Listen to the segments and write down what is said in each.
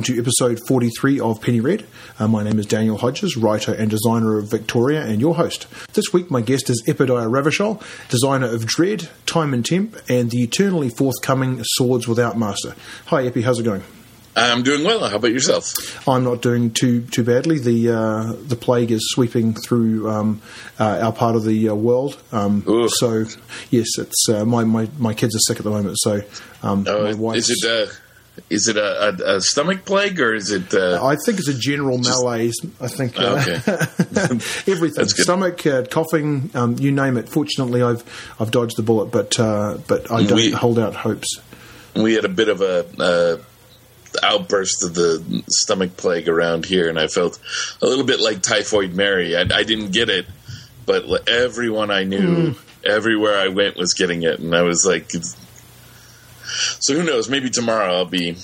welcome to episode 43 of Penny Red. Uh, my name is Daniel Hodges, writer and designer of Victoria, and your host. This week, my guest is Epidiah Ravachol, designer of Dread, Time and Temp, and the eternally forthcoming Swords Without Master. Hi, Epi, how's it going? I'm doing well. How about yourself? I'm not doing too too badly. The uh, the plague is sweeping through um, uh, our part of the uh, world. Um, so yes, it's uh, my, my my kids are sick at the moment. So um, oh, is it uh, is it a, a, a, stomach plague or is it? Uh, I think it's a general just, malaise. I think oh, okay. everything, stomach, coughing, um, you name it. Fortunately, I've I've dodged the bullet, but but I don't we, hold out hopes. We had a bit of a outburst of the stomach plague around here, and I felt a little bit like Typhoid Mary. I, I didn't get it, but everyone I knew, mm. everywhere I went, was getting it, and I was like, so who knows? Maybe tomorrow I'll be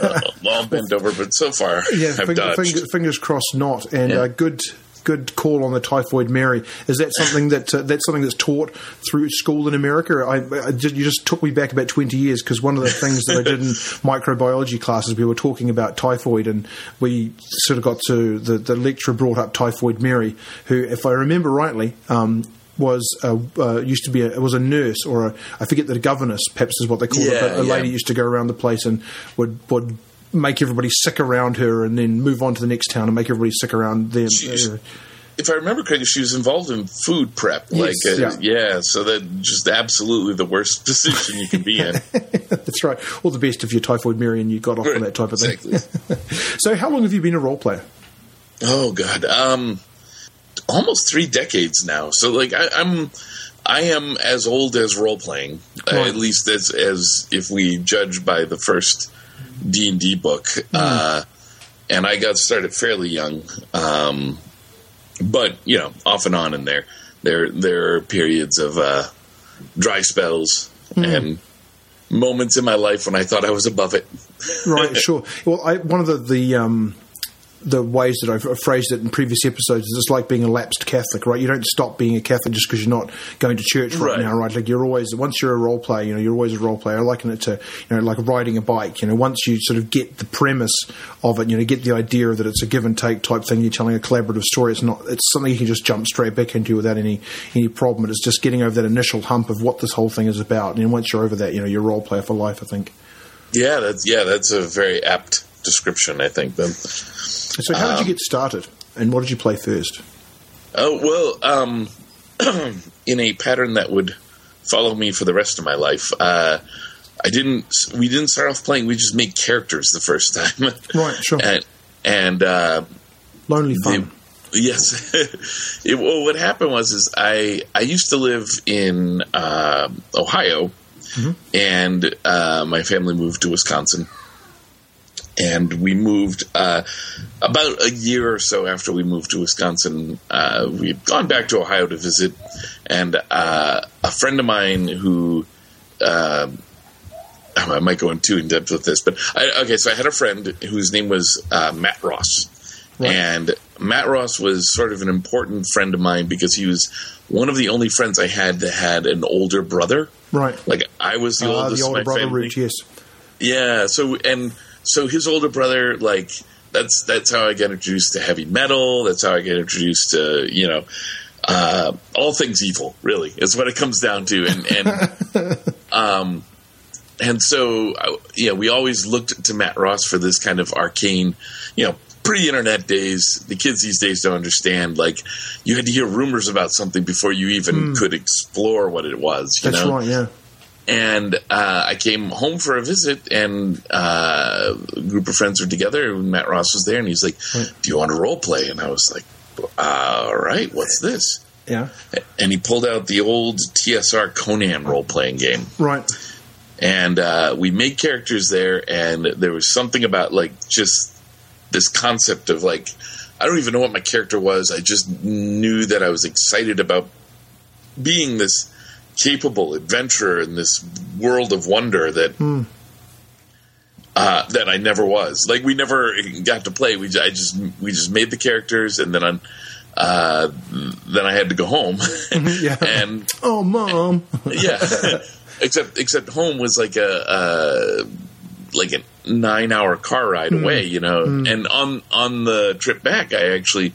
uh, all bent over, but so far yeah, I've finger, dodged. Fingers, fingers crossed, not. And yeah. uh, good good call on the typhoid Mary. Is that something that uh, that's something that's taught through school in America? I, I just, you just took me back about twenty years because one of the things that I did in microbiology classes, we were talking about typhoid, and we sort of got to the, the lecturer brought up typhoid Mary, who, if I remember rightly. Um, was a, uh, used to be a, was a nurse or a, I forget the governess perhaps is what they called yeah, it, but a yeah. lady used to go around the place and would would make everybody sick around her and then move on to the next town and make everybody sick around them. if I remember correctly, she was involved in food prep. Like, yes, uh, yeah. yeah. so that just absolutely the worst position you can be in. That's right. All the best if you're Typhoid Mary and you got off right. on that type of thing. Exactly. so, how long have you been a role player? Oh God, um, almost three decades now. So, like, I, am I am as old as role playing, uh, at least as as if we judge by the first D and D book, mm. uh, and I got started fairly young. Um, but you know, off and on in there, there there are periods of uh, dry spells mm. and moments in my life when I thought I was above it. right, sure. Well, I, one of the the um, the ways that I've phrased it in previous episodes is it's like being a lapsed Catholic, right? You don't stop being a Catholic just because you're not going to church right, right, now, right? Like you're always once you're a role player, you know, you're always a role player. I liken it to you know like riding a bike. You know, once you sort of get the premise of it, you know, get the idea that it's a give and take type thing. You're telling a collaborative story. It's not. It's something you can just jump straight back into without any any problem. It's just getting over that initial hump of what this whole thing is about. And once you're over that, you know, you're a role player for life. I think. Yeah, that's yeah, that's a very apt description. I think then. So, how did you um, get started, and what did you play first? Oh well, um, in a pattern that would follow me for the rest of my life. Uh, I didn't. We didn't start off playing. We just made characters the first time. Right. Sure. And, and uh, lonely fun. yes. it, well, what happened was is I I used to live in uh, Ohio, mm-hmm. and uh, my family moved to Wisconsin and we moved uh, about a year or so after we moved to Wisconsin. Uh, we'd gone back to Ohio to visit, and uh, a friend of mine who uh, I might go in too in depth with this, but I, okay. So I had a friend whose name was uh, Matt Ross, right. and Matt Ross was sort of an important friend of mine because he was one of the only friends I had that had an older brother. Right, like I was the ah, oldest. The older brother family. yes. Yeah. So and so his older brother, like that's that's how I get introduced to heavy metal. That's how I get introduced to you know uh, all things evil. Really, is what it comes down to. And and um, and so you know we always looked to Matt Ross for this kind of arcane, you know. Pre-internet days, the kids these days don't understand. Like, you had to hear rumors about something before you even mm. could explore what it was. That's know? right. Yeah and uh, I came home for a visit, and uh, a group of friends were together. And Matt Ross was there, and he's like, "Do you want to role play?" And I was like, "All right, what's this?" Yeah. And he pulled out the old TSR Conan role playing game. Right. And uh, we made characters there, and there was something about like just this concept of like I don't even know what my character was. I just knew that I was excited about being this capable adventurer in this world of wonder that mm. uh, that I never was. Like we never got to play. We I just we just made the characters, and then on. Uh, then I had to go home. yeah. And oh, mom. yeah. except except home was like a uh, like an nine hour car ride away, you know. And on on the trip back, I actually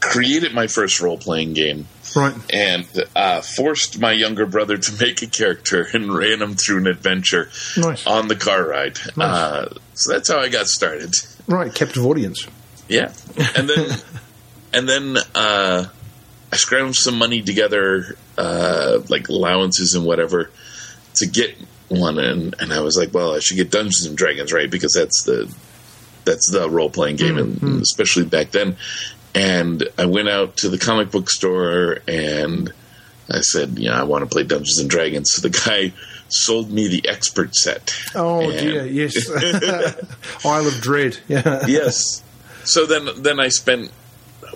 created my first role playing game Right. and uh, forced my younger brother to make a character and ran him through an adventure Nice. on the car ride. Uh, so that's how I got started. Right. Captive audience. Yeah, and then and then uh, I scrounged some money together, uh, like allowances and whatever, to get one. And, and I was like, well, I should get Dungeons and Dragons, right? Because that's the that's the role playing game, and especially back then. And I went out to the comic book store and I said, yeah, I want to play Dungeons and Dragons. So the guy sold me the expert set. Oh And- dear. Yes. Isle of Dread. Yeah. yes. So then, then I spent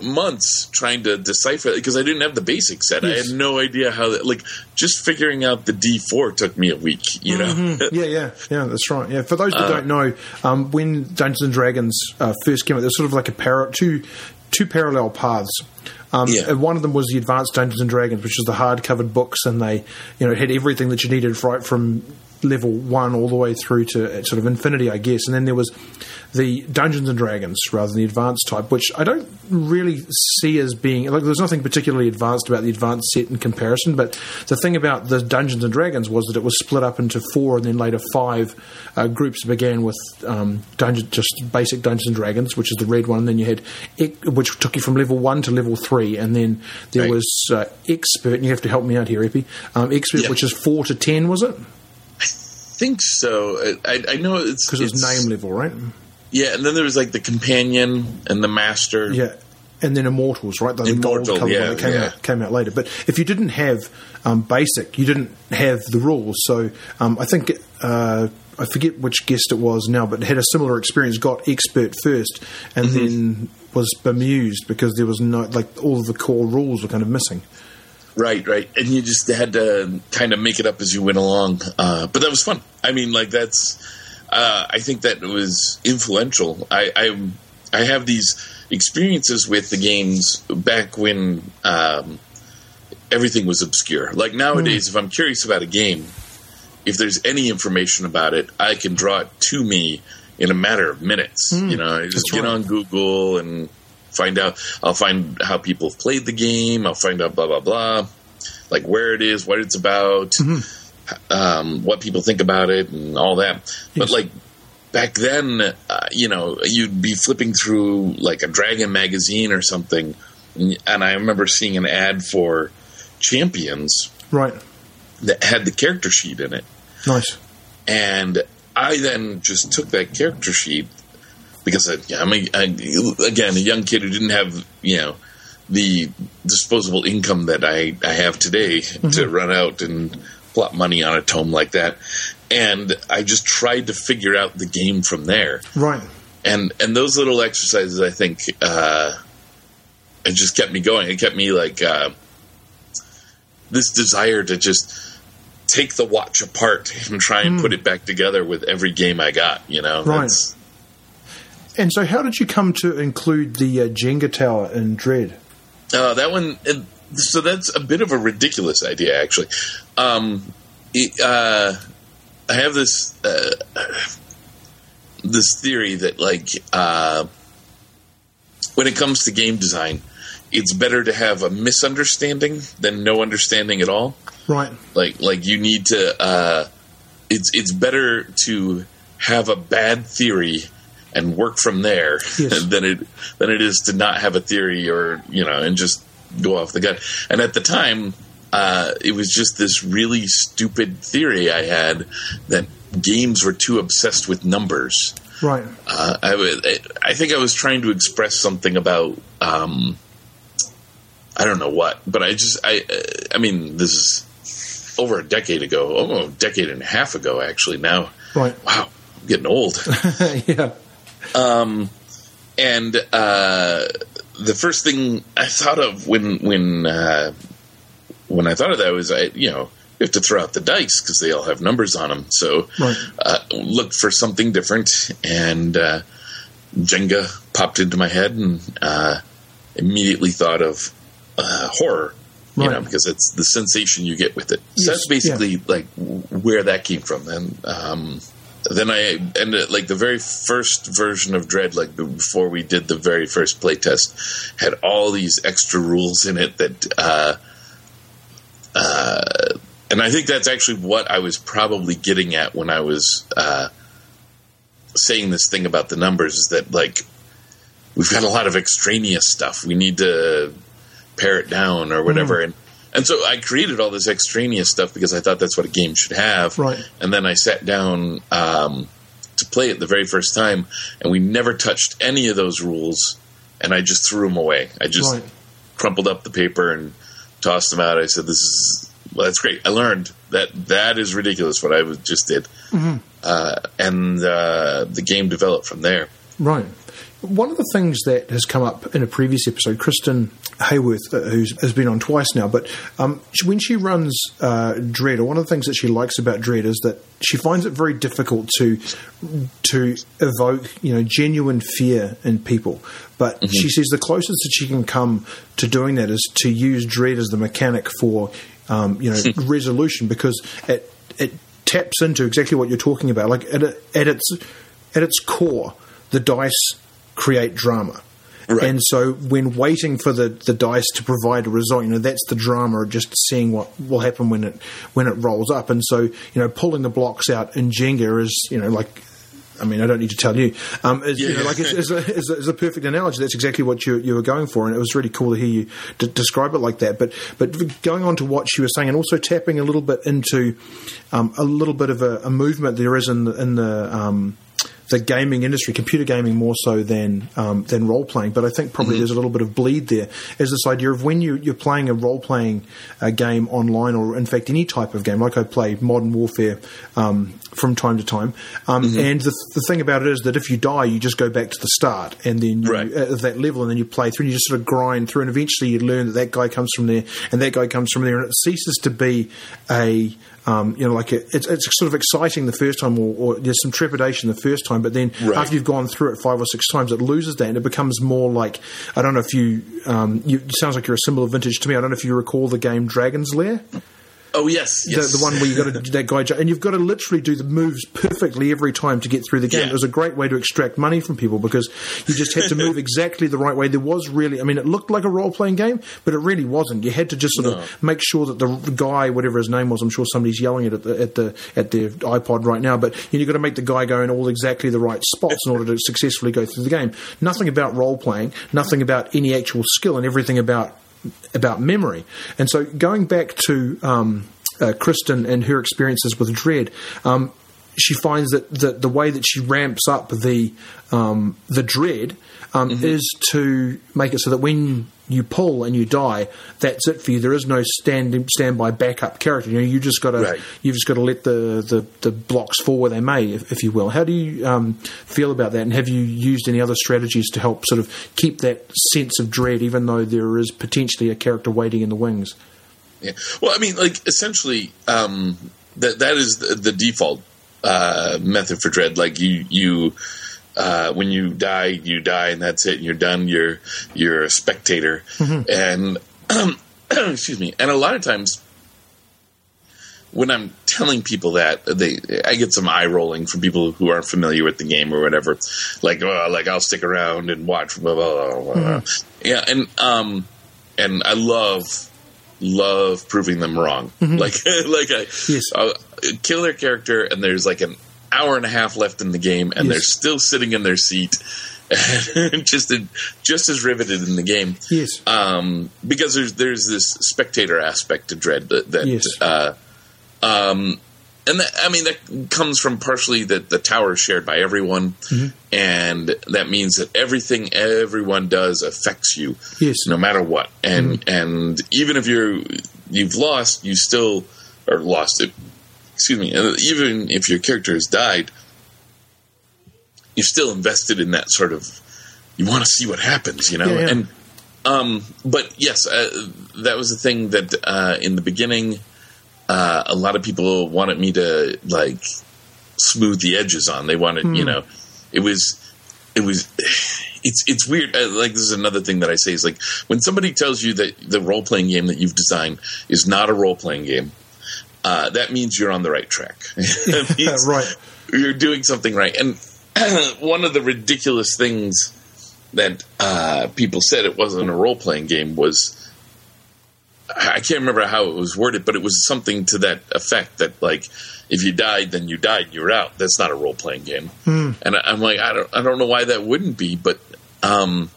months trying to decipher it because I didn't have the basic set. I had no idea how that. Like just figuring out the D four took me a week. You know. Yeah, yeah, yeah. That's right. Yeah, for those that Uh, don't know, um, when Dungeons and Dragons uh, first came out, there's sort of like a par- two two parallel paths. Um, Yeah. one of them was the Advanced Dungeons and Dragons, which is the hard covered books, and they you know had everything that you needed right from level one all the way through to uh, sort of infinity, I guess. And then there was the Dungeons and Dragons rather than the advanced type, which I don't really see as being like. There's nothing particularly advanced about the advanced set in comparison, but the thing about the Dungeons and Dragons was that it was split up into four and then later five uh, groups. Began with um, dungeon, just basic Dungeons and Dragons, which is the red one. And then you had which took you from level one to level three, and then there Right. was uh, expert. And you have to help me out here, Epi. Um, expert, Yeah. which is four to ten, was it? Think so. I, I know it's Because it's it's- name level, right? Yeah, and then there was like the companion and the master. Yeah, and then Immortals, right? The Immortal, gold yeah, that came yeah. out came out later. But if you didn't have um, basic, you didn't have the rules. So um, I think uh, I forget which guest it was now, but had a similar experience. Got expert first, and Mm-hmm. then was bemused because there was no like all of the core rules were kind of missing. Right, right, and you just had to kind of make it up as you went along. Uh, but that was fun. I mean, like that's. Uh, I think that was influential. I, I I have these experiences with the games back when um, everything was obscure. Like nowadays, if I'm curious about a game, if there's any information about it, I can draw it to me in a matter of minutes. You know, I just That's get right. on Google and find out. I'll find how people have played the game. I'll find out blah blah blah, like where it is, what it's about, Mm-hmm. um, what people think about it, and all that. But like back then, uh, you know, you'd be flipping through like a Dragon magazine or something, and and I remember seeing an ad for Champions Right. that had the character sheet in it. Nice. And I then just took that character sheet because I, I'm a, I, again a young kid who didn't have you know the disposable income that I, I have today to run out and plop money on a tome like that. And I just tried to figure out the game from there. Right. And and those little exercises, I think, uh, it just kept me going. It kept me like uh, this desire to just take the watch apart and try and put it back together with every game I got. You know, Right. That's- And so, how did you come to include the uh, Jenga tower in Dread? Uh, that one. it- So that's a bit of a ridiculous idea, actually. Um, it, uh, I have this uh, this theory that, like, uh, when it comes to game design, it's better to have a misunderstanding than no understanding at all. Right. Like, like you need to. Uh, it's it's better to have a bad theory and work from there Yes. than it than it is to not have a theory or you know and just go off the gut. And at the time, uh, it was just this really stupid theory I had that games were too obsessed with numbers. Right. Uh, I, think I was trying to express something about um, I don't know what, but I just I I mean this is over a decade ago, oh, a decade and a half ago actually. Now, Right. wow, I'm getting old. yeah. And uh, the first thing I thought of when when uh, when I thought of that was I you know you have to throw out the dice because they all have numbers on them. So Right. uh, looked for something different, and uh, Jenga popped into my head, and uh, immediately thought of uh, horror. You know, because it's the sensation you get with it. So Yes, that's basically like where that came from. And um, then I ended like the very first version of Dread, like before we did the very first playtest, had all these extra rules in it that, uh, uh, and I think that's actually what I was probably getting at when I was uh, saying this thing about the numbers is that like we've got a lot of extraneous stuff. We need to pare it down or whatever, mm. and and so I created all this extraneous stuff because I thought that's what a game should have. Right. And then I sat down um, to play it the very first time, and we never touched any of those rules, and I just threw them away. I just right. crumpled up the paper and tossed them out. I said, "This is well, that's great. I learned that that is ridiculous what I just did." Mm-hmm. Uh, and uh, the game developed from there. Right. One of the things that has come up in a previous episode, Kristen Hayworth, uh, who has been on twice now, but um, when she runs uh, Dread, or one of the things that she likes about Dread is that she finds it very difficult to to evoke, you know, genuine fear in people. But mm-hmm. she says the closest that she can come to doing that is to use Dread as the mechanic for, um, you know, resolution because it it taps into exactly what you're talking about. Like at, at its at its core, the dice create drama. Right. And so, when waiting for the, the dice to provide a result, you know that's the drama of just seeing what will happen when it when it rolls up. And so, you know, pulling the blocks out in Jenga is, you know, like I mean, I don't need to tell you. Um, is, yeah. you know, like it's, a, it's, a, it's, a, perfect analogy. That's exactly what you, you were going for, and it was really cool to hear you d- describe it like that. But but going on to what she was saying, and also tapping a little bit into um, a little bit of a, a, movement there is in the, in the um, the gaming industry, computer gaming more so than um, than role playing. But I think probably mm-hmm. there's a little bit of bleed there. Is this idea of when you, you're playing a role playing uh, game online, or in fact any type of game, like I play Modern Warfare um, from time to time. Um, mm-hmm. And the, the thing about it is that if you die, you just go back to the start, and then you, right. uh, that level, and then you play through, and you just sort of grind through, and eventually you learn that that guy comes from there, and that guy comes from there, and it ceases to be a um, you know, like it, it's, it's sort of exciting the first time, or, or, there's some trepidation the first time, but then right. after you've gone through it five or six times, it loses that, and it becomes more like I don't know if you, um, you it sounds like you're a symbol of vintage to me. I don't know if you recall the game Dragon's Lair. Oh yes, yes. The, the, one where you got to do that guy, and you've got to literally do the moves perfectly every time to get through the game. Yeah. It was a great way to extract money from people because you just had to move exactly the right way. There was really, I mean, it looked like a role playing game, but it really wasn't. You had to just sort no. of make sure that the guy, whatever his name was, I'm sure somebody's yelling it at the at the at their iPod right now, but you have got to make the guy go in all exactly the right spots in order to successfully go through the game. Nothing about role playing, nothing about any actual skill, and everything about about memory. And so going back to um, uh, Kristen and her experiences with Dread, um, she finds that the, the way that she ramps up the um, the dread um, mm-hmm. is to make it so that when you pull and you die, that's it for you. There is no stand standby backup character. You know, you just got to right. you've just got to let the, the, the, blocks fall where they may, if, if you will. How do you um, feel about that? And have you used any other strategies to help sort of keep that sense of dread, even though there is potentially a character waiting in the wings? Yeah. Well, I mean, like essentially, um, that that is the, the default uh, method for dread. Like you, you uh, when you die, you die, and that's it. And you're done. You're you're a spectator, mm-hmm. and excuse me. And a lot of times, when I'm telling people that, they I get some eye rolling from people who aren't familiar with the game or whatever. Like, oh, like I'll stick around and watch. Blah, blah, blah, mm-hmm. Yeah, and um, and I love love proving them wrong. Mm-hmm. Like like I yes. I'll kill their character and there's like an hour and a half left in the game and yes. they're still sitting in their seat. just just as riveted in the game, yes. Um, because there's there's this spectator aspect to Dread that, that yes. uh, um, and that, I mean that comes from partially that the tower is shared by everyone, mm-hmm. and that means that everything everyone does affects you, yes, no matter what. And mm-hmm. and even if you're you've lost, you still or lost it. Excuse me. Even if your character has died, you're still invested in that sort of. You want to see what happens, you know, yeah, yeah. and um, but yes, uh, that was the thing that uh, in the beginning uh, a lot of people wanted me to like smooth the edges on. They wanted, mm. you hmm. know, it was, it was, it's it's weird. Uh, like this is another thing that I say is like when somebody tells you that the role playing game that you've designed is not a role playing game, uh, that means you're on the right track. right. you're doing something right. And one of the ridiculous things that uh, people said it wasn't a role playing game was I can't remember how it was worded, but it was something to that effect that like if you died, then you died, you're out. That's not a role playing game. Hmm. And I, am like, I don't, I don't know why that wouldn't be, but um,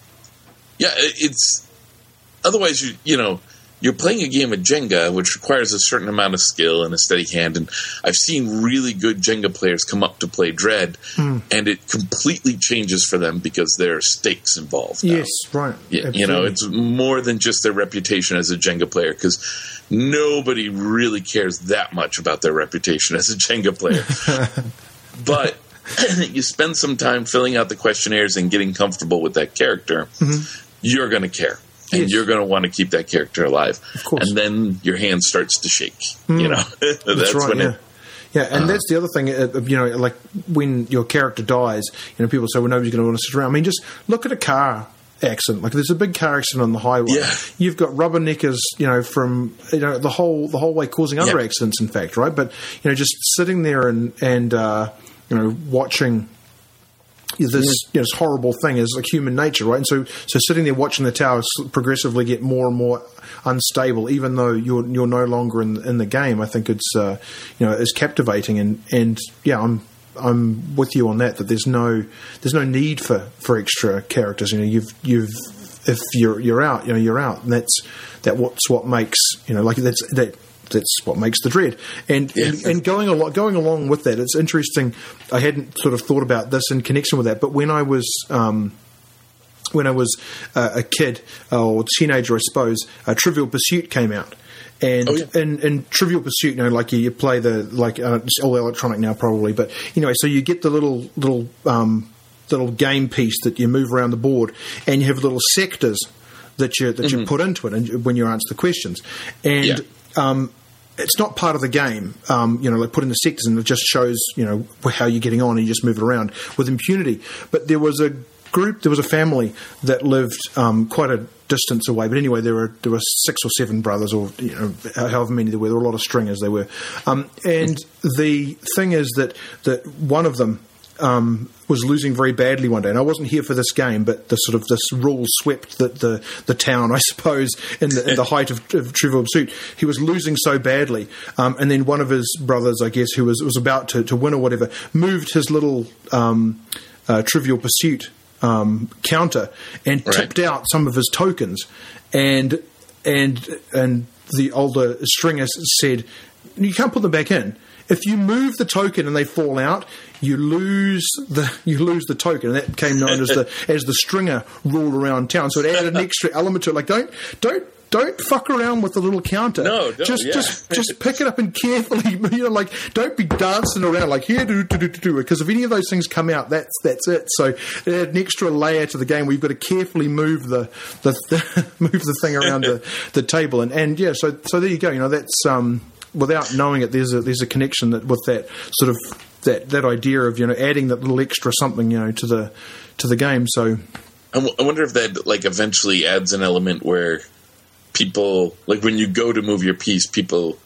yeah, it, it's otherwise you you know you're playing a game of Jenga, which requires a certain amount of skill and a steady hand. And I've seen really good Jenga players come up to play Dread, Hmm. and it completely changes for them because there are stakes involved. now. Yes, right. Yeah, you know, it's more than just their reputation as a Jenga player because nobody really cares that much about their reputation as a Jenga player. but you spend some time filling out the questionnaires and getting comfortable with that character, you're going to care. And Yes. you're going to want to keep that character alive. Of course. And then your hand starts to shake. You know, that's, That's right. when yeah. it. Yeah, Uh-huh. and that's the other thing. Uh, you know, like when your character dies, you know, people say, "Well, nobody's going to want to sit around." I mean, just look at a car accident. Like, there's a big car accident on the highway. Yeah. You've got rubberneckers, you know, from you know the whole the whole way causing other accidents. In fact, right? But you know, just sitting there and and uh, you know watching this you know, this horrible thing is like human nature, right? And so, so sitting there watching the tower progressively get more and more unstable, even though you're you're no longer in in the game. I think it's uh, you know is captivating, and and yeah, I'm I'm with you on that. That there's no there's no need for for extra characters. You know, you've you've if you're you're out, you know, you're out, and that's that what's what makes you know like that's that that's what makes the dread. And Yeah. and, and going along going along with that, it's interesting. I hadn't sort of thought about this in connection with that, but when I was um, when I was uh, a kid uh, or teenager, I suppose, uh, Trivial Pursuit came out. And Oh, yeah. in, in Trivial Pursuit, you know, like you, you play the like uh, it's all electronic now, probably, but anyway, so you get the little little um, little game piece that you move around the board, and you have little sectors that you that you put into it, and when you answer the questions, and Yeah. Um, it's not part of the game. Um, you know, like put in the sectors and it just shows, you know, how you're getting on and you just move it around with impunity. But there was a group, there was a family that lived um, quite a distance away. But anyway, there were there were six or seven brothers, or you know, however many there were. There were a lot of stringers. They were, um, and the thing is that that one of them um, was losing very badly one day, and I wasn't here for this game, but the sort of this rule swept the the, the town, I suppose, in the, in the height of, of Trivial Pursuit. He was losing so badly, um, and then one of his brothers, I guess, who was was about to, to win or whatever, moved his little um, uh, Trivial Pursuit um, counter and Right. tipped out some of his tokens, and and and the older stringer said, "You can't put them back in." If you move the token and they fall out, you lose the you lose the token, and that became known as the as the stringer rule around town. So it added an extra element to it. Like don't don't don't fuck around with the little counter. No, don't, just yeah. just just pick it up and carefully, you know, like don't be dancing around like here do do do do do. Because if any of those things come out, that's that's it. So it added an extra layer to the game where you've got to carefully move the the, the move the thing around the, the table, and and yeah, so so there you go. You know, that's um without knowing it, there's a there's a connection that with that sort of that that idea of you know adding that little extra something you know to the to the game. So I, w- I wonder if that like eventually adds an element where people like when you go to move your piece, people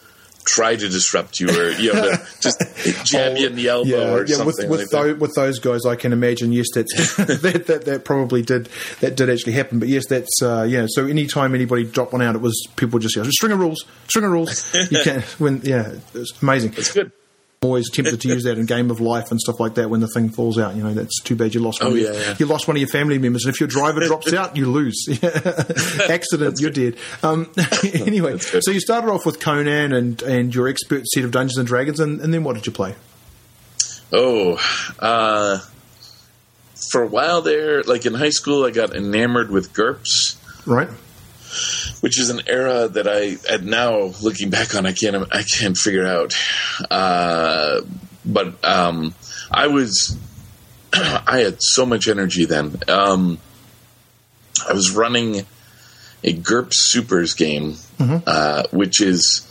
try to disrupt you or you know just jab you in the elbow yeah, or yeah. something With like with, that. those, with those guys, I can imagine. Yes, that's that, that that probably did that did actually happen. But yes, that's uh, yeah. So anytime anybody dropped one out, it was people just go stringer rules, stringer rules. You can't when yeah, it's amazing. It's good. I'm always tempted to use that in Game of Life and stuff like that when the thing falls out. You know, that's too bad you lost one. Oh, of your, yeah, yeah. You lost one of your family members, and if your driver drops out, you lose. Accident, you're dead. Um, anyway, so you started off with Conan and and your expert set of Dungeons and Dragons, and, and then what did you play? Oh, uh, for a while there, like in high school, I got enamored with GURPS, Right. Which is an era that I, at now looking back on, I can't, I can't figure out. Uh, but um, I was, I had so much energy then. Um, I was running a GURPS Supers game, uh, which is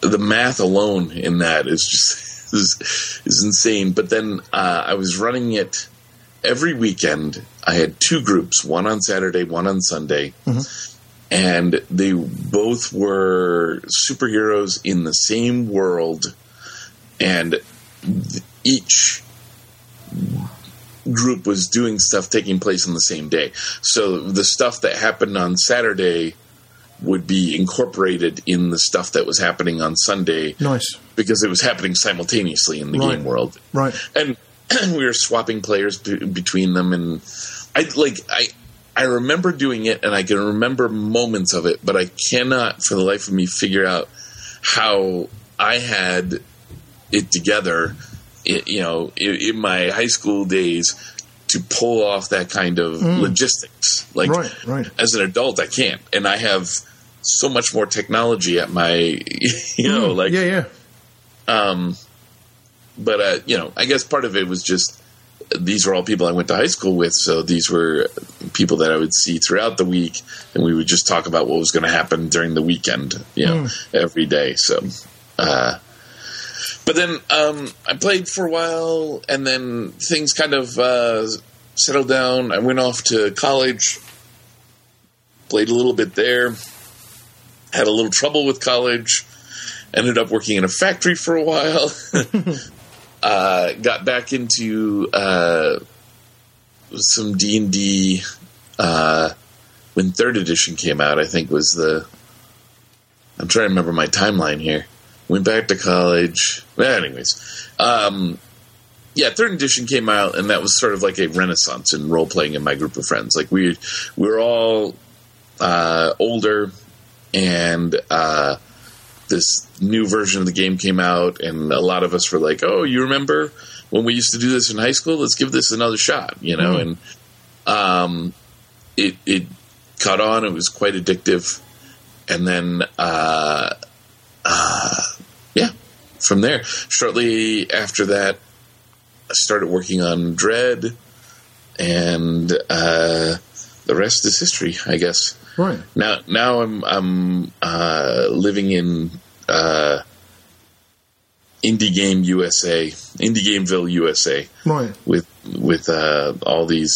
the math alone in that is just is, is insane. But then uh, I was running it every weekend. I had two groups, one on Saturday, one on Sunday, mm-hmm. and they both were superheroes in the same world. and th- each group was doing stuff taking place on the same day. So the stuff that happened on Saturday would be incorporated in the stuff that was happening on Sunday. Nice. Because it was happening simultaneously in the Right. game world. Right. And we were swapping players be- between them and I like I I remember doing it and I can remember moments of it, but I cannot for the life of me figure out how I had it together i you know in, in my high school days to pull off that kind of logistics like Mm. Right, right. as an adult i can't and i have so much more technology at my you know like yeah, yeah. But uh, you know, I guess part of it was just these were all people I went to high school with, so these were people that I would see throughout the week, and we would just talk about what was going to happen during the weekend, you know, every day. So, uh, but then um, I played for a while, and then things kind of uh, settled down. I went off to college, played a little bit there, had a little trouble with college ended up working in a factory for a while. uh, got back into uh, some D and D uh, when third edition came out. I think was the. I'm trying to remember my timeline here. Went back to college. Well, anyways, um, yeah, third edition came out, and that was sort of like a renaissance in role playing in my group of friends. Like we we were all uh, older, and uh, this new version of the game came out, and a lot of us were like, "Oh, you remember when we used to do this in high school? Let's give this another shot," you know. And um, it it caught on. It was quite addictive, and then uh, uh, yeah, from there, shortly after that, I started working on Dread, and uh, the rest is history, I guess. Right. Now, now I'm I'm uh, living in uh, Indie Game USA, Indie Gameville USA, Right. with with uh, all these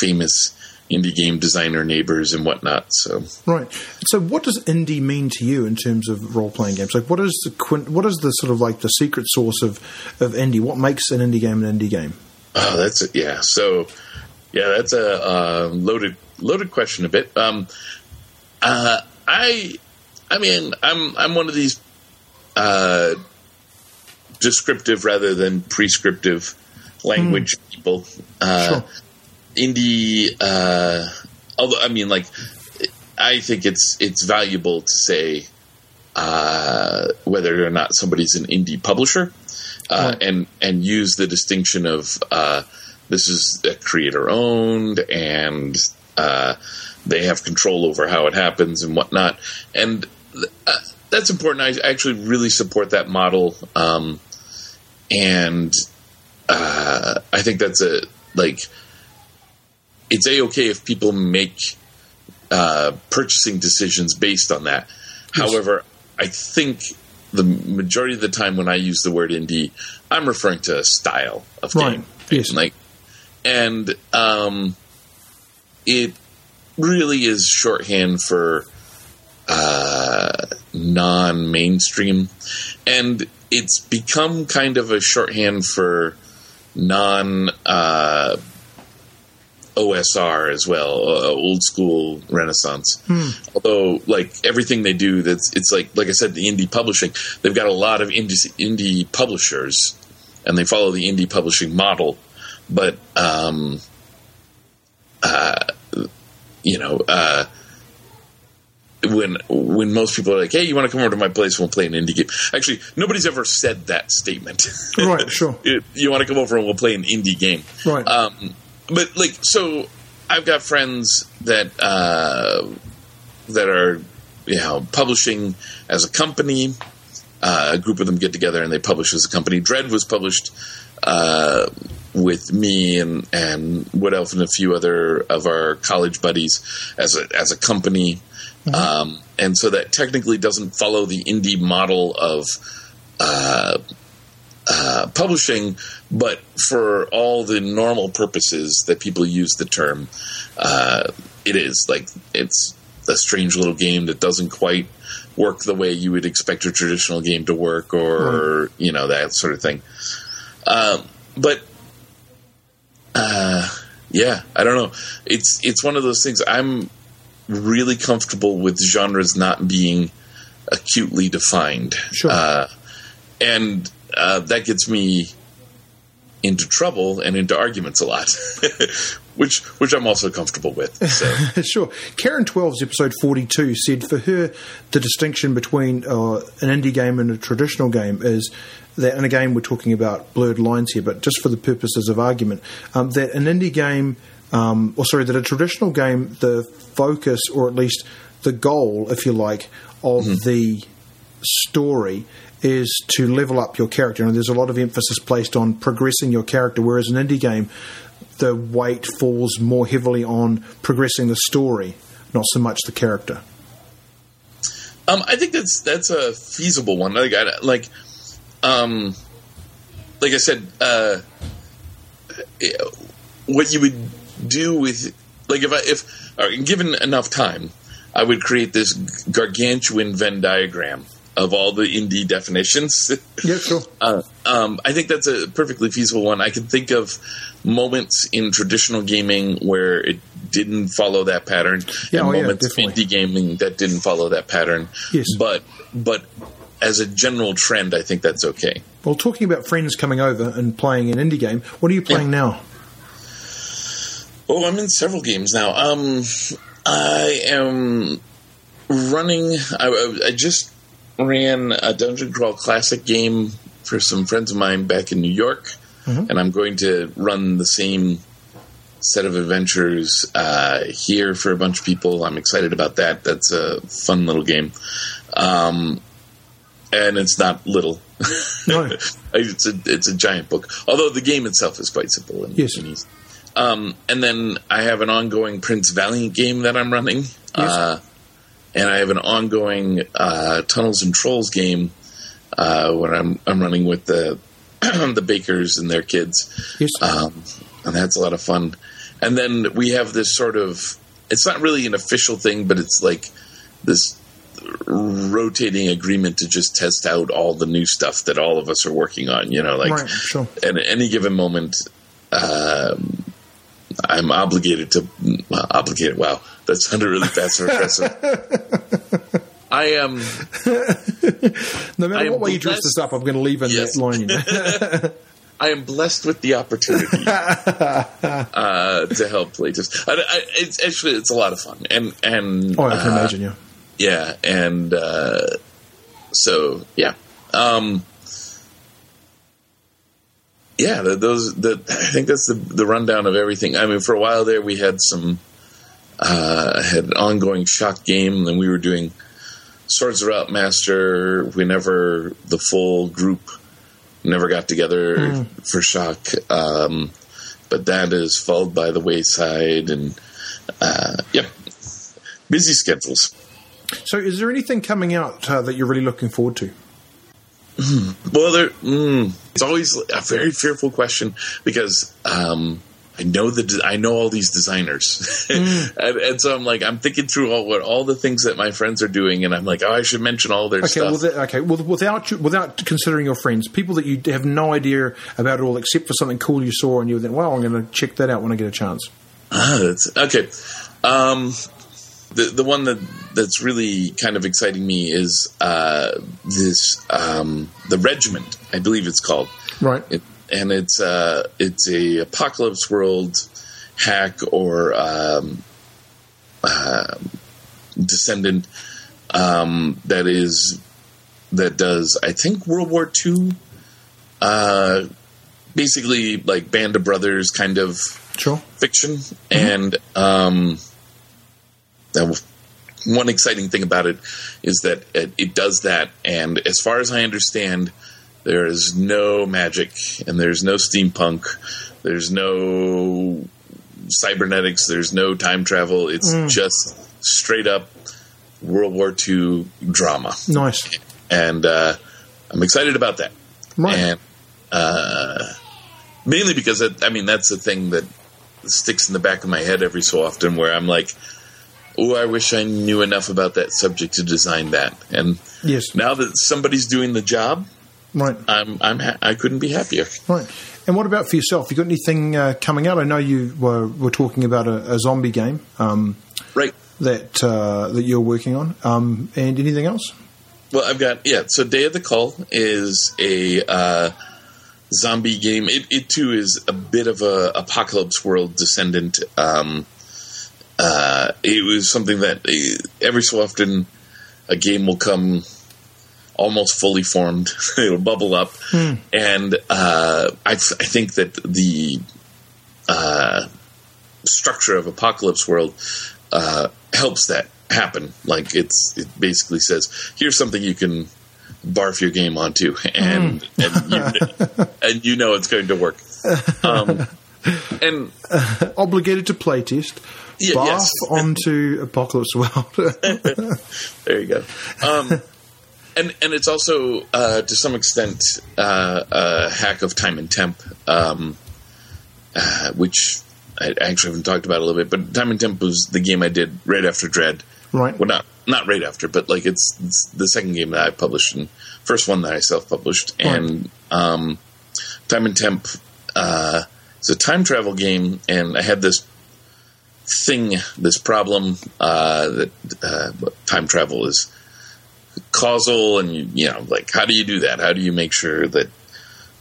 famous indie game designer neighbors and whatnot. So, Right. So, what does indie mean to you in terms of role playing games? Like, what is the quint- what is the sort of like the secret source of of indie? What makes an indie game an indie game? oh, that's it. Yeah. So, yeah, that's a uh, loaded loaded question a bit. Um, uh, I, I mean, I'm I'm one of these uh, descriptive rather than prescriptive language people. Uh, Sure. Indie, uh, although I mean, like, I think it's it's valuable to say uh, whether or not somebody's an indie publisher, uh, Right. and and use the distinction of uh, this is a creator owned and uh, they have control over how it happens and whatnot, and uh, that's important. I actually really support that model, um, and uh, I think that's a like it's a okay if people make uh, purchasing decisions based on that. However, I think the majority of the time when I use the word indie, I'm referring to a style of Right. game, Yes. like, and um, it really is shorthand for uh, non-mainstream, and it's become kind of a shorthand for non. Uh, OSR as well, uh, old school Renaissance. Although, like everything they do, that's it's like like I said, the indie publishing. They've got a lot of indie indie publishers, and they follow the indie publishing model. But um, uh, you know, uh, when when most people are like, "Hey, you want to come over to my place? and We'll play an indie game." Actually, nobody's ever said that statement. Right, sure. you you want to come over and we'll play an indie game Right. um, but like so i've got friends that uh, that are you know publishing as a company uh, a group of them get together and they publish as a company dread was published uh, with me and and Wood Elf and a few other of our college buddies as a as a company um, and so that technically doesn't follow the indie model of uh, uh, publishing, but for all the normal purposes that people use the term, uh, it is like it's a strange little game that doesn't quite work the way you would expect a traditional game to work, or mm. you know that sort of thing. Um, but uh, yeah, I don't know. It's it's one of those things. I'm really comfortable with genres not being acutely defined, sure. uh, and uh, that gets me into trouble and into arguments a lot, which which I'm also comfortable with. So. sure. Karen Twelves episode 42 said for her the distinction between uh, an indie game and a traditional game is that and again we're talking about blurred lines here, but just for the purposes of argument, um, that an indie game, um, or sorry, that a traditional game, the focus or at least the goal, if you like, of mm-hmm. the story is to level up your character. And there's a lot of emphasis placed on progressing your character, whereas an indie game, the weight falls more heavily on progressing the story, not so much the character. Um, I think that's that's a feasible one. Like, I, like, um, like I said, uh, what you would do with like if I if given enough time, I would create this gargantuan Venn diagram of all the indie definitions. Yeah, sure. uh, um, I think that's a perfectly feasible one. I can think of moments in traditional gaming where it didn't follow that pattern, yeah, and oh, moments yeah, in indie gaming that didn't follow that pattern. Yes, but but as a general trend, I think that's okay. Well, talking about friends coming over and playing an indie game, what are you playing yeah. now? Oh, I'm in several games now. Um, I am running. I, I just ran a Dungeon Crawl Classic game for some friends of mine back in New York, mm-hmm. and I'm going to run the same set of adventures uh, here for a bunch of people. I'm excited about that. That's a fun little game. Um, and it's not little. No. it's a it's a giant book. Although the game itself is quite simple and, yes. and easy. Um, and then I have an ongoing Prince Valiant game that I'm running. Yes. Uh, and I have an ongoing uh, Tunnels and Trolls game uh, where I'm I'm running with the the bakers and their kids, um, and that's a lot of fun. And then we have this sort of it's not really an official thing, but it's like this rotating agreement to just test out all the new stuff that all of us are working on. You know, like right, sure. at any given moment. Um, I'm obligated to well, obligated. Wow, that sounded really passive aggressive. I am. no matter I what way you dress this up, I'm going to leave in yes. that line. I am blessed with the opportunity uh, to help playtest. I, I, it's actually it's a lot of fun, and and oh, I can uh, imagine, yeah, yeah, and uh, so yeah. Um, yeah, those. The, I think that's the the rundown of everything. I mean, for a while there, we had some uh, had an ongoing shock game, and we were doing Swords Without Master. We never the full group never got together mm. for shock, um, but that is followed by the wayside, and uh, yeah, busy schedules. So, is there anything coming out uh, that you're really looking forward to? Mm. Well, there, mm, it's always a very fearful question because um, I know that I know all these designers, mm. and, and, so I'm like I'm thinking through all what all the things that my friends are doing, and I'm like, oh, I should mention all their okay, stuff. Well, the, okay, well, without without considering your friends, people that you have no idea about it all, except for something cool you saw, and you think, well, I'm going to check that out when I get a chance. Ah, that's okay. Um, the the one that that's really kind of exciting me is uh, this um, the regiment, I believe it's called. Right. It, and it's uh, it's a apocalypse world hack or um, uh, descendant um, that is that does I think World War II. Uh, basically, like Band of Brothers kind of sure. fiction, mm-hmm. and um, one exciting thing about it is that it, it, does that, and as far as I understand, there is no magic and there's no steampunk, there's no cybernetics, there's no time travel. It's mm. just straight up World War II drama. Nice, and uh, I'm excited about that. Right. And uh, mainly because it, I mean that's the thing that sticks in the back of my head every so often, where I'm like oh, I wish I knew enough about that subject to design that. And Yes. now that somebody's doing the job, Right. I'm I'm ha- I couldn't be happier. Right. And what about for yourself? You got anything uh, coming out? I know you were, were talking about a, a zombie game um, Right. that uh, that you're working on, um, and anything else? Well, I've got yeah. So Day of the Call is a uh, zombie game. It, it too is a bit of a apocalypse world descendant. Um, uh, it was something that uh, every so often a game will come almost fully formed. It'll bubble up, and uh, I, I think that the uh, structure of apocalypse world uh, helps that happen. Like it's it basically says here's something you can barf your game onto, and and, you, and you know it's going to work. Um, and Obligated to playtest. Yeah, barf yes. onto Apocalypse World. there you go. Um, and and it's also uh, to some extent uh, a hack of time and temp, um, uh, which I actually haven't talked about a little bit. But time and temp was the game I did right after Dread. right. Well, not not right after, but like it's, it's the second game that I published and first one that I self published. And um, Time and Temp uh, is a time travel game, and I had this thing, this problem uh, that uh, time travel is causal, and you, you know, like how do you do that? How do you make sure that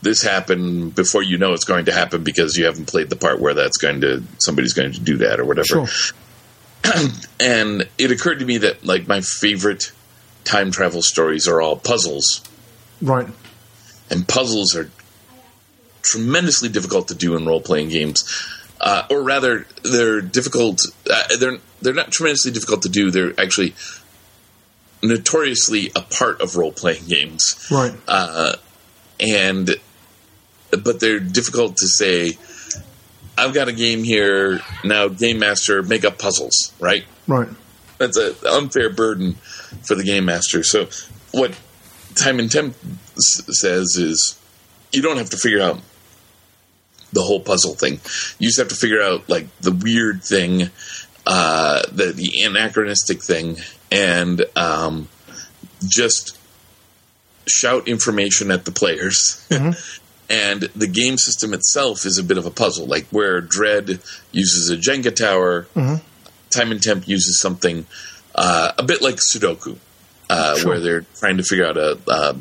this happened before you know it's going to happen because you haven't played the part where that's going to somebody's going to do that or whatever Sure. and it occurred to me that like my favorite time travel stories are all puzzles Right. and puzzles are tremendously difficult to do in role-playing games uh, or rather they're difficult uh, they're they're not tremendously difficult to do they're actually notoriously a part of role-playing games Right. uh, and but they're difficult to say i've got a game here now game master make up puzzles right right. that's an unfair burden for the game master. So, what Time and Temp s- says is you don't have to figure out the whole puzzle thing. You just have to figure out like the weird thing, uh, the the anachronistic thing, and um, just shout information at the players. and the game system itself is a bit of a puzzle, like where Dread uses a Jenga tower. Time and Temp uses something uh, a bit like Sudoku, uh, Sure. where they're trying to figure out a, a,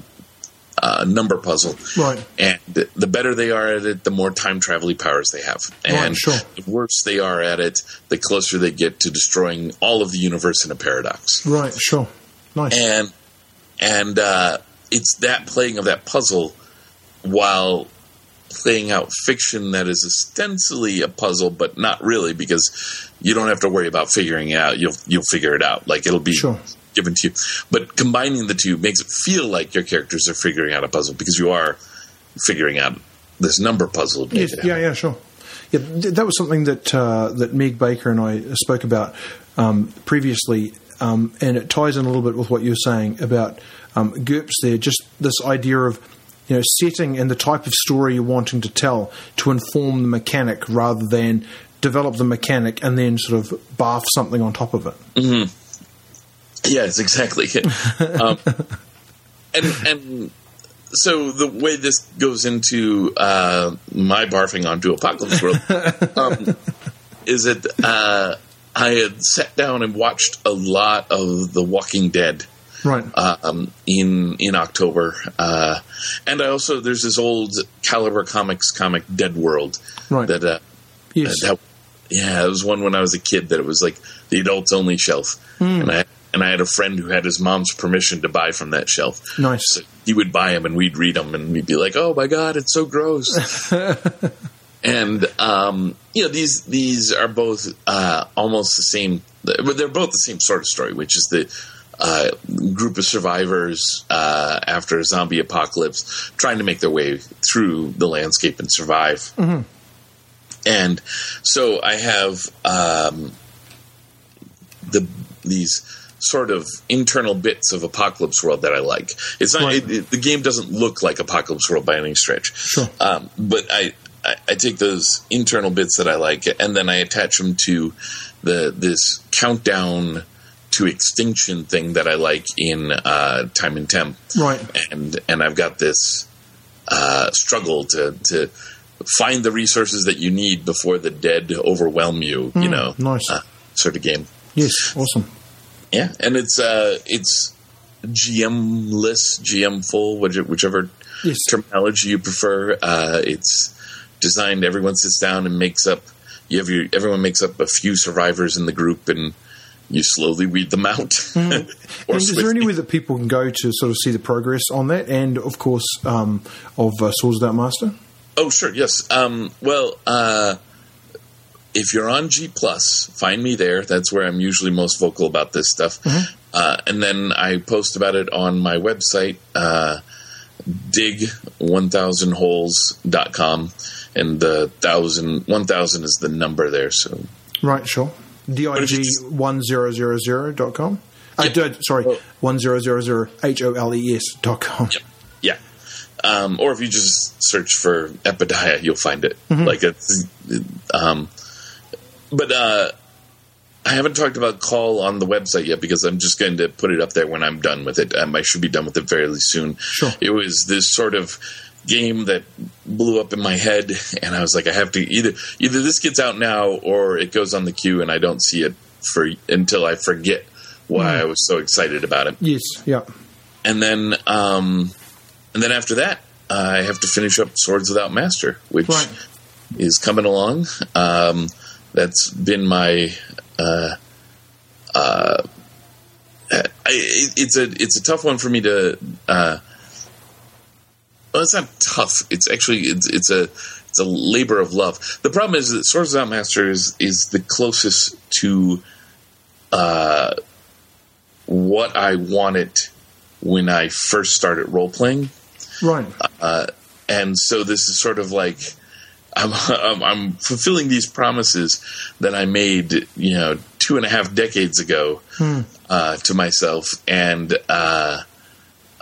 a number puzzle. Right. And the better they are at it, the more time travel powers they have. And Right, sure. the worse they are at it, the closer they get to destroying all of the universe in a paradox. Right. Sure. Nice. And and uh, it's that playing of that puzzle while playing out fiction that is ostensibly a puzzle, but not really because you don't have to worry about figuring it out. You'll you'll figure it out. Like it'll be Sure. Given to you. But combining the two makes it feel like your characters are figuring out a puzzle because you are figuring out this number puzzle. Yes, yeah, yeah, sure. Yeah, that was something that uh, that Meg Baker and I spoke about um, previously, um, and it ties in a little bit with what you were saying about um, GURPS. There, just this idea of you know setting and the type of story you're wanting to tell to inform the mechanic rather than develop the mechanic and then sort of barf something on top of it. Yes, exactly. um, and and so the way this goes into uh, my barfing onto Apocalypse World um, is that uh, I had sat down and watched a lot of The Walking Dead Right. um, in in October, uh, and I also there's this old Caliber Comics comic Dead World Right. that uh, yes. that, yeah, it was one when I was a kid that it was like the adults only shelf, and I and I had a friend who had his mom's permission to buy from that shelf. Nice. So he would buy them, and we'd read them, and we'd be like, "Oh my god, it's so gross." and um, you know, these these are both uh, almost the same, but they're both the same sort of story, which is the. Uh, group of survivors uh, after a zombie apocalypse trying to make their way through the landscape and survive. And so I have um, the these sort of internal bits of Apocalypse World that I like. It's not Right. it, it- the game doesn't look like Apocalypse World by any stretch. Sure. Um, but I, I I take those internal bits that I like and then I attach them to the this countdown to extinction thing that I like in uh, Time and Temp. Right. And and I've got this uh, struggle to to find the resources that you need before the dead overwhelm you. you know, nice. uh, sort of game. Yes, awesome. Yeah, and it's uh, it's GM less, GM full, whichever Yes. terminology you prefer. Uh, it's designed. Everyone sits down and makes up. You have your everyone makes up a few survivors in the group, and you slowly weed them out. And is there anywhere that people can go to sort of see the progress on that? And of course, um, of uh, Swords Without Master. Oh, sure. Yes. Um, well, uh, if you're on G Plus, find me there. That's where I'm usually most vocal about this stuff. Uh, and then I post about it on my website, uh, dig1000holes.com. And the thousand, 1000 is the number there. So, Right, sure. if it's- dig1000.com. Uh, Yeah. d- sorry, Oh. 1000 H O L E S dot com. yeah. Um, or if you just search for Epidiah, you'll find it. Like it's, um, but uh, I haven't talked about Call on the website yet because I'm just going to put it up there when I'm done with it. Um, I should be done with it fairly soon. Sure. It was this sort of game that blew up in my head, and I was like, I have to either either this gets out now or it goes on the queue, and I don't see it for until I forget why I was so excited about it Yes, yeah. and then um, and then after that, I have to finish up Swords Without Master, which Right. is coming along. Um, that's been my. Uh, uh, I, it's a it's a tough one for me to. Uh, well, it's not tough. It's actually it's it's a it's a labor of love. The problem is that Swords Without Master is is the closest to uh, what I wanted when I first started role playing Right. Uh, and so this is sort of like I'm, I'm, fulfilling these promises that I made, you know, two and a half decades ago uh, to myself, and uh,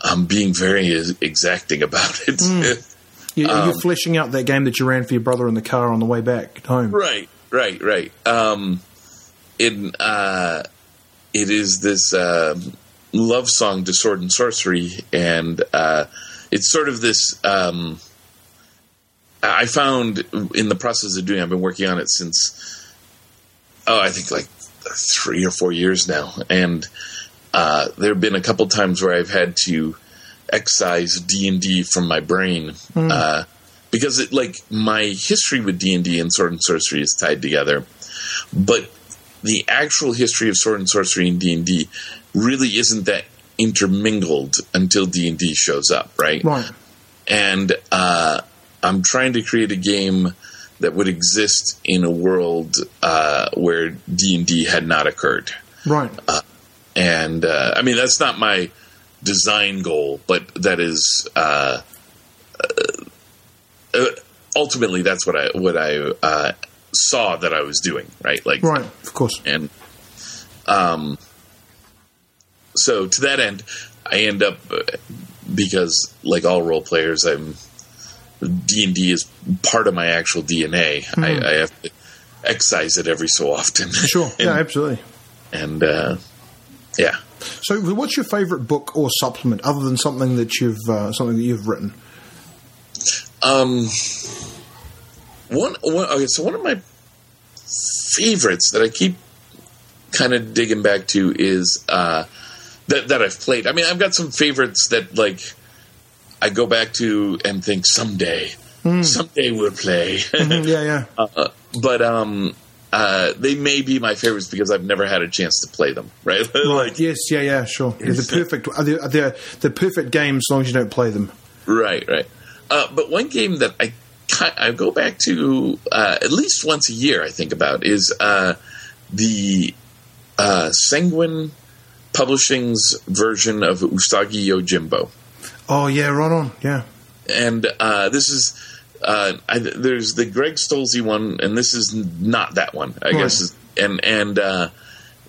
I'm being very exacting about it. You, Um, you're fleshing out that game that you ran for your brother in the car on the way back home. right, right, right. Um, it uh, it is this uh, love song to sword and sorcery, and uh, it's sort of this. Um, I found in the process of doing. I've been working on it since. Oh, I think like three or four years now, and uh, there have been a couple times where I've had to excise D and D from my brain uh, because it like my history with D and D and sword and sorcery is tied together, but the actual history of sword and sorcery and D and D really isn't that intermingled until D and D shows up, right? Right. and uh, I'm trying to create a game that would exist in a world uh, where D and D had not occurred. Right. And uh, I mean, that's not my design goal, but that is uh, uh, ultimately that's what I what I uh, saw that I was doing. Right, like right. Of course. and um, so to that end, I end up uh, because like all role players, I'm D and D is part of my actual DNA. I, I have to excise it every so often. Sure. and, yeah, absolutely. and uh, yeah. So, what's your favourite book or supplement other than something that you've uh, something that you've written? Um, one, one okay, so one of my favorites that I keep kind of digging back to is uh, that that I've played. I mean, I've got some favorites that like I go back to and think someday, someday we'll play. yeah, yeah. uh, but um, uh, they may be my favorites because I've never had a chance to play them. Right? like, yes, yeah, yeah, sure. They're the perfect. They're, they're the perfect game as long as you don't play them. Right, right. Uh, but one game that I I go back to uh, at least once a year. I think about is uh, the uh, Sanguine Publishing's version of Usagi Yojimbo, Oh yeah, right on. Yeah, and uh, this is. Uh, I, there's the Greg Stolze one, and this is not that one. I Right. guess, and and uh,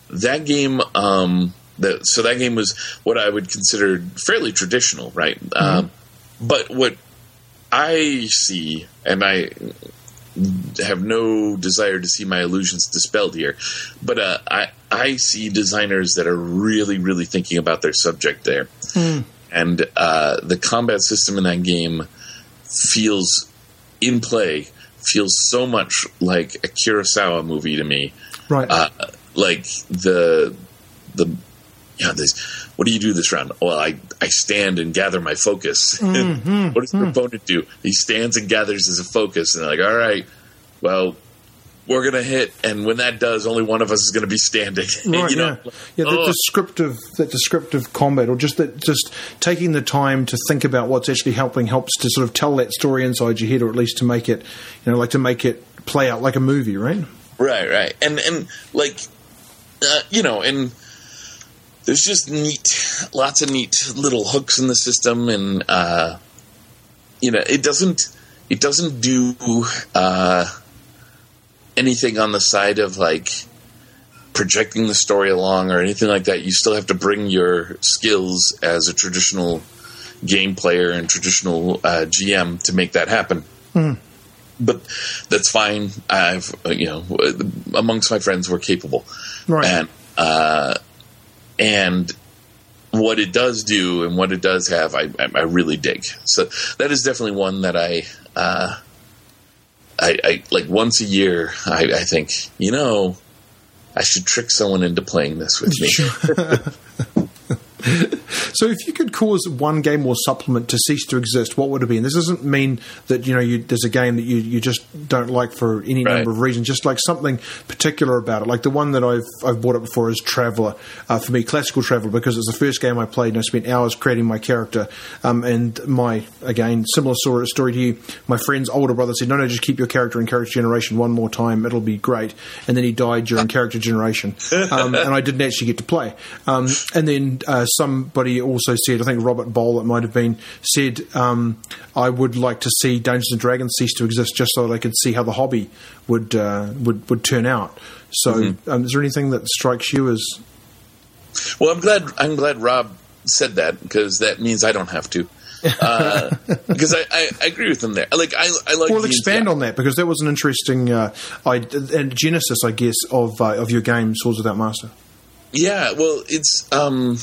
that game. Um, that so that game was what I would consider fairly traditional, right? Um, but what I see, and I have no desire to see my illusions dispelled here, but uh, I I see designers that are really really thinking about their subject there, mm. And uh, the combat system in that game feels in play feels so much like a Kurosawa movie to me. Right. Uh, like the the yeah, this. What do you do this round? Well, I, I stand and gather my focus. Mm-hmm. what does your mm. opponent do? He stands and gathers his focus, and they're like, all right, well, we're going to hit, and when that does, only one of us is going to be standing. Right, you know? yeah, yeah. The oh. descriptive, that descriptive combat, or just that, just taking the time to think about what's actually helping helps to sort of tell that story inside your head, or at least to make it, you know, like to make it play out like a movie, right? Right, right, and and like, uh, you know, and there's just neat, lots of neat little hooks in the system, and uh, you know, it doesn't it doesn't do uh, anything on the side of like projecting the story along or anything like that. You still have to bring your skills as a traditional game player and traditional uh, GM to make that happen. Mm. But that's fine. I've you know amongst my friends we're capable, right? And uh, and what it does do and what it does have, I, I really dig. So that is definitely one that I, uh, I, I, like once a year. I, I think you know, I should trick someone into playing this with me. so, if you could cause one game or supplement to cease to exist, what would it be? And this doesn't mean that you know you, there's a game that you, you just don't like for any right. number of reasons. Just like something particular about it. Like the one that I've I've brought up before is Traveller. Uh, for me, classical Traveller because it's the first game I played and I spent hours creating my character. Um, and my again similar story to you. My friend's older brother said, "No, no, just keep your character in character generation one more time. It'll be great." And then he died during character generation, um, and I didn't actually get to play. Um, and then uh, somebody also said, I think Robert Bohl, it might have been, said, um, I would like to see Dungeons and Dragons cease to exist just so that I could see how the hobby would uh, would, would turn out. So, mm-hmm. um, is there anything that strikes you as? Well, I'm glad I'm glad Rob said that because that means I don't have to. uh, because I, I, I, agree with him there. Like I, I like. Well, expand on that because that was an interesting uh, I, and genesis, I guess, of uh, of your game, Swords Without Master. Yeah, well, it's um,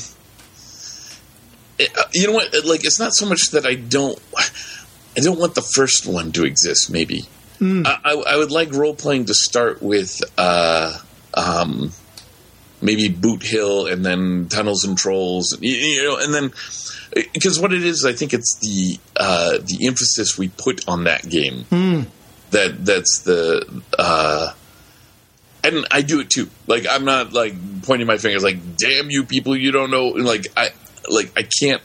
you know what? Like, it's not so much that I don't, I don't want the first one to exist. Maybe mm. I, I, would like role playing to start with, uh, um, maybe Boot Hill and then Tunnels and Trolls, you, you know, and then because what it is, I think it's the uh, the emphasis we put on that game mm. that that's the. Uh, and I do it too. Like I'm not like pointing my fingers, like "damn you people, you don't know." Like I, like I can't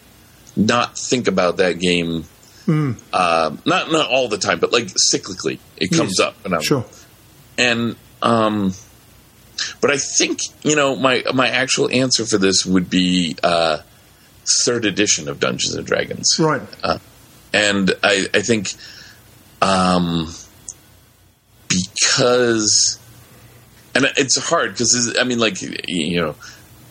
not think about that game. Mm. Uh, not not all the time, but like cyclically, it comes yes. up, and I'm, sure. And um, but I think you know my my actual answer for this would be uh, third edition of Dungeons and Dragons, right? Uh, and I I think um, because and it's hard because I mean like you know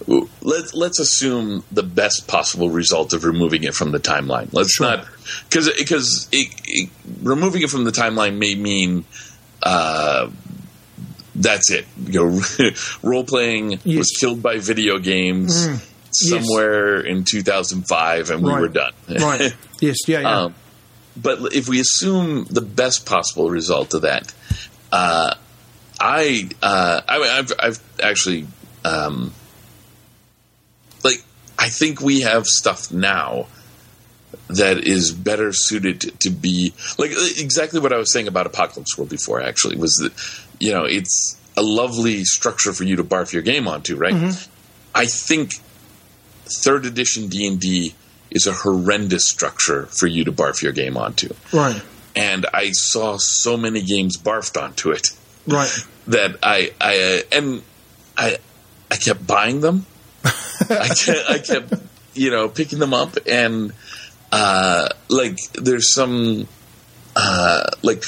let's let's assume the best possible result of removing it from the timeline. Let's sure. not because because removing it from the timeline may mean uh, that's it. You know, role playing yes. was killed by video games mm. somewhere yes. in 2005, and right. we were done. right. Yes. Yeah. yeah. Um, but if we assume the best possible result of that, uh, I uh, I have I've actually. Um, I think we have stuff now that is better suited to, be like exactly what I was saying about Apocalypse World before. Actually, was that you know it's a lovely structure for you to barf your game onto, right? Mm-hmm. I think third edition D and D is a horrendous structure for you to barf your game onto, right? And I saw so many games barfed onto it, right? That I I uh, and I I kept buying them I, kept, I kept, you know, picking them up and uh, like there's some uh, like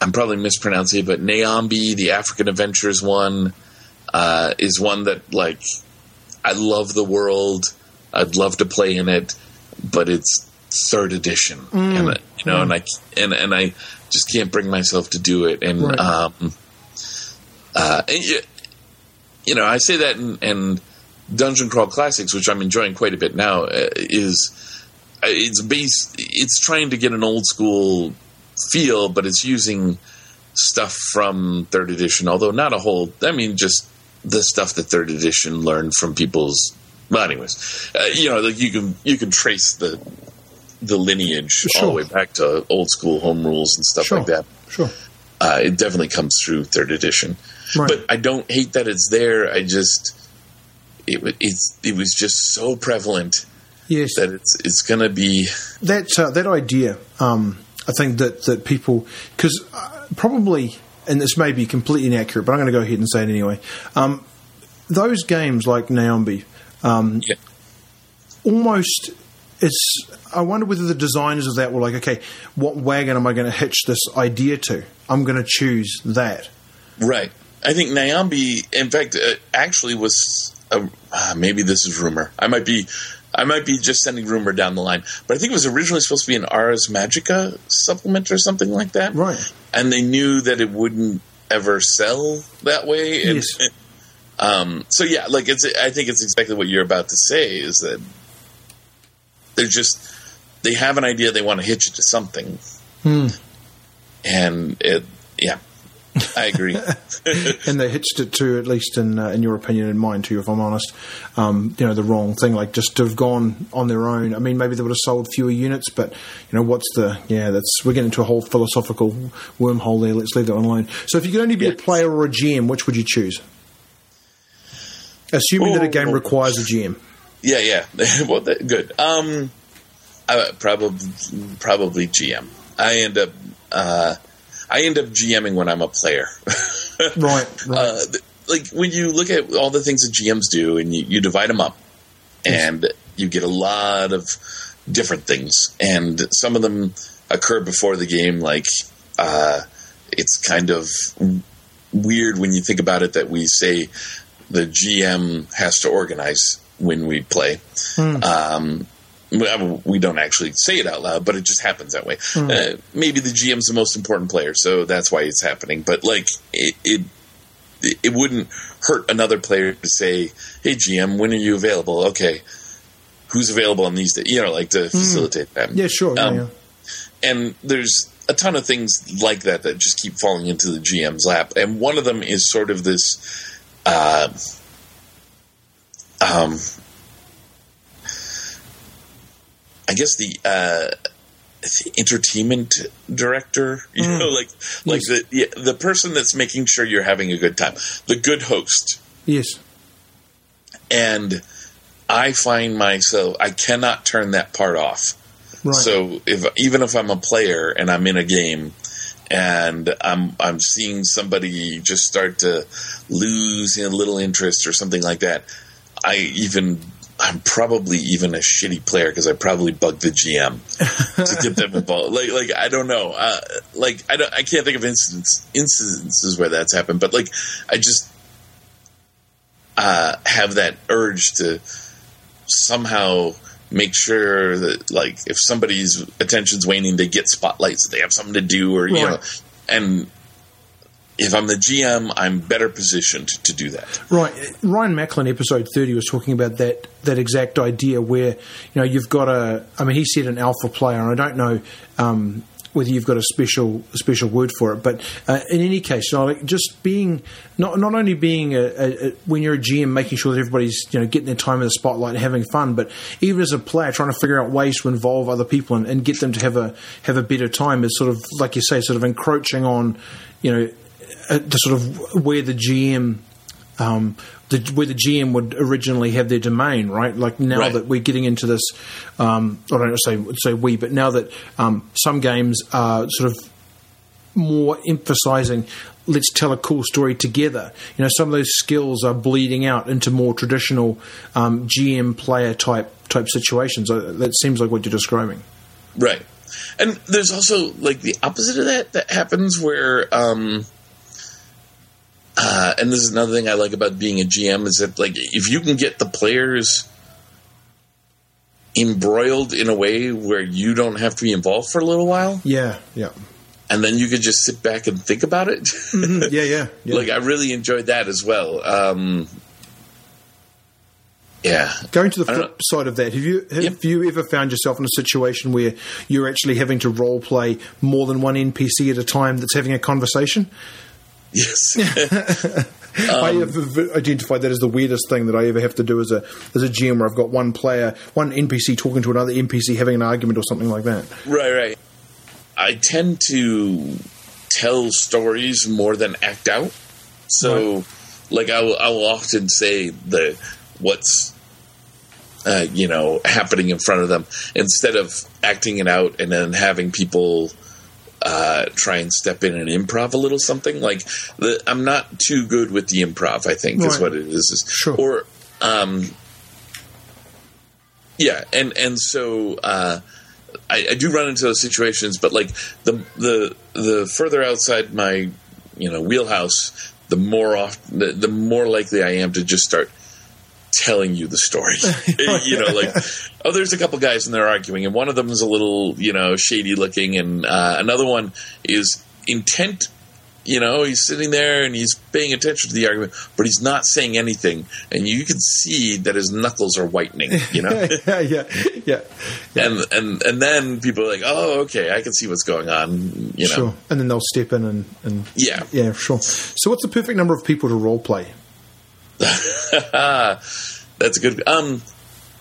I'm probably mispronouncing it, but Nayambi, the African Adventures one, uh, is one that like I love the world. I'd love to play in it, but it's third edition, mm. and you know, and I and and I just can't bring myself to do it. And Right. um, uh, and you, you know, I say that and, and Dungeon Crawl Classics, which I'm enjoying quite a bit now, uh, is uh, it's based. It's trying to get an old school feel, but it's using stuff from third edition. Although not a whole. I mean, just the stuff that third edition learned from people's. Well, anyways, uh, you know, like you can you can trace the the lineage all the way back to old school home rules and stuff Sure. like that. Sure. Uh, it definitely comes through third edition, Right. but I don't hate that it's there. I just it it's it was just so prevalent Yes. that it's it's gonna be that uh, that idea, um, I think that that people because uh, probably, and this may be completely inaccurate, but I'm going to go ahead and say it anyway. Um, those games like Naombi, um, yeah, almost it's. I wonder whether the designers of that were like, okay, what wagon am I going to hitch this idea to? I'm going to choose that. right. I think Nyambi, in fact, uh, actually was a, uh, maybe this is rumor. I might be. I might be just sending rumor down the line, but I think it was originally supposed to be an Ars Magica supplement or something like that. Right. and they knew that it wouldn't ever sell that way. And, Yes. um, so yeah, like it's. I think it's exactly what you're about to say. Is that they're just they have an idea they want to hitch it to something, Hmm. and it. Yeah, I agree. and they hitched it to, at least in uh, in your opinion and mine too, if I'm honest, um, you know, the wrong thing. Like just to have gone on their own. I mean, maybe they would have sold fewer units, but you know, what's the yeah? That's we're getting into a whole philosophical wormhole there. Let's leave that one alone. So, if you could only be a player or a GM, which would you choose? Assuming that a game Oh. requires a GM. yeah, yeah. well, that, good. Um, I, probably probably GM. I end up. Uh, I end up GMing when I'm a player. Right, right. uh, like when you look at all the things that GMs do, and you, you divide them up, and you get a lot of different things, and some of them occur before the game. Like uh, it's kind of weird when you think about it that we say the GM has to organize when we play. Um, well, we don't actually say it out loud, but it just happens that way. Uh, maybe the GM's the most important player, so that's why it's happening. But like it, it, it wouldn't hurt another player to say, "Hey, GM, when are you available?" Okay, who's available on these days? You know, like to facilitate that. yeah, sure. um, yeah, yeah. And there's a ton of things like that that just keep falling into the GM's lap, and one of them is sort of this. Uh, um, I guess the uh, the entertainment director, you know, like like the yeah, the person that's making sure you're having a good time, the good host, Yes. and I find myself I cannot turn that part off. Right. So if even if I'm a player and I'm in a game and I'm I'm seeing somebody just start to lose a little interest or something like that, I even I'm probably even a shitty player because I probably bugged the GM to get them involved. Like like I don't know. Uh, like I don't I can't think of instance instances where that's happened, but like I just uh, have that urge to somehow make sure that like if somebody's attention's waning they get spotlights they have something to do or you know and if i'm the gm i'm better positioned to do that Right, Ryan Macklin, episode thirty, was talking about that that exact idea where you know you've got a. I mean, he said an alpha player, and I don't know um, whether you've got a special a special word for it, but uh, in any case, you know, like just being not not only being a, a, a when you're a GM, making sure that everybody's you know getting their time in the spotlight and having fun, but even as a player, trying to figure out ways to involve other people and, and get them to have a have a better time is sort of like you say, sort of encroaching on you know the sort of where the GM um, the, where the GM would originally have their domain, right? Like now Right. that we're getting into this, um, I don't say say we, but now that um, some games are sort of more emphasizing let's tell a cool story together. You know, some of those skills are bleeding out into more traditional um, GM player type type situations. Uh, That seems like what you're describing. right and there's also like the opposite of that that happens where um uh, and this is another thing I like about being a GM is that like if you can get the players embroiled in a way where you don't have to be involved for a little while. Yeah, yeah. And then you could just sit back and think about it. Mm-hmm. Yeah, yeah, yeah. like I really enjoyed that as well. Um, yeah. Going to the flip side of that, have you have Yep. you ever found yourself in a situation where you're actually having to role play more than one NPC at a time that's having a conversation? Yes. I have identified that as the weirdest thing that I ever have to do as a as a GM, where I've got one player, one NPC talking to another NPC, having an argument or something like that. Right, right. I tend to tell stories more than act out. So, like, I will, I will often say the what's uh, you know happening in front of them instead of acting it out and then having people uh, try and step in and improv a little something. Like, the, I'm not too good with the improv. I think is what it is. is Sure. Or um, yeah, and and so uh, I, I do run into those situations, but like the the the further outside my you know wheelhouse, the more off the, the more likely I am to just start telling you the story. you know, like oh, there's a couple guys and they're arguing, and one of them is a little you know shady looking, and uh, another one is intent. You know, he's sitting there and he's paying attention to the argument, but he's not saying anything, and you can see that his knuckles are whitening. You know, yeah, yeah, yeah. and and and then people are like, "Oh, okay, I can see what's going on." You know, Sure. And then they'll step in and, and yeah. yeah, sure. So, what's the perfect number of people to role play? That's a good. Um,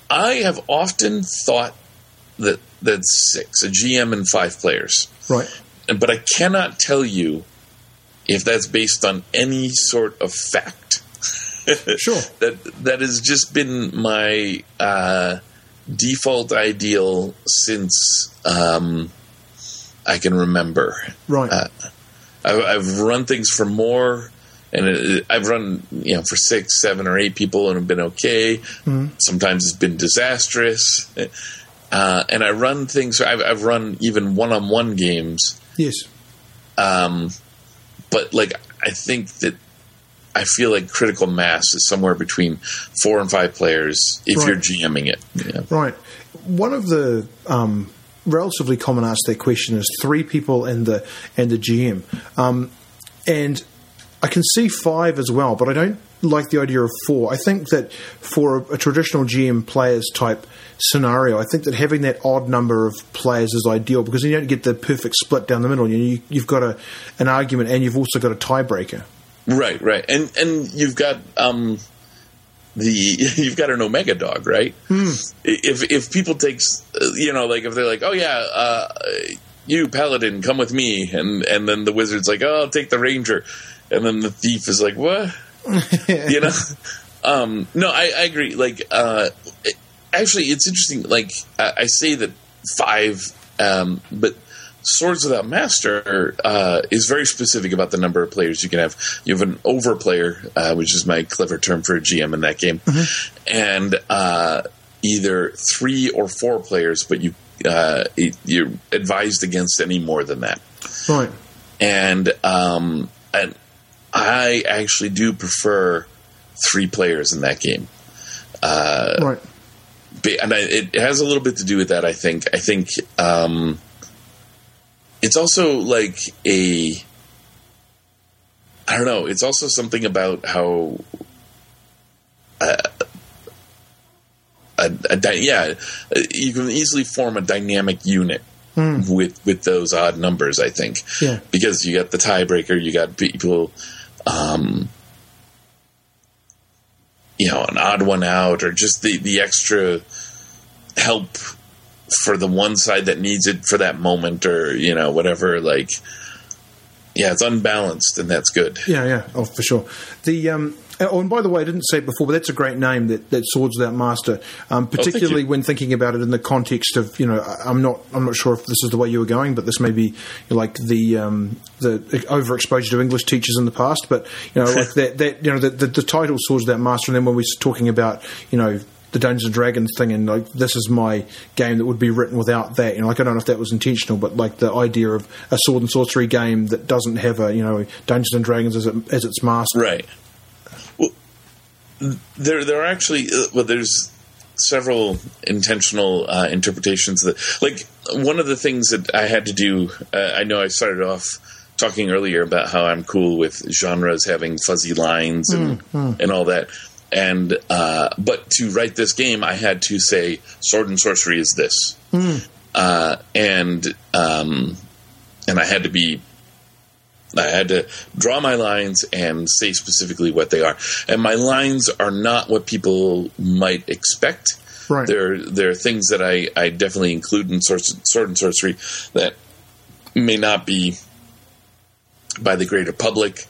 I have often thought that that's six, a GM and five players, Right. but I cannot tell you if that's based on any sort of fact. Sure. that that has just been my uh, default ideal since um, I can remember. Right. Uh, I've, I've run things for more, and it, I've run you know for six, seven, or eight people, and have been okay. Sometimes it's been disastrous, uh, and I run things. I've, I've run even one-on-one games, yes. um, but like I think that I feel like critical mass is somewhere between four and five players if Right. you're GMing it. Yeah. Right. One of the um, relatively common asked that question is three people and the and the GM, um, and I can see five as well, but I don't like the idea of four. I think that for a, a traditional GM players type scenario, I think that having that odd number of players is ideal because you don't get the perfect split down the middle. You, you, you've got a an argument and you've also got a tiebreaker. Right, right, and and you've got um, the you've got an Omega dog, right? If if people take uh, you know like if they're like, oh yeah, uh, you paladin, come with me, and and then the wizard's like, oh, I'll take the ranger, and then the thief is like, what? you know? Um, no, I, I agree. Like, uh, it- actually, it's interesting. Like, I, I say that five, um, but Swords Without Master uh, is very specific about the number of players you can have. You have an overplayer, uh, which is my clever term for a GM in that game, and uh, either three or four players, but you uh, it, you're advised against any more than that Right. and um, and I actually do prefer three players in that game. right. Ba- And I, it has a little bit to do with that. I think. I think um, it's also like a. I don't know. It's also something about how. Uh, a, a dy- yeah, uh, you can easily form a dynamic unit with with those odd numbers. I think Yeah. because you got the tiebreaker, you got people, um, you know, an odd one out, or just the the extra help for the one side that needs it for that moment, or you know, whatever. Like, yeah, it's unbalanced, and that's good. Yeah, yeah, oh, for sure. The um, oh, and by the way, I didn't say it before, but that's a great name, that, that Swords Without Master. Um, particularly you. when thinking about it in the context of, you know, I'm not, I'm not sure if this is the way you were going, but this may be like the um, the overexposure to English teachers in the past. But you know, like that, that you know, the, the, the title Swords Without Master, and then when we're talking about, you know. The Dungeons and Dragons thing, and like this is my game that would be written without that. You know, like I don't know if that was intentional, but like the idea of a sword and sorcery game that doesn't have a you know Dungeons and Dragons as, it, as its master. Right. Well, there there are actually uh, well, there's several intentional uh, interpretations that, like, one of the things that I had to do. Uh, I know I started off talking earlier about how I'm cool with genres having fuzzy lines and and all that. And uh, but to write this game, I had to say sword and sorcery is this, uh, and um, and I had to be. I had to draw my lines and say specifically what they are, and my lines are not what people might expect. Right. There, there are things that I, I definitely include in sword, sword and sorcery that may not be by the greater public,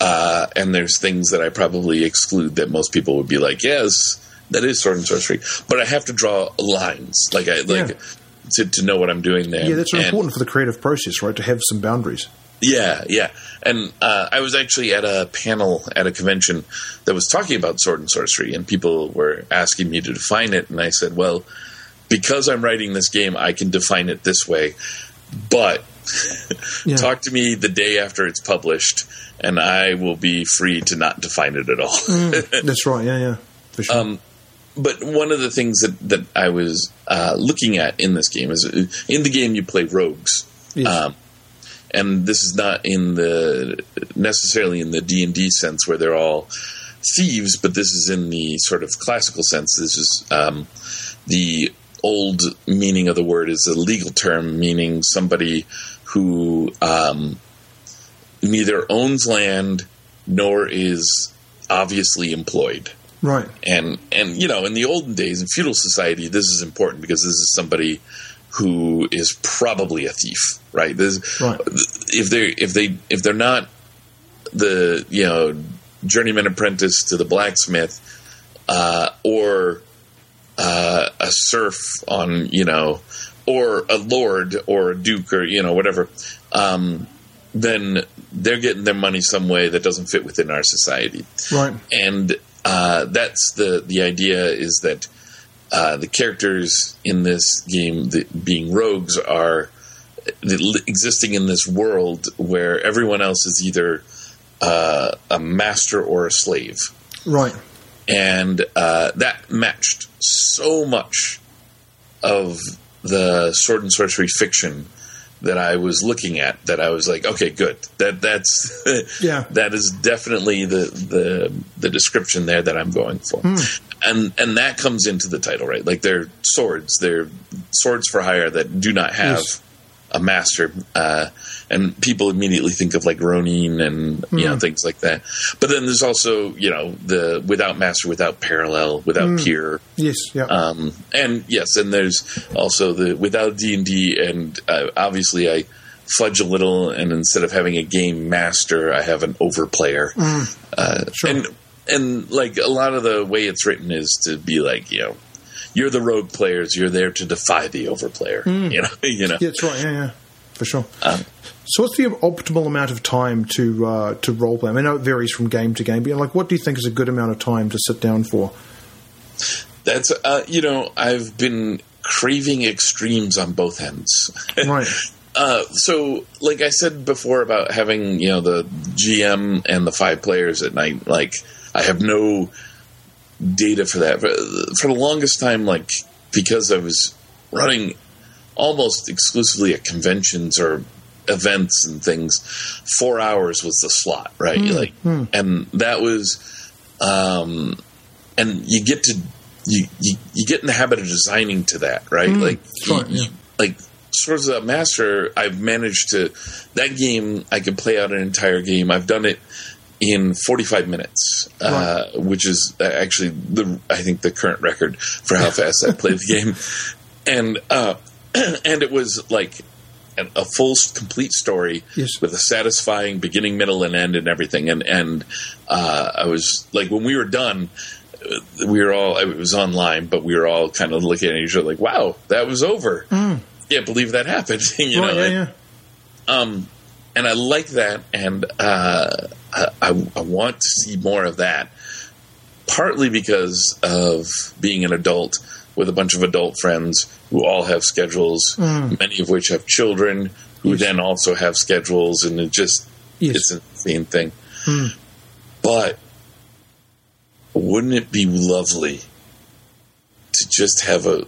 uh, and there's things that I probably exclude that most people would be like, yes, that is sword and sorcery, but I have to draw lines, like I like Yeah. to, to know what I'm doing there. Yeah, that's And- important for the creative process, right? To have some boundaries. Yeah, yeah. And uh, I was actually at a panel at a convention that was talking about sword and sorcery, and people were asking me to define it. And I said, well, because I'm writing this game, I can define it this way. But Yeah. talk to me the day after it's published, and I will be free to not define it at all. That's right. Yeah, yeah, for sure. Um, but one of the things that, that I was uh, looking at in this game is uh, in the game you play rogues. Yes. Um, and this is not in the necessarily in the D and D sense where they're all thieves, but this is in the sort of classical sense. This is um, the old meaning of the word is a legal term meaning somebody who um, neither owns land nor is obviously employed right. and and you know in the olden days in feudal society this is important because this is somebody who is probably a thief right this Right. if they if they if they're not the you know journeyman apprentice to the blacksmith uh, or uh, a serf on you know or a lord or a duke or you know whatever um, then they're getting their money some way that doesn't fit within our society Right. and uh, that's the the idea is that uh, the characters in this game, the, being rogues, are the, existing in this world where everyone else is either uh, a master or a slave, Right. and uh, that matched so much of the sword and sorcery fiction that I was looking at that I was like, okay, good. That that's Yeah. that is definitely the the the description there that I'm going for. Hmm. And and that comes into the title, right? Like they're swords, they're swords for hire that do not have Yes. A master. Uh, and people immediately think of like Ronin and you know things like that. But then there's also you know the without master, without parallel, without peer. Yes. Yeah. Um, and yes, and there's also the without D and D, and uh, obviously I fudge a little, and instead of having a game master, I have an overplayer. Uh, Sure. And and like a lot of the way it's written is to be like you know. You're the rogue players. You're there to defy the overplayer. You know, you know. yeah, that's right. Yeah, yeah, for sure. Um, so, what's the optimal amount of time to uh, to role play? I, mean, I know it varies from game to game, but like, what do you think is a good amount of time to sit down for? That's uh, you know I've been craving extremes on both ends. Right. Uh, so, like I said before about having you know the GM and the five players at night, like I have no data for that. For, for the longest time, like because I was running almost exclusively at conventions or events and things, four hours was the slot, right? Hmm. Like, hmm. and that was, um, and you get to you, you you get in the habit of designing to that, right? Hmm. like, Sure, you- yeah. like Swords of the Master, I've managed to that game. I can play out an entire game. I've done it in 45 minutes, uh, which is actually the I think the current record for how fast I played the game, and uh, and it was like an, a full complete story Yes. with a satisfying beginning, middle, and end, and everything. And and uh, I was like when we were done. uh, We were all, it was online, but we were all kind of looking at each other like, wow, that was over. Can't believe that happened. you right. know, Yeah, yeah. um, and I like that, and uh, I, I want to see more of that. Partly because of being an adult with a bunch of adult friends who all have schedules, many of which have children who Yes. then also have schedules, and it just Yes. it's an insane thing. But wouldn't it be lovely to just have a,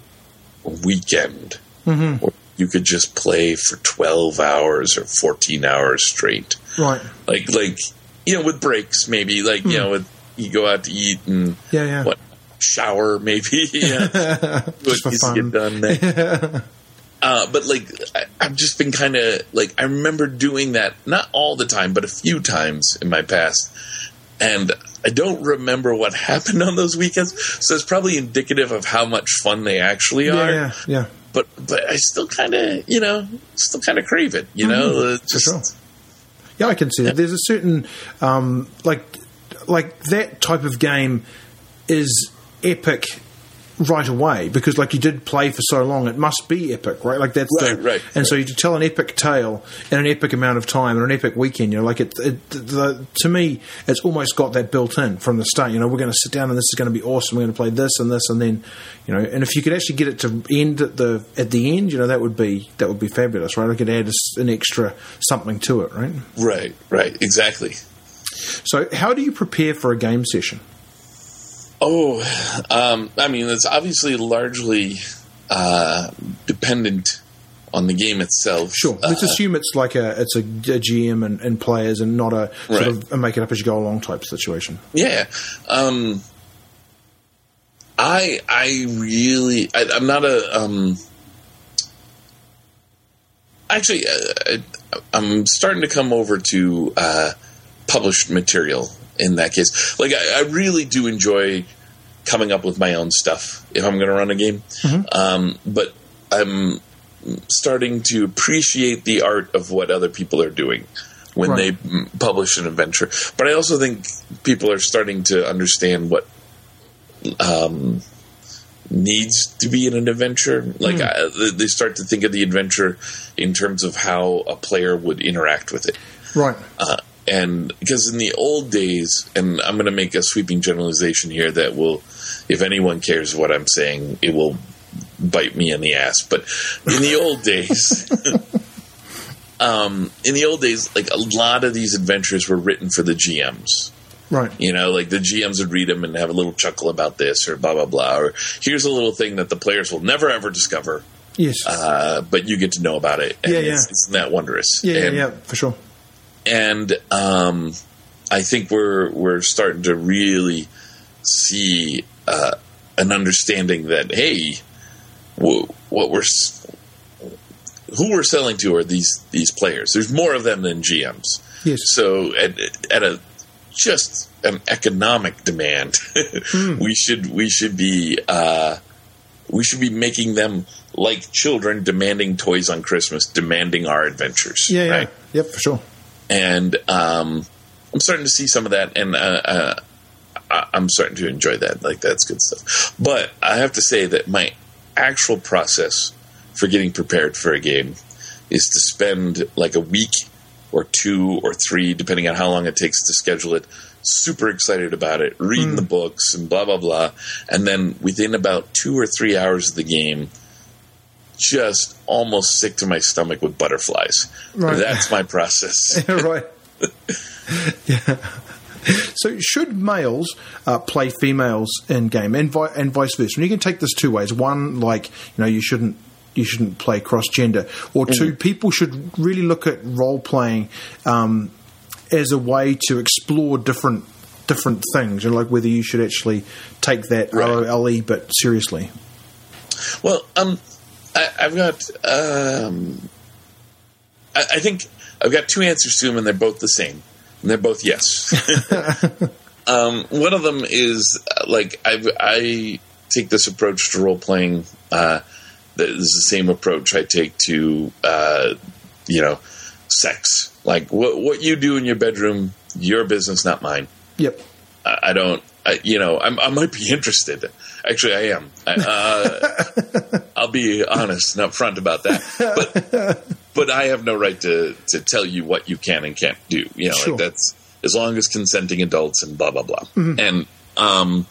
a weekend mm-hmm. where you could just play for 12 hours or 14 hours straight. Right. Like, like, you know, with breaks, maybe, like, mm. you know, with, you go out to eat and yeah, yeah. what shower maybe yeah what needs to get done there. uh, but like I, I've just been kind of like I remember doing that not all the time but a few times in my past and I don't remember what happened on those weekends so it's probably indicative of how much fun they actually are yeah yeah but but I still kind of you know still kind of crave it you know mm-hmm. uh, just sure. Yeah I can see that. There's a certain um, like like that type of game is epic right away because like you did play for so long it must be epic right? Like that's right, the, right and right. so you tell an epic tale in an epic amount of time and an epic weekend you know like it, it the, to me it's almost got that built in from the start you know we're going to sit down and this is going to be awesome we're going to play this and this and then you know and if you could actually get it to end at the at the end you know that would be that would be fabulous right? I could add an extra something to it right? Right right exactly. So how do you prepare for a game session Oh, um, I mean, it's obviously largely uh, dependent on the game itself. Sure. Let's uh, assume it's like a it's a, a GM and, and, players and not a sort right. of a make it up as you go along type situation. Yeah. Um, I I really I, am not a um, actually uh, I, am starting to come over to uh, published material in that case. Like I, I, really do enjoy coming up with my own stuff if I'm going to run a game, mm-hmm. um, but I'm starting to appreciate the art of what other people are doing when right. they publish an adventure. But I also think people are starting to understand what um, needs to be in an adventure. Like mm. I, they start to think of the adventure in terms of how a player would interact with it. Right. Uh, and because in the old days, and I'm going to make a sweeping generalization here that will, if anyone cares what I'm saying, it will bite me in the ass. But in the old days, um, in the old days, like a lot of these adventures were written for the GMs. Right. You know, like the GMs would read them and have a little chuckle about this or blah, blah, blah. Or here's a little thing that the players will never ever discover. Yes. Uh, but you get to know about it. yeah, yeah. It's, it's that wondrous. Yeah, and, yeah, yeah, for sure and um, I think we're we're starting to really see uh, an understanding that hey, w- what we're who we're selling to are these these players. There's more of them than GMs. Yes. So at, at a just an economic demand, mm. we should we should be uh, we should be making them like children demanding toys on Christmas, demanding our adventures. Yeah, right? yeah, yep, for sure and um, I'm starting to see some of that, and uh, uh, I'm starting to enjoy that. Like that's good stuff. But I have to say that my actual process for getting prepared for a game is to spend like a week or two or three, depending on how long it takes to schedule it. Super excited about it, reading mm. the books and blah blah blah, and then within about two or three hours of the game just almost sick to my stomach with butterflies. Right. That's my process. right. yeah. So, should males uh, play females in game, and, vi- and vice versa? And you can take this two ways. One, like you know, you shouldn't you shouldn't play cross gender, or 2 mm people should really look at role playing um, as a way to explore different different things, and like whether you should actually take that right. ROLE but seriously. Well, um, I, have got. Um, I, I, think I've got two answers to them, and they're both the same, and they're both yes. um, one of them is uh, like I, I take this approach to role playing. Uh, that is the same approach I take to, uh, you know, sex. Like what what you do in your bedroom, your business, not mine. Yep. I, I don't. I, you know, I'm, i might be interested. Actually, I am. I, uh, I'll be honest and upfront about that. But but I have no right to to tell you what you can and can't do. You know, sure. like that's as long as consenting adults and blah blah blah. Mm-hmm. And um,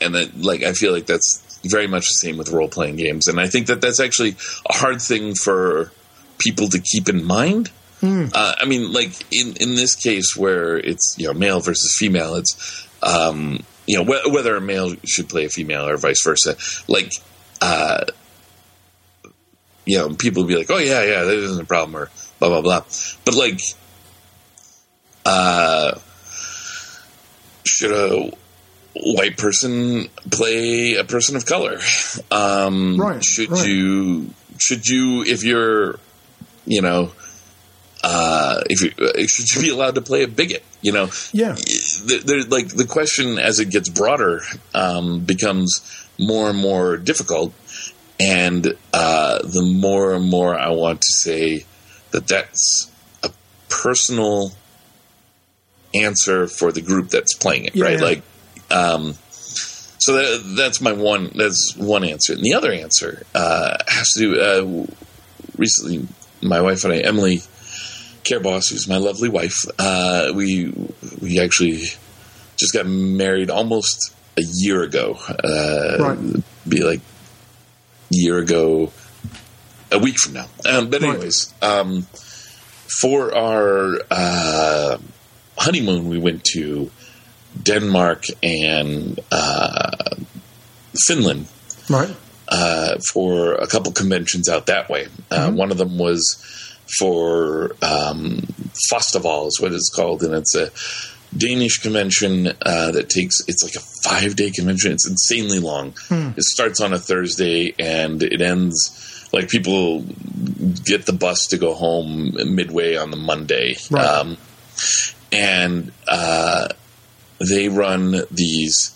and then like I feel like that's very much the same with role playing games. And I think that that's actually a hard thing for people to keep in mind. Mm. Uh, I mean, like in in this case where it's you know male versus female, it's um, you know wh- whether a male should play a female or vice versa. Like, uh, you know, people would be like, "Oh yeah, yeah, that isn't a problem," or blah blah blah. But like, uh, should a white person play a person of color? Um, Right, Should right. you? Should you? If you're, you know. Uh, if you uh, should you be allowed to play a bigot, you know, Yeah. there, like the question as it gets broader um, becomes more and more difficult, and uh, the more and more I want to say that that's a personal answer for the group that's playing it, Yeah, right? Like, um, so that, that's my one. That's one answer, and the other answer uh, has to do. Uh, recently, my wife and I, Emily Care Boss, who's my lovely wife, uh, we we actually just got married almost a year ago. Uh, Right. Be like year ago, a week from now. Um, but Right. anyways, um, for our uh, honeymoon, we went to Denmark and uh, Finland Right. uh, for a couple conventions out that way. Uh, One of them was for um, Fastaval, is what it's called, and it's a Danish convention uh, that takes. It's like a five day convention. It's insanely long. It starts on a Thursday and it ends like people get the bus to go home midway on the Monday. Right. Um, and uh, they run these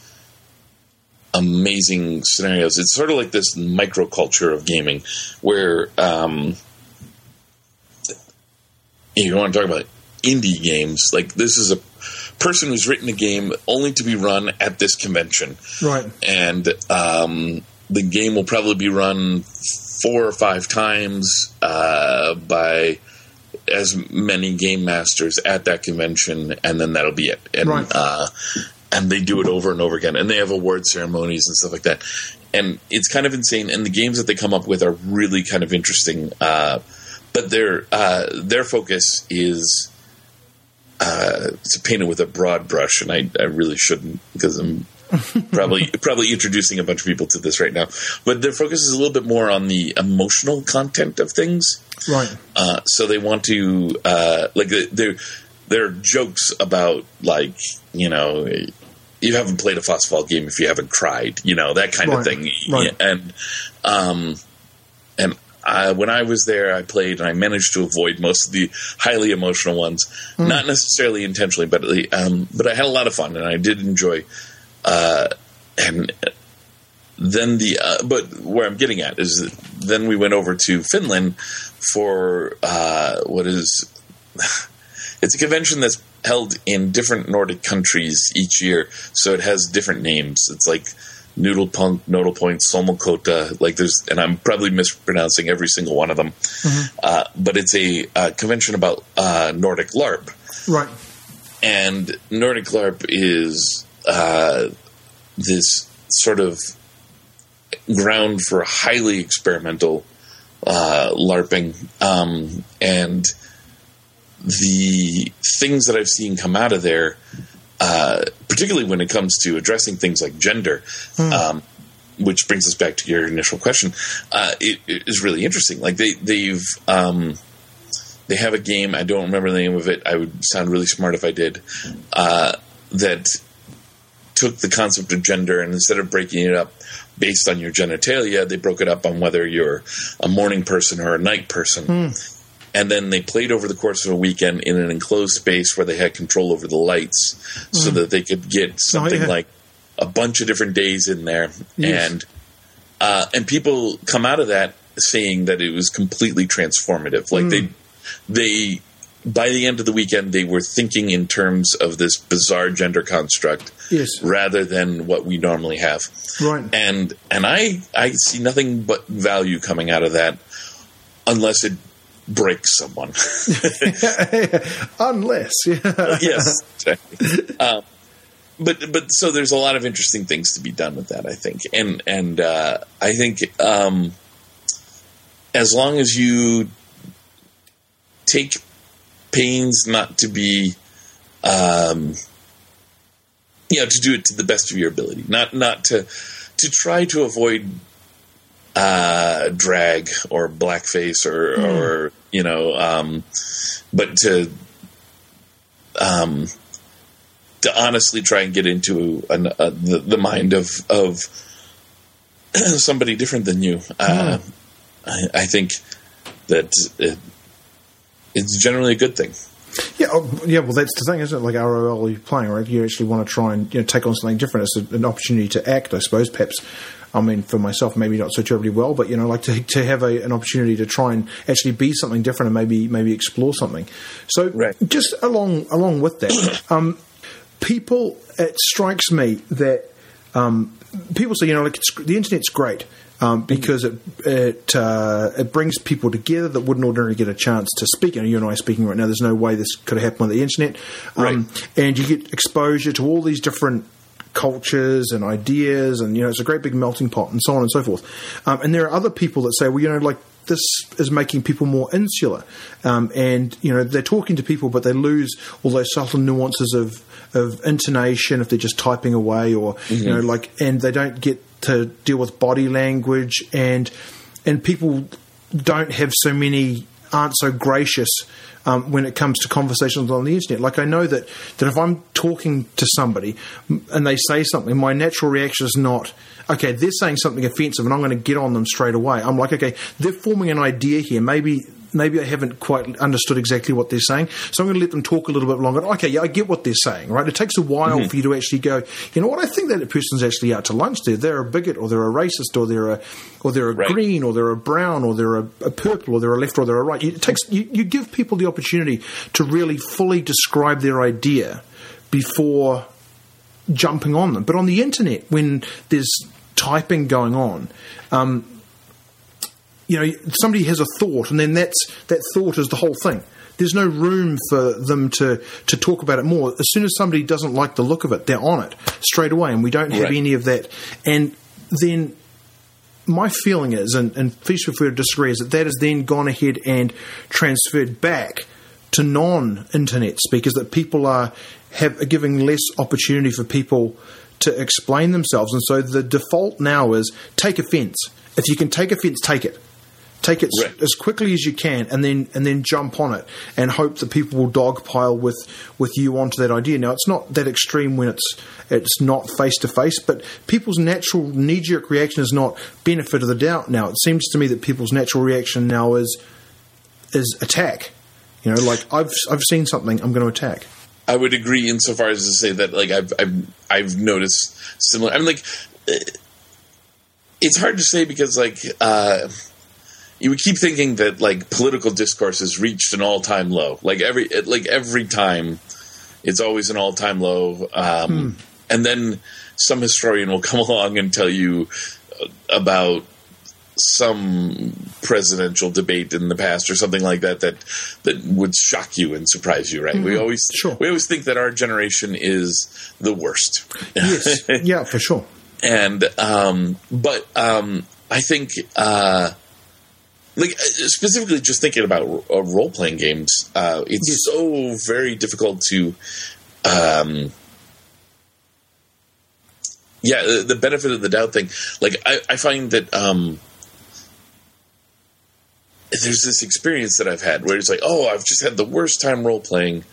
amazing scenarios. It's sort of like this microculture of gaming where um, you want to talk about indie games. Like this is a person who's written a game only to be run at this convention, Right. and um, the game will probably be run four or five times uh, by as many game masters at that convention, and then that'll be it. And Right. uh, and they do it over and over again, and they have award ceremonies and stuff like that. And it's kind of insane. And the games that they come up with are really kind of interesting. Uh, but their uh, their focus is uh, it's painted with a broad brush, and I, I really shouldn't because I'm probably probably introducing a bunch of people to this right now. But their focus is a little bit more on the emotional content of things. Right. Uh, so they want to uh, like there are jokes about like you know you haven't played a Fastaval game if you haven't cried you know that kind of thing right. and um and uh, when I was there, I played and I managed to avoid most of the highly emotional ones, Hmm. not necessarily intentionally, but um, but I had a lot of fun and I did enjoy. Uh, and then the uh, but where I'm getting at is that then we went over to Finland for uh, what is it's a convention that's held in different Nordic countries each year, so it has different names. It's like Noodle Punk, Nodal Point, Solmukohta. Like there's, and I'm probably mispronouncing every single one of them. Uh, but it's a uh, convention about uh, Nordic LARP Right. and Nordic LARP is uh, this sort of ground for highly experimental uh, LARPing, um, and the things that I've seen come out of there, uh, particularly when it comes to addressing things like gender. Um, which brings us back to your initial question. Uh, it, it is really interesting. Like they, they've um, they have a game. I don't remember the name of it. I would sound really smart if I did. Uh, that took the concept of gender and instead of breaking it up based on your genitalia, they broke it up on whether you're a morning person or a night person. And then they played over the course of a weekend in an enclosed space where they had control over the lights so that they could get something yeah. like a bunch of different days in there. Yes. And uh, and people come out of that saying that it was completely transformative. Like they they by the end of the weekend they were thinking in terms of this bizarre gender construct Yes. rather than what we normally have. Right. And and I I see nothing but value coming out of that unless it breaks someone. Unless. Yeah. yes. exactly. Um, but but so there's a lot of interesting things to be done with that, I think, and and uh, I think um, as long as you take pains not to be um, you know to do it to the best of your ability, not not to to try to avoid uh, drag or blackface or mm. or you know, um, but to um, to honestly try and get into an, uh, the, the, mind of of somebody different than you. Uh, mm. I, I, think that it, it's generally a good thing. Yeah, oh, yeah. Well, that's the thing, isn't it? Like ROL, you're playing, right? You actually want to try and you know, take on something different. It's an opportunity to act, I suppose. Perhaps, I mean, for myself, maybe not so terribly well, but you know, like to to have a, an opportunity to try and actually be something different and maybe maybe explore something. So, right. just along along with that, um, people, it strikes me that um, people say, you know, like the internet's great um, because it it uh, it brings people together that wouldn't ordinarily get a chance to speak. You, know, you and I are speaking right now. There's no way this could have happened on the internet, um, right. and you get exposure to all these different cultures and ideas, and you know, it's a great big melting pot, and so on and so forth. Um, and there are other people that say, well, you know, like this is making people more insular, um, and you know, they're talking to people, but they lose all those subtle nuances of of intonation if they're just typing away, or mm-hmm. you know, like, and they don't get to deal with body language and and people don't have so many aren't so gracious um, when it comes to conversations on the internet. Like I know that that if I'm talking to somebody and they say something, my natural reaction is not okay. They're saying something offensive, and I'm going to get on them straight away. I'm like, okay, they're forming an idea here. Maybe maybe I haven't quite understood exactly what they're saying. So I'm going to let them talk a little bit longer. Okay, yeah, I get what they're saying, right? It takes a while mm-hmm. for you to actually go, you know what, I think that person's actually out to lunch there. They're a bigot or they're a racist or they're a, or they're a right. green or they're a brown or they're a, a, purple or they're a left or they're a right. It takes, you, you give people the opportunity to really fully describe their idea before jumping on them. But on the internet, when there's typing going on, um, you know, somebody has a thought, and then that's that thought is the whole thing. There's no room for them to to talk about it more. As soon as somebody doesn't like the look of it, they're on it straight away, and we don't have right. any of that. And then my feeling is, and, and please feel free to disagree, is that that has then gone ahead and transferred back to non-internet speakers. That people are have are giving less opportunity for people to explain themselves, and so the default now is take offence. If you can take offence, take it. Take it right. as quickly as you can, and then and then jump on it, and hope that people will dogpile with with you onto that idea. Now, it's not that extreme when it's it's not face to face, but people's natural knee jerk reaction is not benefit of the doubt. Now, it seems to me that people's natural reaction now is is attack. You know, like I've I've seen something, I'm going to attack. I would agree insofar as to say that like I've I've I've noticed similar. I mean, like it's hard to say because like. uh you would keep thinking that like political discourse has reached an all time low. Like every like every time, it's always an all time low. Um, hmm. And then some historian will come along and tell you about some presidential debate in the past or something like that that that would shock you and surprise you. Right? Mm-hmm. We always sure. we always think that our generation is the worst. Yes. yeah, for sure. And um, but um, I think. Uh, like uh, specifically just thinking about uh, role playing games, uh, it's yes. so very difficult to. Um, yeah, the, the, benefit of the doubt thing. Like I, I find that um, there's this experience that I've had where it's like, oh, I've just had the worst time role playing.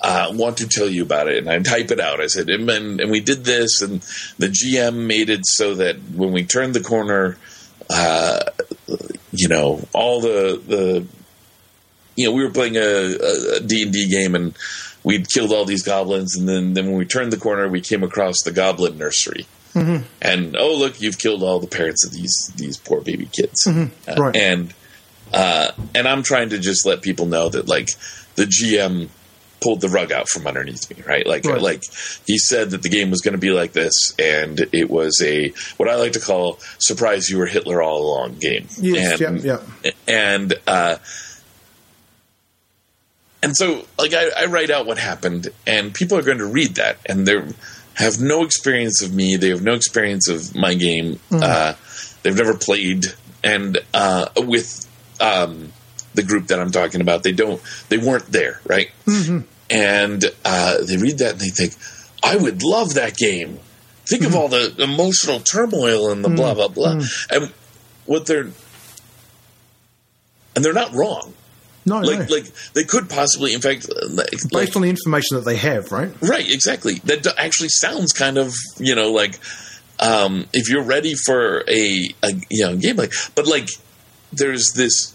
Uh, want to tell you about it, and I type it out. I said, and, and we did this, and the GM made it so that when we turned the corner, uh, you know, all the the you know, we were playing a D and D game and we'd killed all these goblins, and then then when we turned the corner, we came across the goblin nursery. Mm-hmm. And oh look, you've killed all the parents of these these poor baby kids. Mm-hmm. Uh, right. And uh, and I'm trying to just let people know that like the GM pulled the rug out from underneath me, right? Like, right. like he said that the game was going to be like this, and it was a what I like to call "surprise you were Hitler all along" game. Yes, and, yeah, yeah. And uh, and so, like, I, I write out what happened, and people are going to read that, and they have no experience of me. They have no experience of my game. Mm-hmm. Uh, they've never played, and uh, with um, the group that I'm talking about, they don't, they weren't there, right? Mm-hmm and uh, they read that and they think, I would love that game. Think mm-hmm. of all the emotional turmoil and the mm-hmm. blah blah blah. Mm-hmm. And what they're and they're not wrong. No, like no. like they could possibly, in fact, like, based on the information that they have, right? Right, exactly. That actually sounds kind of you know like um, if you're ready for a, a you know game like, but like there's this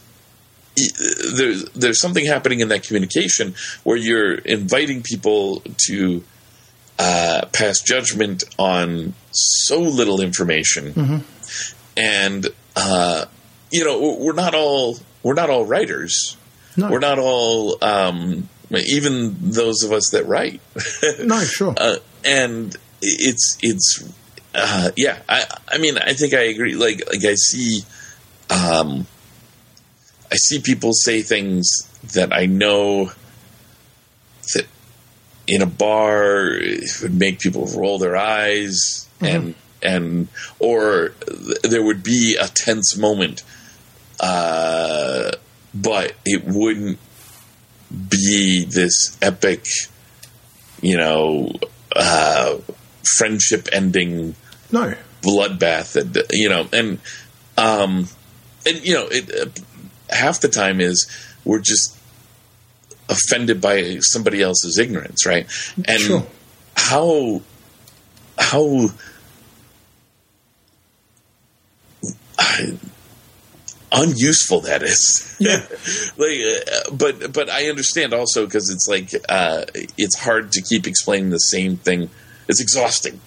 there's there's something happening in that communication where you're inviting people to uh, pass judgment on so little information, mm-hmm. and uh, you know we're not all we're not all writers. No. We're not all um, even those of us that write. no, sure. Uh, and it's it's uh, yeah. I I mean I think I agree. Like like I see. Um, I see people say things that I know that in a bar would make people roll their eyes mm-hmm. and and or there would be a tense moment uh, but it wouldn't be this epic you know uh, friendship ending no bloodbath and you know and um and you know it half the time is we're just offended by somebody else's ignorance, right? And sure. how how unuseful that is. Yeah. like, uh, but but I understand also because it's like uh, it's hard to keep explaining the same thing. It's exhausting.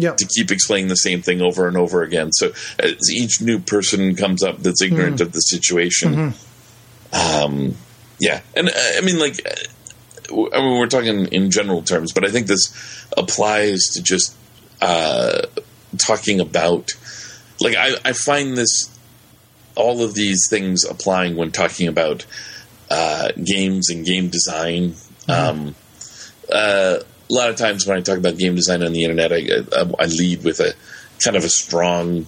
Yeah. To keep explaining the same thing over and over again. So as each new person comes up that's ignorant mm. of the situation, mm-hmm. um, yeah, and uh, I mean, like, uh, I mean, we're talking in general terms, but I think this applies to just uh, talking about, like, I, I find this, all of these things applying when talking about uh, games and game design. Mm-hmm. Um, uh, a lot of times when I talk about game design on the internet, I, I, I lead with a kind of a strong,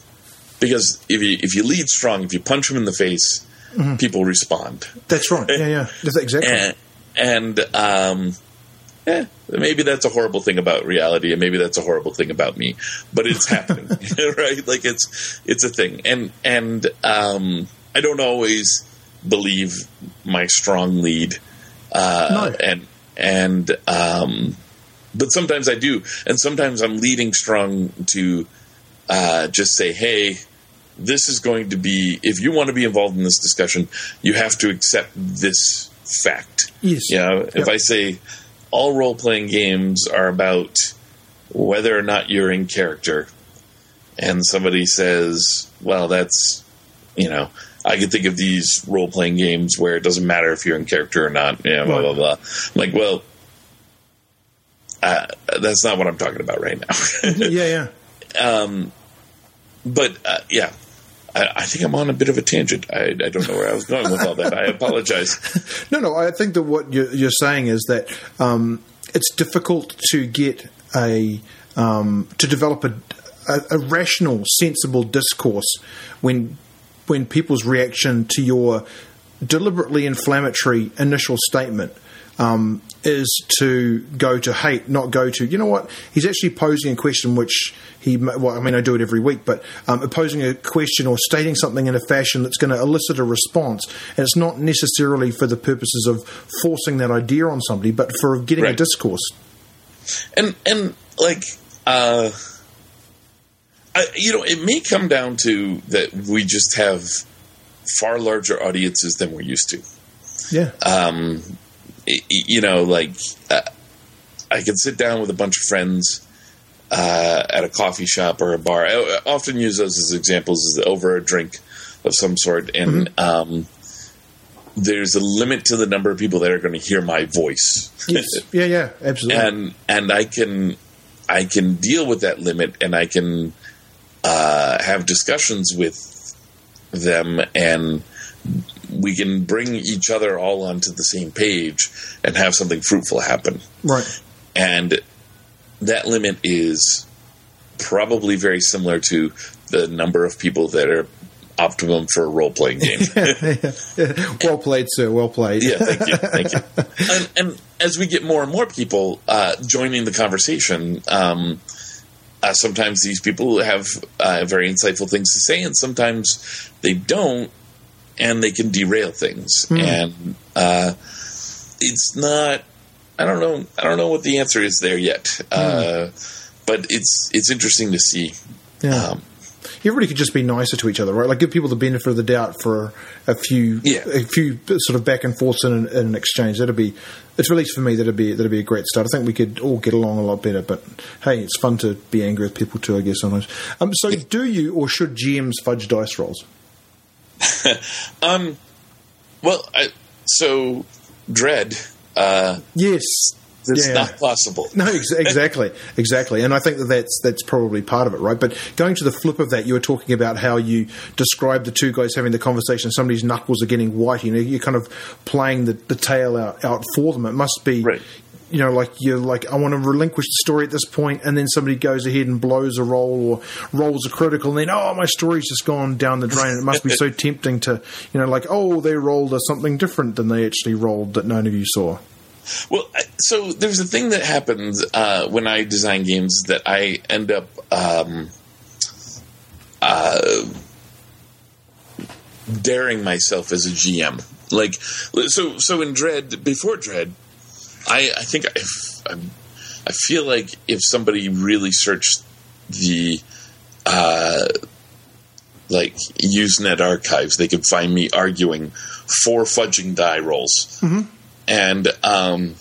because if you if you lead strong, if you punch them in the face mm-hmm. people respond. That's right. Yeah, yeah. That's exactly. And, and um, yeah, maybe that's a horrible thing about reality, and maybe that's a horrible thing about me. But it's happening, right? Like it's it's a thing, and and um, I don't always believe my strong lead, uh, no. and and um, but sometimes I do, and sometimes I'm leading strong to uh, just say, hey this is going to be if you want to be involved in this discussion, you have to accept this fact. Yes. You know, yep. if I say all role playing games are about whether or not you're in character, and somebody says, "Well, that's you know." I can think of these role playing games where it doesn't matter if you're in character or not. You know, blah blah blah. I'm like, well, uh, that's not what I'm talking about right now. yeah, yeah. Um, but uh, yeah, I, I, think I'm on a bit of a tangent. I, I, don't know where I was going with all that. I apologize. no, no. I think that what you're, you're saying is that um, it's difficult to get a um, to develop a, a, a rational, sensible discourse when when people's reaction to your deliberately inflammatory initial statement um, is to go to hate, not go to, you know what, he's actually posing a question which he, well, I mean, I do it every week, but um, posing a question or stating something in a fashion that's going to elicit a response. And it's not necessarily for the purposes of forcing that idea on somebody, but for getting right. a discourse. And, and like, uh, I, you know, it may come down to that we just have far larger audiences than we're used to. Yeah. Um, you know, like uh, I can sit down with a bunch of friends uh, at a coffee shop or a bar. I often use those as examples as over a drink of some sort, and mm-hmm. um, there's a limit to the number of people that are going to hear my voice. Yes. yeah, yeah, absolutely. And and I can I can deal with that limit, and I can uh, have discussions with them and we can bring each other all onto the same page and have something fruitful happen. Right. And that limit is probably very similar to the number of people that are optimum for a role playing game. well played, sir. Well played. yeah, thank you, thank you. And, and as we get more and more people uh, joining the conversation, um, uh, sometimes these people have uh, very insightful things to say, and sometimes they don't, and they can derail things. Hmm. And uh, it's not. I don't know. I don't know what the answer is there yet. Uh, but it's it's interesting to see. Yeah. Um, Everybody could just be nicer to each other, right? Like give people the benefit of the doubt for a few, Yeah. a few sort of back and forths in an, in an exchange. That'd be, it's at least for me, that'd be that'd be a great start. I think we could all get along a lot better. But hey, it's fun to be angry with people too, I guess sometimes. Um, so, do you or should GMs fudge dice rolls? um. Well, I, so dread. Uh, Yes, it's Yeah. not possible. No, ex- exactly, exactly, and I think that that's that's probably part of it, right? But going to the flip of that, you were talking about how you described the two guys having the conversation. Somebody's knuckles are getting white. You know, you're kind of playing the, the tale out, out for them. It must be, Right. You know, like you're like I want to relinquish the story at this point, and then somebody goes ahead and blows a roll or rolls a critical, and then oh, my story's just gone down the drain. It must be so tempting to, you know, like oh, they rolled a something different than they actually rolled that none of you saw. Well, so there's a thing that happens uh, when I design games that I end up um, uh, daring myself as a GM. Like, so so in Dread, before Dread, I, I think I, I feel like if somebody really searched the uh, like Usenet archives, they could find me arguing for fudging die rolls. And um,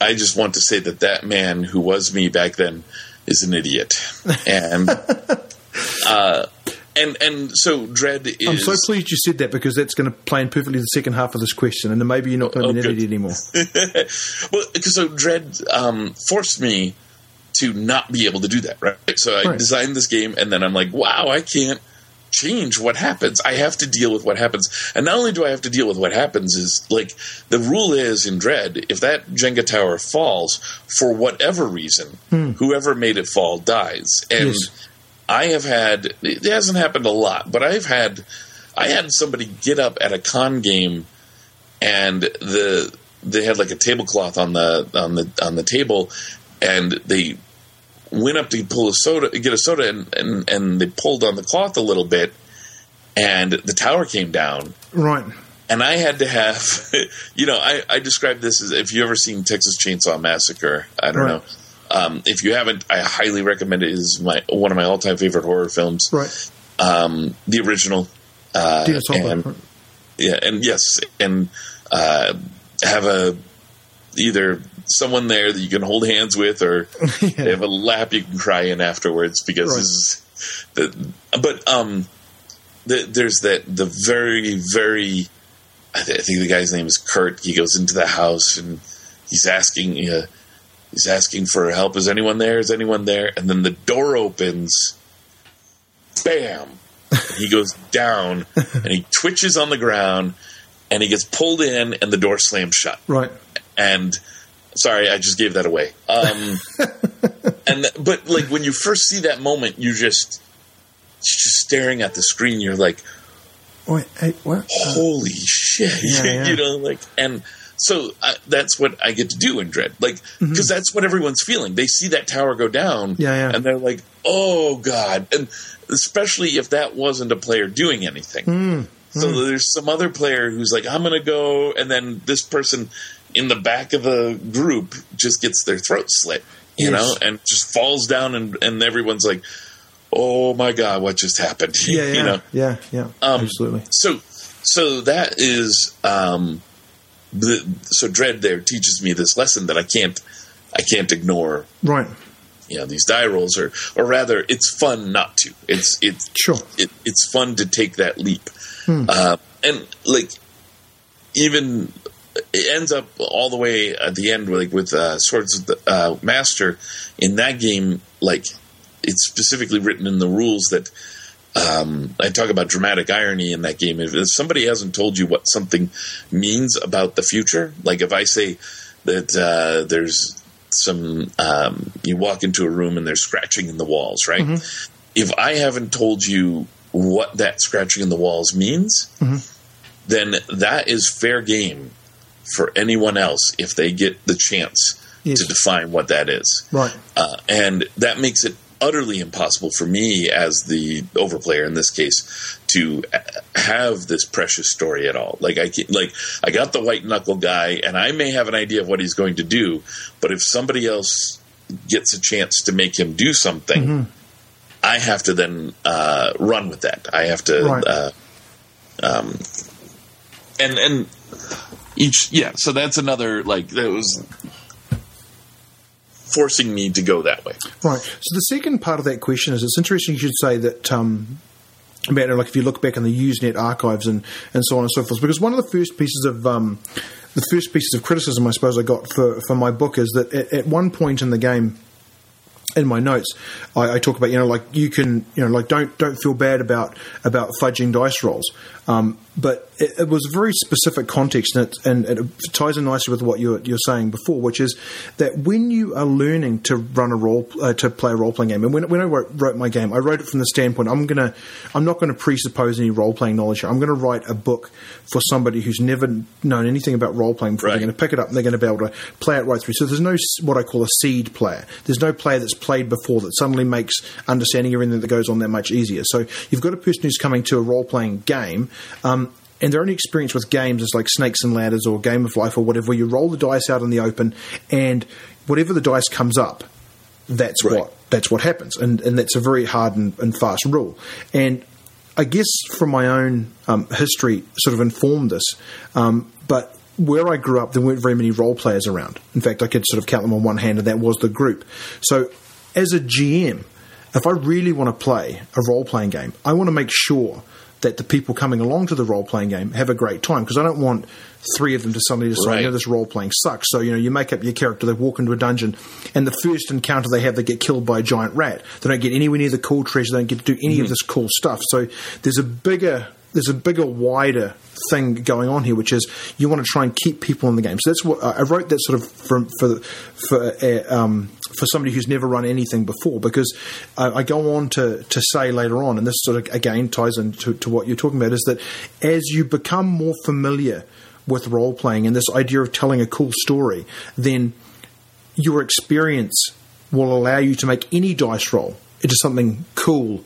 I just want to say that that man who was me back then is an idiot. And uh, and and so dread is. I'm so pleased you said that because that's going to play in perfectly the second half of this question, and then maybe you're not going to be Oh, anymore. well, because so dread um, forced me to not be able to do that. Right. So I Right. designed this game, and then I'm like, wow, I can't change what happens. I have to deal with what happens. And not only do I have to deal with what happens, is like the rule is in Dread, if that Jenga tower falls for whatever reason, whoever made it fall dies. And Yes. I have had it hasn't happened a lot, but I've had I had somebody get up at a con game and the they had like a tablecloth on the on the on the table and they went up to pull a soda get a soda and, and, and they pulled on the cloth a little bit and the tower came down Right. and I had to have, you know, I, I describe this as if you ever seen Texas Chainsaw Massacre. I don't Right. know. Um, if you haven't, I highly recommend it. It is my one of my all time favorite horror films. Right. Um, the original. Uh, and, yeah, and yes, and uh, have a either someone there that you can hold hands with, or they have a lap you can cry in afterwards because Right. this is the. But um, the, there's that the very very. I, th- I think the guy's name is Kurt. He goes into the house and he's asking. Uh, he's asking for help. Is anyone there? Is anyone there? And then the door opens. Bam! he goes down and he twitches on the ground and he gets pulled in and the door slams shut Right. and sorry i just gave that away um and th- but like when you first see that moment you just you're just staring at the screen you're like Wait. Hey, what? holy shit Yeah, yeah. you know like and so I, that's what i get to do in dread like because that's what everyone's feeling they see that tower go down Mm-hmm. Yeah, yeah. and they're like oh god and especially if that wasn't a player doing anything Mm, so there's some other player who's like i'm gonna go and then this person in the back of the group just gets their throat slit you Yes. know and just falls down and, and everyone's like oh my god what just happened Yeah. Yeah. you know Yeah. Yeah. Um, Absolutely. so so that is um the so dread there teaches me this lesson that i can't i can't ignore Right. you know these die rolls or or rather it's fun not to it's it's Sure. it, it's fun to take that leap uh, and like even it ends up all the way at the end like with uh, Swords Without uh, master in that game like it's specifically written in the rules that um, I talk about dramatic irony in that game. If, somebody hasn't told you what something means about the future, like if I say that uh, there's some, um, you walk into a room and there's scratching in the walls, right? If I haven't told you what that scratching in the walls means, then that is fair game for anyone else if they get the chance yes. to define what that is. Right. Uh, and that makes it utterly impossible for me as the overplayer in this case to have this precious story at all. Like I like I got the white knuckle guy and I may have an idea of what he's going to do, but if somebody else gets a chance to make him do something, mm-hmm. I have to then uh, run with that. I have to right. uh, um, and and each yeah, so that's another like that was forcing me to go that way. Right. So the second part of that question is it's interesting you should say that um, about like if you look back in the Usenet archives and, and so on and so forth, because one of the first pieces of um, the first pieces of criticism I suppose I got for, for my book is that at, at one point in the game in my notes, I, I, talk about you know like you can you know like don't don't feel bad about about fudging dice rolls. Um, but it, it, was a very specific context, and it, and it, ties in nicely with what you're, you're saying before, which is that when you are learning to run a role, uh, to play a role playing game, and when, when I wrote, wrote, my game, I wrote it from the standpoint I'm gonna, I'm not going to presuppose any role playing knowledge. here. I'm going to write a book for somebody who's never known anything about role playing before. Right. They're going to pick it up and they're going to be able to play it right through. So there's no what I call a seed player. There's no player that's played before that suddenly makes understanding everything that goes on that much easier. So you've got a person who's coming to a role playing game um, and their only experience with games is like Snakes and Ladders or Game of Life or whatever, where you roll the dice out in the open, and whatever the dice comes up, that's right. what that's what happens, and and that's a very hard and, and fast rule. And I guess from my own um, history, sort of informed this, um, but where I grew up, there weren't very many role players around. In fact, I could sort of count them on one hand, and that was the group. So, as a GM, if I really want to play a role playing game, I want to make sure that the people coming along to the role playing game have a great time because I don't want three of them to suddenly decide, right. you know, this role playing sucks. So, you know, you make up your character, they walk into a dungeon, and the first encounter they have, they get killed by a giant rat. They don't get anywhere near the cool treasure, they don't get to do any mm-hmm. of this cool stuff. So, there's a bigger there's a bigger, wider thing going on here, which is you want to try and keep people in the game. So that's what I wrote that sort of for for for, uh, um, for somebody who's never run anything before, because I, I, go on to to say later on, and this sort of again ties into to what you're talking about, is that as you become more familiar with role playing and this idea of telling a cool story, then your experience will allow you to make any dice roll into something cool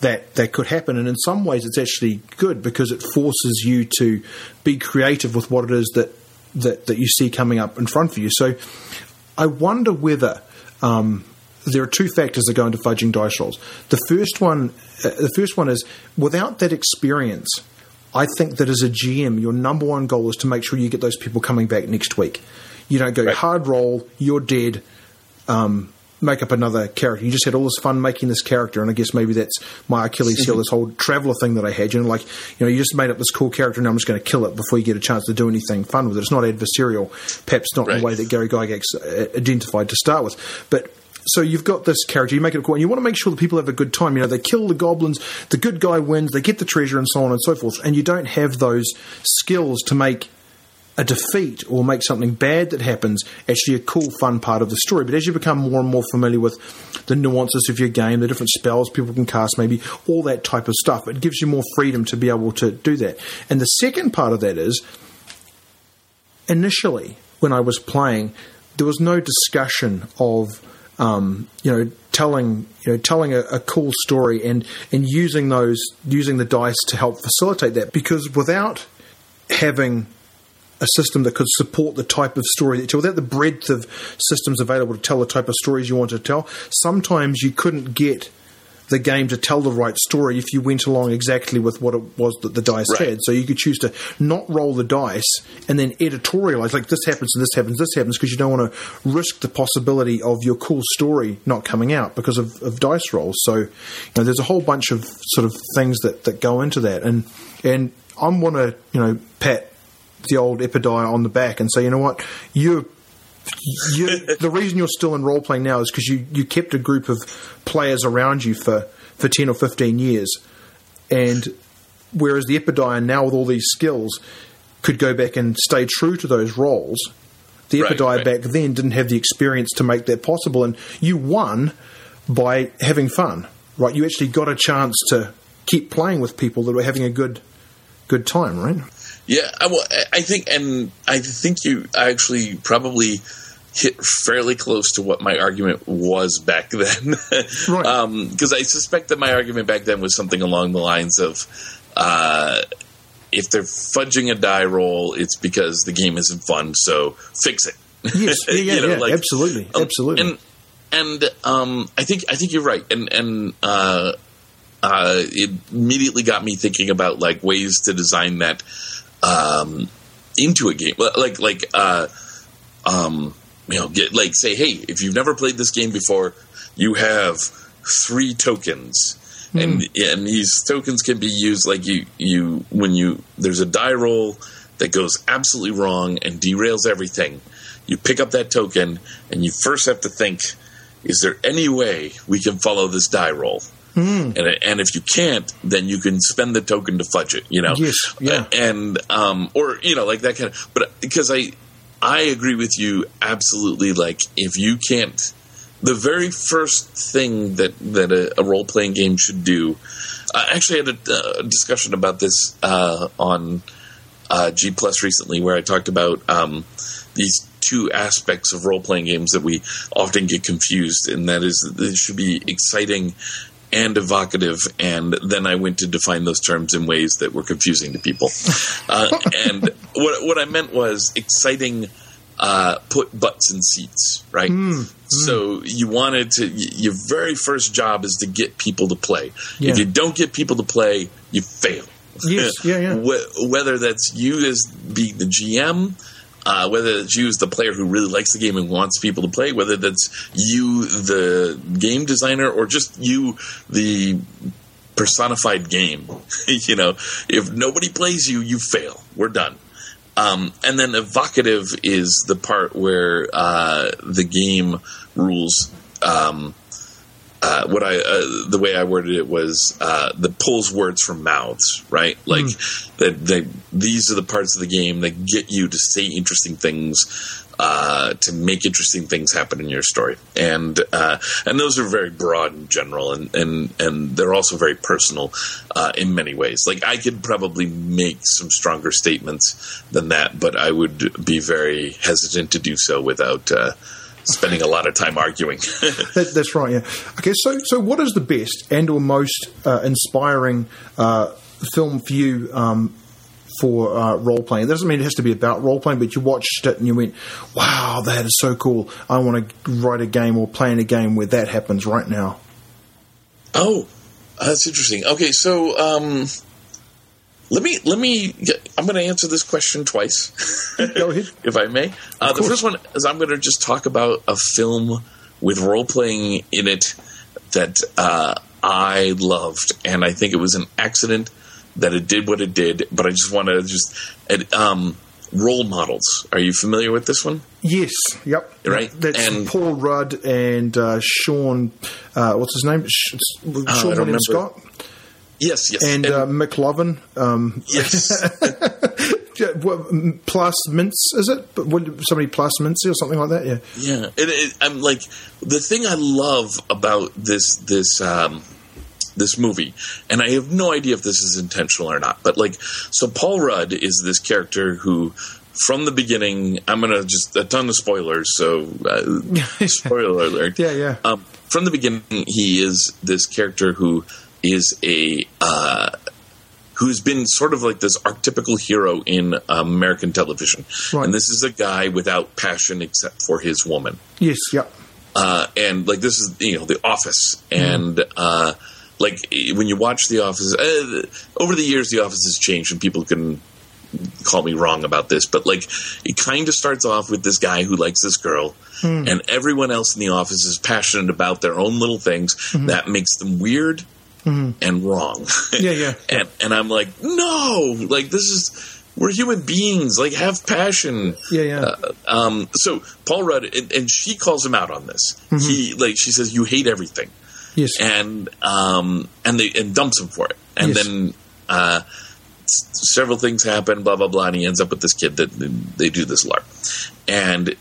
that that could happen. And in some ways, it's actually good because it forces you to be creative with what it is that that, that you see coming up in front of you. So I wonder whether um, there are two factors that go into fudging dice rolls. The first one, uh, the first one is without that experience. I think that as a GM, your number one goal is to make sure you get those people coming back next week. You don't go right. hard roll, you're dead. Um, make up another character. You just had all this fun making this character, and I guess maybe that's my Achilles heel, mm-hmm. this whole traveler thing that I had. You know, like you know, you just made up this cool character, and I'm just going to kill it before you get a chance to do anything fun with it. It's not adversarial, perhaps not right. in the way that Gary Gygax uh, identified to start with, but. So you've got this character, you make it cool, and you want to make sure that people have a good time. You know, they kill the goblins, the good guy wins, they get the treasure, and so on and so forth. And you don't have those skills to make a defeat or make something bad that happens actually a cool, fun part of the story. But as you become more and more familiar with the nuances of your game, the different spells people can cast, maybe all that type of stuff, it gives you more freedom to be able to do that. And the second part of that is initially, when I was playing, there was no discussion of um, you know, telling you know telling a, a, cool story and and using those using the dice to help facilitate that because without having a system that could support the type of story that you without the breadth of systems available to tell the type of stories you want to tell. Sometimes you couldn't get the game to tell the right story if you went along exactly with what it was that the dice right. had. So you could choose to not roll the dice and then editorialize, like this happens and this happens, this happens, because you don't want to risk the possibility of your cool story not coming out because of, of dice rolls. So you know, there's a whole bunch of sort of things that, that go into that, and and I'm want to you know pat the old Epidiah on the back and say, you know what, you you, the reason you're still in role playing now is because you, you kept a group of players around you for, for 10 or 15 years. And whereas the Epidiah now with all these skills could go back and stay true to those roles, the right, right. back then didn't have the experience to make that possible. And you won by having fun, right? You actually got a chance to keep playing with people that were having a good good time, right? Yeah, I, well, I think, and I think you actually probably hit fairly close to what my argument was back then. Because Right. um, I suspect that my argument back then was something along the lines of uh, if they're fudging a die roll, it's because the game isn't fun, so fix it. Yes, yeah, yeah, You know, yeah, like, absolutely, um, absolutely. And and um, I think I think you're right. And and uh, uh, it immediately got me thinking about like ways to design that um, into a game. Like like uh, um, you know, get like say, hey, if you've never played this game before, you have three tokens. And and these tokens can be used like you you when you there's a die roll that goes absolutely wrong and derails everything. You pick up that token and you first have to think, is there any way we can follow this die roll? And and if you can't, then you can spend the token to fudge it. You know, Yes, yeah. and um, or you know, like that kind of. But because I I agree with you absolutely. Like if you can't, the very first thing that that a, a role playing game should do. I actually had a, uh discussion about this uh, on uh, G Plus recently, where I talked about um, these two aspects of role playing games that we often get confused, and that is that it should be exciting and evocative. And then I went to define those terms in ways that were confusing to people. Uh, and what what I meant was exciting. Uh, put butts in seats, right? So you wanted to. Your very first job is to get people to play. Yeah. If you don't get people to play, you fail. Yes, yeah, yeah. Whether that's you as being the GM, uh, whether it's you as the player who really likes the game and wants people to play, whether that's you, the game designer, or just you, the personified game. you know, if nobody plays you, you fail. We're done. Um, and then evocative is the part where uh, the game rules. Um, uh, what I uh, the way I worded it was uh, the pulls words from mouths, right? Like that, that these are the parts of the game that get you to say interesting things, uh, to make interesting things happen in your story, and uh, and those are very broad in general, and and and they're also very personal uh, in many ways. Like I could probably make some stronger statements than that, but I would be very hesitant to do so without. Spending a lot of time arguing. That, that's right. Yeah. Okay. So, so what is the best and or most uh, inspiring uh, film for you um, for uh, role playing? It doesn't mean it has to be about role playing, but you watched it and you went, "Wow, that is so cool! I want to write a game or play in a game where that happens right now." Oh, that's interesting. Okay, so um, let me let me. I'm going to answer this question twice, Go ahead. if I may. Uh, the first one is I'm going to just talk about a film with role playing in it that uh, I loved, and I think it was an accident that it did what it did. But I just want to just it, um, role models. Are you familiar with this one? Yes. Yep. Right, That's and- Paul Rudd and uh, Sean. Uh, what's his name? Sh- I Seann William. Scott Yes, yes, and uh, McLovin. Um, yes. yeah, what, m- plus Mince is it? Somebody plus Mincy or something like that? Yeah. Yeah, it, it, I'm like the thing I love about this this um, this movie, and I have no idea if this is intentional or not. But like, so Paul Rudd is this character who, from the beginning, I'm gonna just a ton of spoilers. So uh, spoiler alert. Yeah, yeah. Um, from the beginning, he is this character who is a uh, who's been sort of like this archetypical hero in American television, Right. and this is a guy without passion except for his woman Yes. Yep. uh, and like this is you know the office and uh, like when you watch the office uh, over the years the office has changed and people can call me wrong about this but like it kind of starts off with this guy who likes this girl and everyone else in the office is passionate about their own little things that makes them weird and wrong Yeah, yeah. and and i'm like no like this is we're human beings like have passion Yeah, yeah. uh, um, so Paul Rudd, and, and she calls him out on this. He like she says, "You hate everything," yes. and um, and they and dumps him for it. And Yes. then uh, s- several things happen, blah blah blah, and he ends up with this kid that they do this larp. And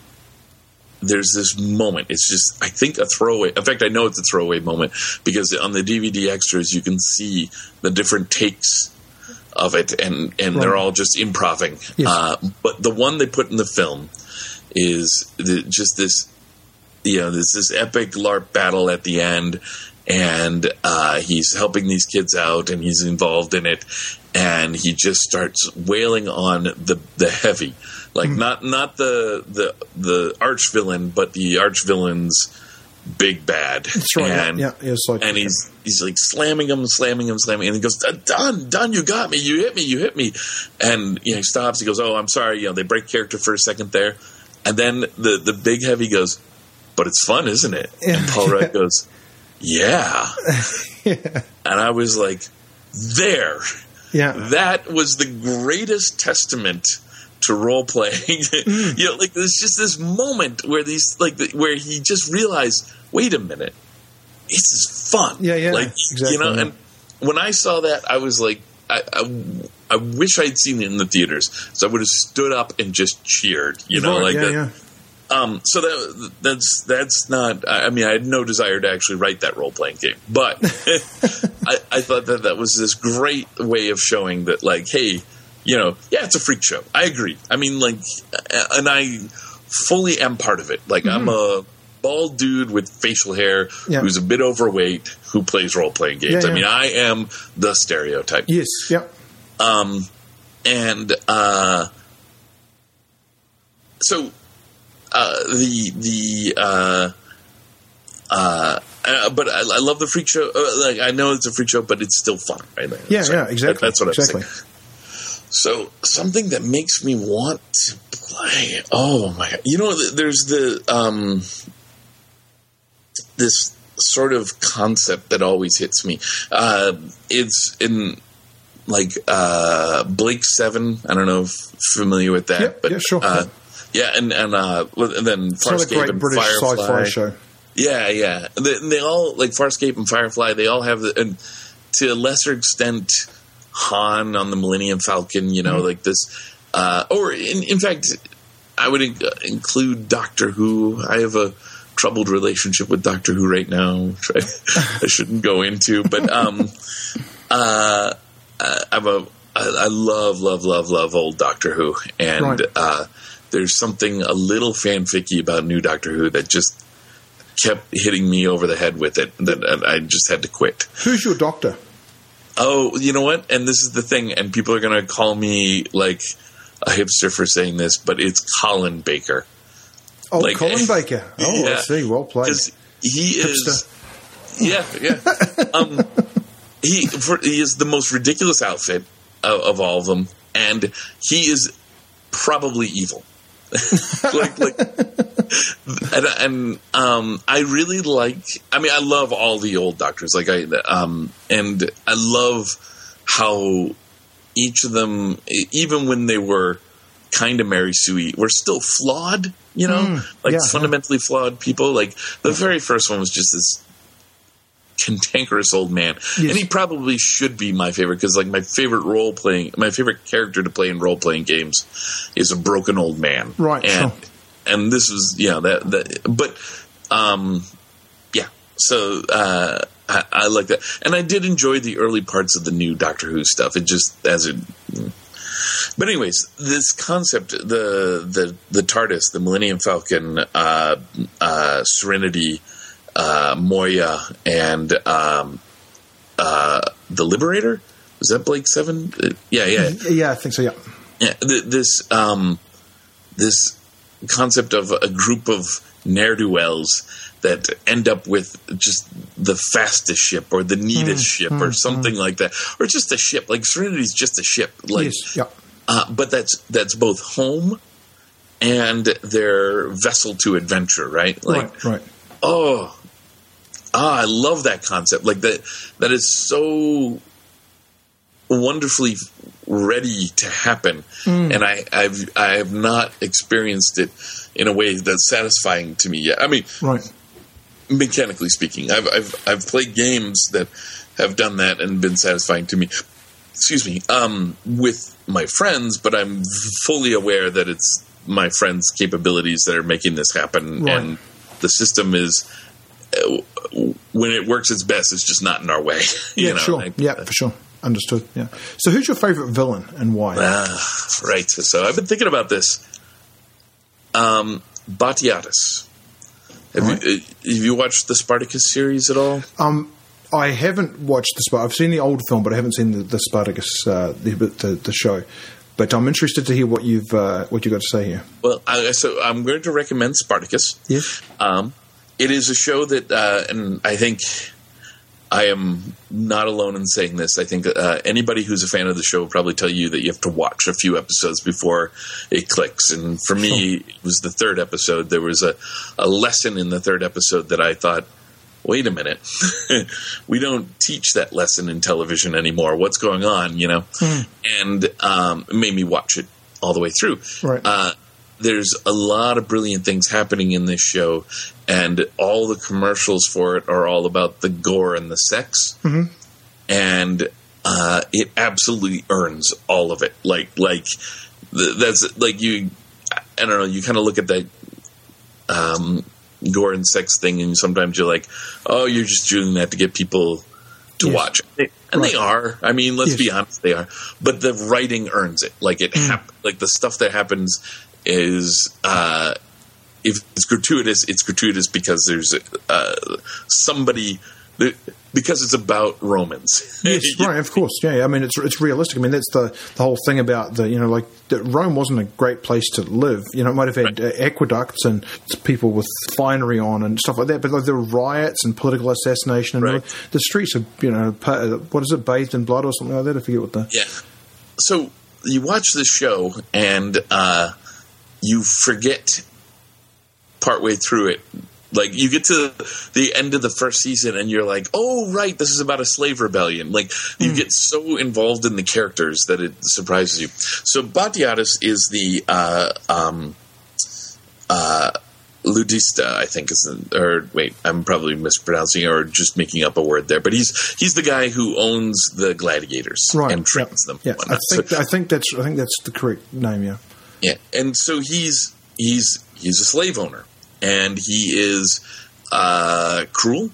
there's this moment. It's just I think a throwaway. In fact, I know it's a throwaway moment because on the DVD extras you can see the different takes of it, and and Right. they're all just improving. Yes. Uh, but the one they put in the film is the, just this, you know, this this epic LARP battle at the end, and uh, he's helping these kids out, and he's involved in it, and he just starts wailing on the the heavy, like mm. not not the the the arch villain, but the arch villain's big bad. That's right. And, yeah, yeah, like and he's he's like slamming him, slamming him, slamming, him. and he goes, "Done, done, you got me, you hit me, you hit me," and you know he stops. He goes, "Oh, I'm sorry." You know they break character for a second there, and then the the big heavy goes, "But it's fun, isn't it?" And Paul Rudd goes, "Yeah," and I was like, "There, yeah, that was the greatest testament." To role playing, you know, like there's just this moment where these, like, the, where he just realized, wait a minute, this is fun. Yeah, yeah, Like exactly, you know, and when I saw that, I was like, I, I, I wish I'd seen it in the theaters, so I would have stood up and just cheered. You know, Right, like yeah, that. yeah. Um, so that that's that's not. I I mean, I had no desire to actually write that role playing game, but I, I thought that that was this great way of showing that, like, hey, you know, yeah, it's a freak show. I agree. I mean, like, and I fully am part of it. Like, I'm a bald dude with facial hair Mm-hmm. Yeah. who's a bit overweight who plays role playing games. Yeah, I mean. I am the stereotype. Yes, yeah, Um, and uh, so uh, the the uh, uh, uh, but I, I love the freak show. Uh, like I know it's a freak show, but it's still fun, right? Like, yeah, yeah, exactly. that- that's what exactly. I'm saying. So something that makes me want to play. Oh my god! You know, there's the um, this sort of concept that always hits me. Uh, it's in like uh, Blake Seven. I don't know if familiar with that, Yeah, but yeah, sure. Uh, yeah, and and, uh, and then It's not a Farscape and British Firefly. show. Yeah, yeah. They, they all like Farscape and Firefly. They all have, the, and to a lesser extent, Han on the Millennium Falcon. You know, like this, uh, or in, in fact, I would in- include Doctor Who. I have a troubled relationship with Doctor Who right now, which I, I shouldn't go into. But um, uh, uh, I'm a I, I love love love love old Doctor Who, and Right. uh, there's something a little fanficky about new Doctor Who that just kept hitting me over the head with it that I just had to quit. Who's your doctor? Oh, you know what? And this is the thing, and people are going to call me like a hipster for saying this, but it's Colin Baker. Oh, Like- Colin Baker. Oh, I Yeah. see. Well played. he is yeah yeah um he for, he is the most ridiculous outfit of, of all of them and he is probably evil like like and, and um i really like i mean i love all the old doctors. Like i um and i love how each of them even when they were kind of Mary Sue were still flawed, you know, like Mm, yeah, fundamentally flawed people. Like the very first one was just this cantankerous old man, Yes. and he probably should be my favorite because, like, my favorite role playing, my favorite character to play in role playing games is a broken old man, Right, And sure. and this was yeah that that, but um, yeah. So uh, I, I like that, and I did enjoy the early parts of the new Doctor Who stuff. It just as it but anyways, this concept, the the the TARDIS, the Millennium Falcon, uh, uh, Serenity, uh, Moya, and um, uh, the Liberator. Was that Blake Seven? Uh, yeah, yeah, yeah, I think so. Yeah. yeah. Th- this um, this concept of a group of ne'er do wells that end up with just the fastest ship or the neatest ship or something like that, or just a ship. Like Serenity's just a ship. Like yes. Yeah. uh, but that's that's both home and their vessel to adventure, right? Like, right. Right. oh, ah, I love that concept. Like that, that is so wonderfully ready to happen, and I, I've I have not experienced it in a way that's satisfying to me yet. I mean, Right. mechanically speaking, I've I've I've played games that have done that and been satisfying to me. Excuse me, um, with my friends, but I'm fully aware that it's my friends' capabilities that are making this happen, Right. and the system is when it works its best, it's just not in our way. you Yeah. know, sure. like, yeah. For sure. Understood. Yeah. So, who's your favorite villain and why? Ah, right. So, I've been thinking about this. Um, Batiatus. Have, Right. you, uh, have you watched the Spartacus series at all? Um, I haven't watched the Spartacus. I've seen the old film, but I haven't seen the, the Spartacus, uh, the, the the show. But I'm interested to hear what you've uh, what you got to say here. Well, I, so I'm going to recommend Spartacus. Yes. Um, it is a show that, uh, and I think I am not alone in saying this. I think uh, anybody who's a fan of the show will probably tell you that you have to watch a few episodes before it clicks. And for me, it was the third episode. There was a, a lesson in the third episode that I thought, wait a minute, we don't teach that lesson in television anymore. What's going on? You know, and um, it made me watch it all the way through. Right. Uh, there's a lot of brilliant things happening in this show, and all the commercials for it are all about the gore and the sex, Mm-hmm. and uh, it absolutely earns all of it. Like, like th- that's like you. I don't know. You kind of look at that um, gore and sex thing, and sometimes you're like, "Oh, you're just doing that to get people to Yes. watch." And they are. I mean, let's Yes. be honest, they are. But the writing earns it. Like it, hap- like the stuff that happens is. Uh, if it's gratuitous, it's gratuitous because there's uh, somebody because it's about Romans. Yes, right. Of course. Yeah. I mean, it's it's realistic. I mean, that's the the whole thing about the you know like that Rome wasn't a great place to live. You know, it might have had uh, aqueducts and people with finery on and stuff like that. But like, there were riots and political assassination, and Right. the streets are you know what is it bathed in blood or something like that. I forget what the Yeah. So you watch this show and uh, you forget partway through it. Like you get to the end of the first season and you're like, "Oh, right, this is about a slave rebellion." Like you get so involved in the characters that it surprises you. So Batiatus is the uh, um, uh, ludista, I think is, the, or wait, I'm probably mispronouncing or just making up a word there. But he's he's the guy who owns the gladiators right and trains them. Yeah, I think So- I think that's I think that's the correct name. Yeah. Yeah, and so he's he's he's a slave owner, and he is uh, cruel,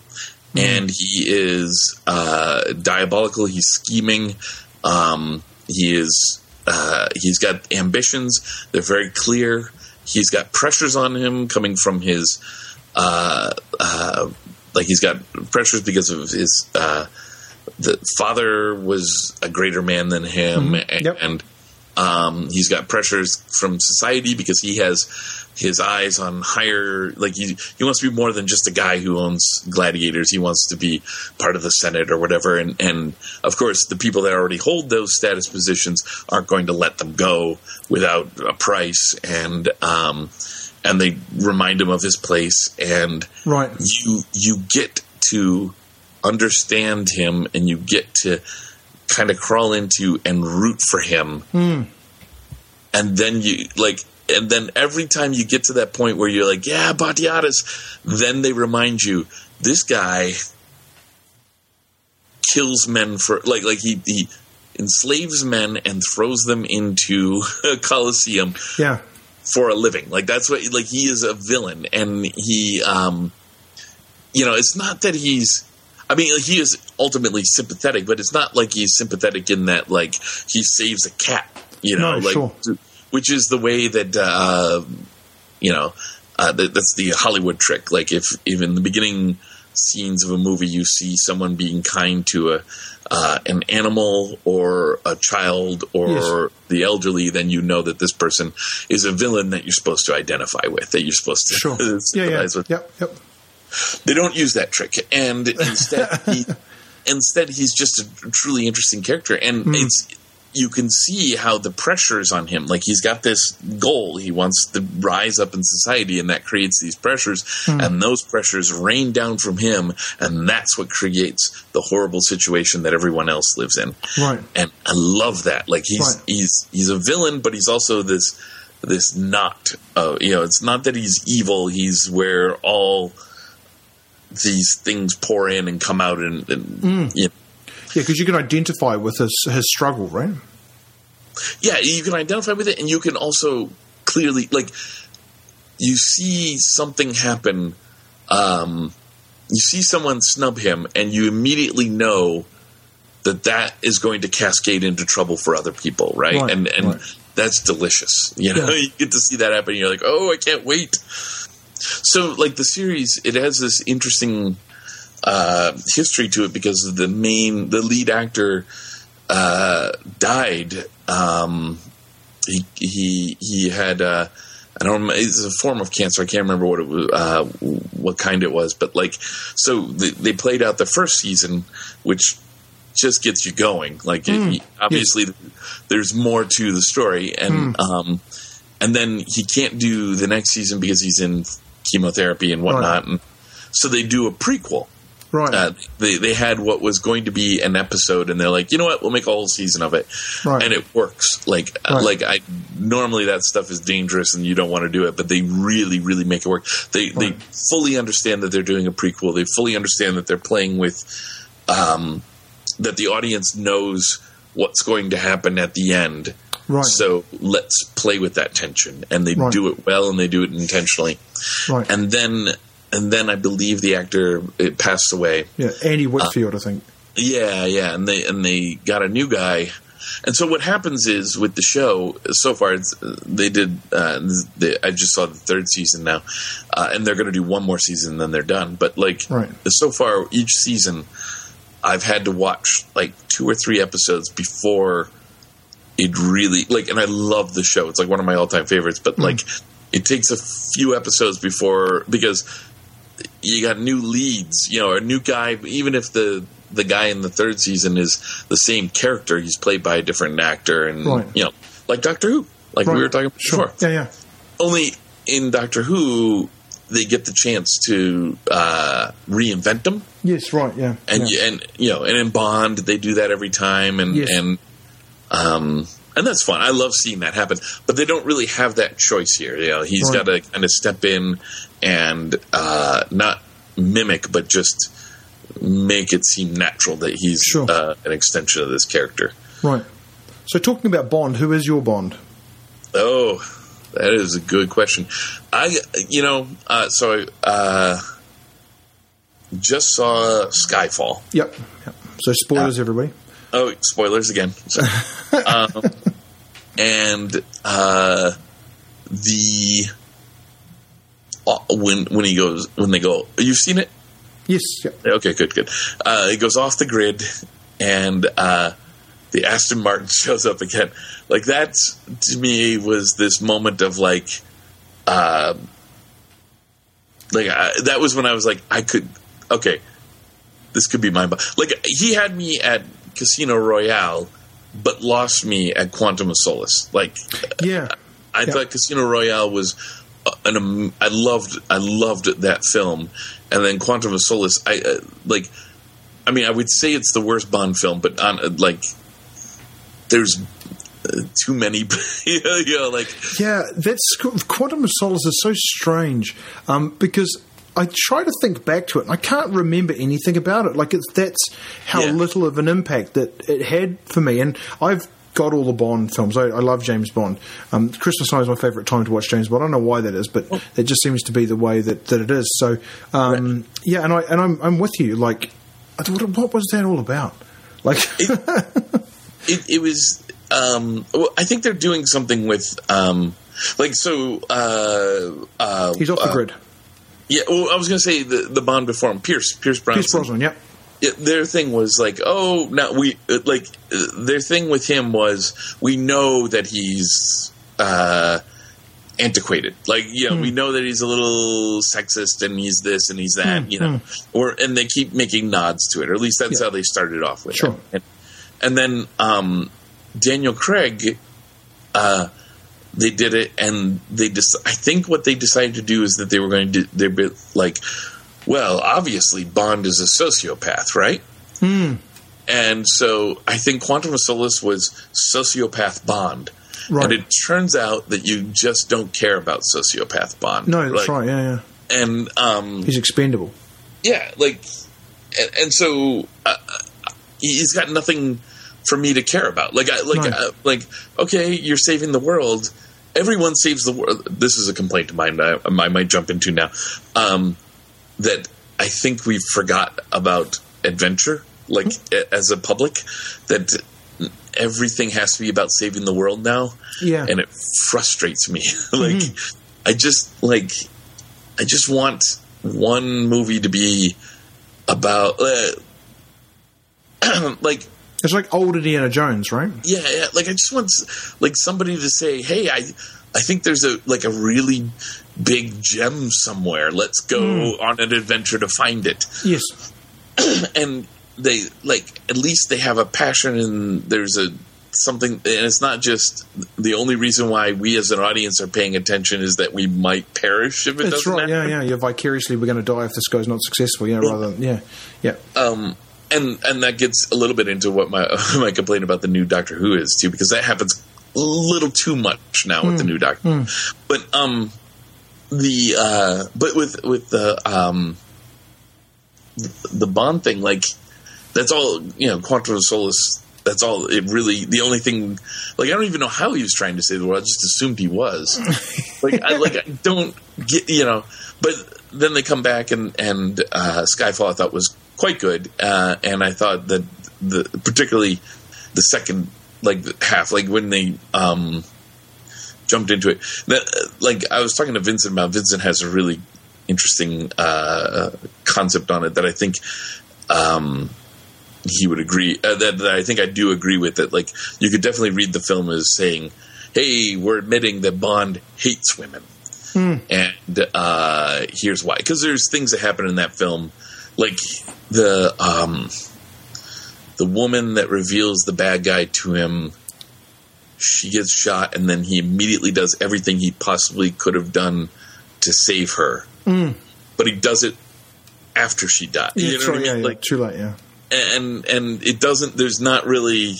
and he is uh, diabolical. He's scheming. Um, he is uh, he's got ambitions. They're very clear. He's got pressures on him coming from his uh, uh, like he's got pressures because of his uh, the father was a greater man than him, Yep. and um, he's got pressures from society because he has his eyes on higher. Like he he wants to be more than just a guy who owns gladiators. He wants to be part of the Senate or whatever. And and of course, the people that already hold those status positions aren't going to let them go without a price. And um, and they remind him of his place. And Right. you you get to understand him, and you get to kind of crawl into and root for him. And then you like and then every time you get to that point where you're like yeah batiatus then they remind you this guy kills men for like like he he enslaves men and throws them into a coliseum Yeah. for a living. Like that's what like he is a villain. And he um you know it's not that he's I mean, he is ultimately sympathetic, but it's not like he's sympathetic in that, like, he saves a cat, you know, No, like, sure. which is the way that, uh, you know, uh, that, that's the Hollywood trick. Like, if, if in the beginning scenes of a movie you see someone being kind to a, uh, an animal or a child or Yes. the elderly, then you know that this person is a villain that you're supposed to identify with, that you're supposed to Sure. yeah. Yeah. sympathize with Yep. Yep. they don't use that trick and instead he instead he's just a truly interesting character and it's you can see how the pressure is on him. Like he's got this goal. He wants to rise up in society and that creates these pressures and those pressures rain down from him and that's what creates the horrible situation that everyone else lives in. Right. and i love that. Like he's Right. he's he's a villain but he's also this this not uh, you know it's not that he's evil. He's where all these things pour in and come out and, and you know, Yeah, because you can identify with his his struggle, right? yeah you can identify with it and you can also clearly like you see something happen um you see someone snub him and you immediately know that that is going to cascade into trouble for other people, right? Right, and and right. that's delicious. You know, Yeah. you get to see that happen. You're like, oh, I can't wait. So, like the series, it has this interesting uh, history to it because the main, the lead actor uh, died. Um, he he he had. Uh, I don't remember. It's a form of cancer. I can't remember what it was, uh, what kind it was, but like, so they, they played out the first season, which just gets you going. Like, it, obviously, there's more to the story, and um, and then he can't do the next season because he's in chemotherapy and whatnot, and so they do a prequel. Right. Uh, they they had what was going to be an episode, and they're like, you know what, we'll make a whole season of it, Right. and it works. Like uh, Right. like I normally that stuff is dangerous and you don't want to do it, but they really really make it work. They they fully understand that they're doing a prequel. They fully understand that they're playing with, um, that the audience knows what's going to happen at the end. Right. So let's play with that tension, and they Right. do it well, and they do it intentionally. right. And then and then I believe the actor it passed away. yeah. Andy Whitfield, I think. Yeah, yeah, and they and they got a new guy. And so what happens is with the show so far, it's, they did. Uh, they, I just saw the third season now, uh, and they're going to do one more season, and then they're done. But like Right. so far, each season, I've had to watch like two or three episodes before it really like. And I love the show; it's like one of my all-time favorites. But like, it takes a few episodes before because you got new leads, you know, a new guy. Even if the the guy in the third season is the same character, he's played by a different actor, and Right. you know, like Doctor Who, like we Right. were talking about Sure. before. Yeah, yeah. Only in Doctor Who, they get the chance to uh, reinvent them, Yes, right. Yeah. and yeah. and you know, and in Bond, they do that every time, and Yes. and um. And that's fun. I love seeing that happen. But they don't really have that choice here. You know, he's Right. got to kind of step in and uh, not mimic, but just make it seem natural that he's Sure. uh, an extension of this character. Right. So, talking about Bond, who is your Bond? Oh, that is a good question. I, you know, uh, so I uh, just saw Skyfall. Yep. yep. So, spoilers, everybody. Oh, spoilers again. Um, and uh, the uh, when when he goes when they go, you've seen it. Yes. Yep. Okay, good, good. Uh, he goes off the grid, and uh, the Aston Martin shows up again. Like that to me was this moment of like, uh, like uh, that was when I was like, I could, okay, this could be my. Like he had me at Casino Royale, but lost me at Quantum of Solace. Like Yeah. I Yeah. thought Casino Royale was an am- I loved I loved that film, and then Quantum of Solace. I uh, like. I mean, I would say it's the worst Bond film, but on uh, like, there's uh, too many. you know, like Yeah, that's Quantum of Solace is so strange um, because I try to think back to it and I can't remember anything about it. Like it's that's how Yeah. little of an impact that it had for me. And I've got all the Bond films. I, I love James Bond. Um, Christmas time is my favourite time to watch James Bond. I don't know why that is, but it just seems to be the way that, that it is. So um, yeah, and I and I'm, I'm with you. Like, thought, what was that all about? Like, it, it was. Um, I think they're doing something with. Um, like so, uh, uh, he's off the uh, grid. Yeah, well, I was going to say the the Bond before him, Pierce Pierce Brosnan. Pierce Brosnan. It, their thing was like, oh, now we uh, like uh, their thing with him was we know that he's uh, antiquated. Like, you know, we Hmm. know that he's a little sexist and he's this and he's that. You know, or and they keep making nods to it, or at least that's Yeah. how they started off with. Sure. it. And, and then um, Daniel Craig. Uh, they did it, and they just. I think what they decided to do is that they were going to. do They're bit like, well, obviously Bond is a sociopath, right? And so I think Quantum of Solace was sociopath Bond. Right. And it turns out that you just don't care about sociopath Bond. No, that's Like, right. Yeah, yeah. And um, He's expendable. yeah, like, and, and so uh, uh, he's got nothing for me to care about. Like, I, like, uh, like, okay, you're saving the world. Everyone saves the world. This is a complaint of mine I, I might jump into now. Um, that I think we forgot about adventure like as a public that everything has to be about saving the world now. Yeah. and it frustrates me. like I just like I just want one movie to be about uh, like It's like old Indiana Jones, right? yeah, yeah, like I just want like somebody to say, "Hey, I I think there's a like a really big gem somewhere. Let's go on an adventure to find it." Yes. and they like at least they have a passion and there's a something and it's not just the only reason why we as an audience are paying attention is that we might perish if it That's doesn't right. happen. Yeah, yeah. You're vicariously we're going to die if this goes not successful. Yeah, rather than yeah, yeah. um, and and that gets a little bit into what my my complaint about the new Doctor Who is too, because that happens a little too much now with the new Doctor. But um, the uh, but with with the um, the Bond thing, like that's all you know, Quantum of Solace. That's all. It really the only thing. Like I don't even know how he was trying to say the world. I just assumed he was. like I like I don't get you know. But then they come back and and uh, Skyfall I thought was quite good, uh, and I thought that the particularly the second like half, like when they um, jumped into it. That like I was talking to Vincent about. Vincent has a really interesting uh, concept on it that I think. Um, he would agree uh, that, that I think I do agree with it. Like you could definitely read the film as saying, "Hey, we're admitting that Bond hates women." and uh, here's why because there's things that happen in that film like the um, the woman that reveals the bad guy to him she gets shot and then he immediately does everything he possibly could have done to save her but he does it after she died Yeah, you know true, what I mean yeah, yeah. like true late. Yeah. and and it doesn't there's not really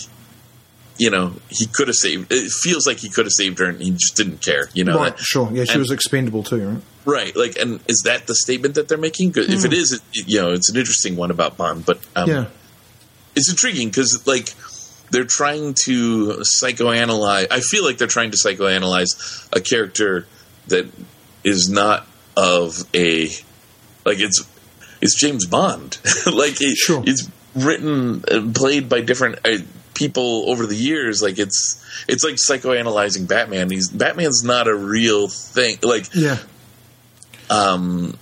you know he could have saved it feels like he could have saved her and he just didn't care you know Right. Sure. Yeah. She and- was expendable too. Right. Right, like, and is that the statement that they're making? 'Cause If it is, it, you know, it's an interesting one about Bond, but um, Yeah. it's intriguing because, like, they're trying to psychoanalyze. I feel like they're trying to psychoanalyze a character that is not of a like it's it's James Bond. like, it, Sure. it's written and played by different. Uh, people over the years like it's it's like psychoanalyzing batman he's batman's not a real thing like Yeah. um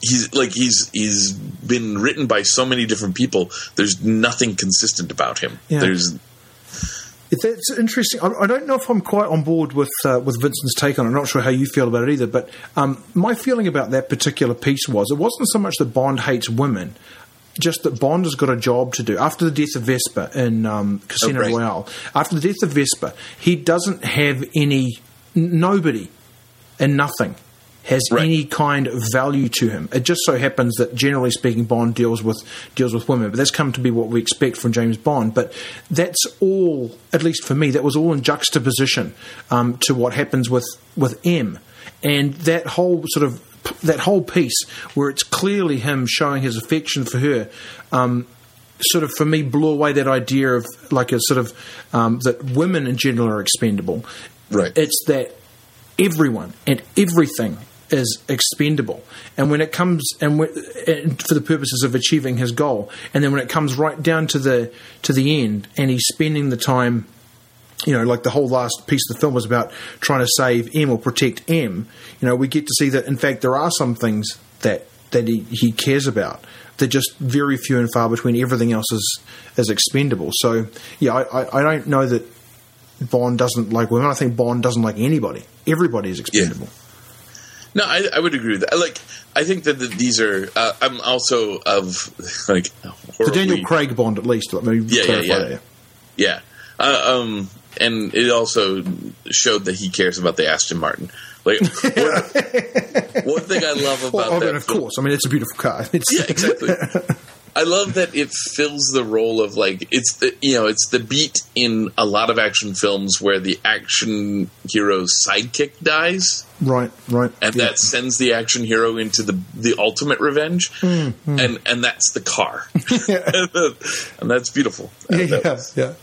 he's like he's he's been written by so many different people. There's nothing consistent about him. Yeah. There's It- It's interesting. I, I don't know if I'm quite on board with uh, with Vincent's take on it. I'm not sure how you feel about it either. But um, my feeling about that particular piece was it wasn't so much that Bond hates women, just that Bond has got a job to do. After the death of Vesper in um, Casino Oh, right. Royale, after the death of Vesper, he doesn't have any, n- nobody, and nothing has Right. any kind of value to him. It just so happens that generally speaking, Bond deals with deals with women, but that's come to be what we expect from James Bond. But that's all, at least for me, that was all in juxtaposition um, to what happens with with M, and that whole sort of that whole piece where it's clearly him showing his affection for her. Um, sort of for me blew away that idea of like a sort of um, that women in general are expendable. Right. It's that everyone and everything is expendable. And when it comes and, when, and for the purposes of achieving his goal, and then when it comes right down to the to the end, and he's spending the time. You know, like the whole last piece of the film was about trying to save M or protect M. You know, we get to see that in fact there are some things that that he, he cares about. They're just very few and far between. Everything else is is expendable. So yeah, I, I, I don't know that Bond doesn't like women. I think Bond doesn't like anybody. Everybody is expendable. no, I, I would agree with that. Like, I think that the, these are. Uh, I'm also of like The Daniel Craig Bond, at least. Let me Yeah, yeah, yeah. that. Yeah. Uh, um, and it also showed that he cares about the Aston Martin. Like, one, one thing I love about Well, that of course. I mean, it's a beautiful car. It's, Yeah, exactly. I love that it fills the role of like it's the you know it's the beat in a lot of action films where the action hero's sidekick dies. Right, right. And yeah. that sends the action hero into the the ultimate revenge, mm, mm. and and that's the car, and that's beautiful. Yeah, that was, yeah.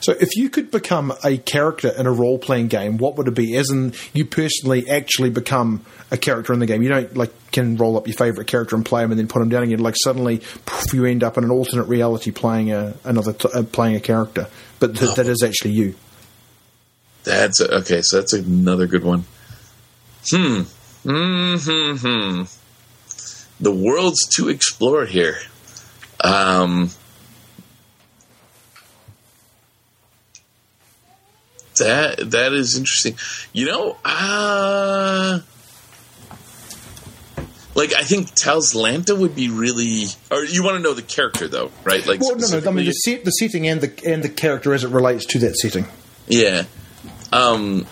So, if you could become a character in a role playing game, what would it be? As in, you personally actually become a character in the game. You don't like can roll up your favorite character and play him, and then put him down again. Like suddenly, poof, you end up in an alternate reality playing a another t- uh, playing a character, but th- oh. that is actually you. That's a, okay. So that's another good one. Hmm. Hmm. Hmm. The world's to explore here. Um. That that is interesting. You know, uh like I think Lanta would be really. Or you want to know the character though, right? Like, well, no, no. I mean the, set, the setting and the and the character as it relates to that setting. Yeah. Um,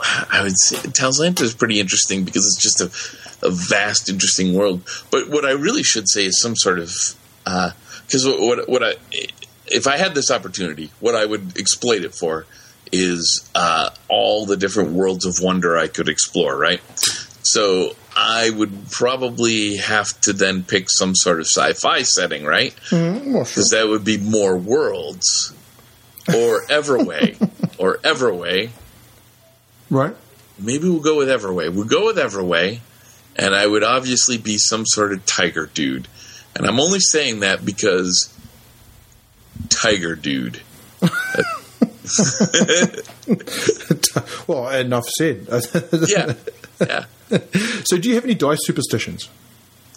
I would say Lanta is pretty interesting because it's just a, a vast, interesting world. But what I really should say is some sort of because uh, what what I if I had this opportunity, what I would exploit it for is uh, all the different worlds of wonder I could explore, right? So I would probably have to then pick some sort of sci-fi setting, right? Because mm, well, sure. that would be more worlds, or Everway, or Everway. Right. Maybe we'll go with Everway. We'll go with Everway, and I would obviously be some sort of tiger dude. And I'm only saying that because tiger dude. well, enough said. yeah, yeah. So, do you have any dice superstitions?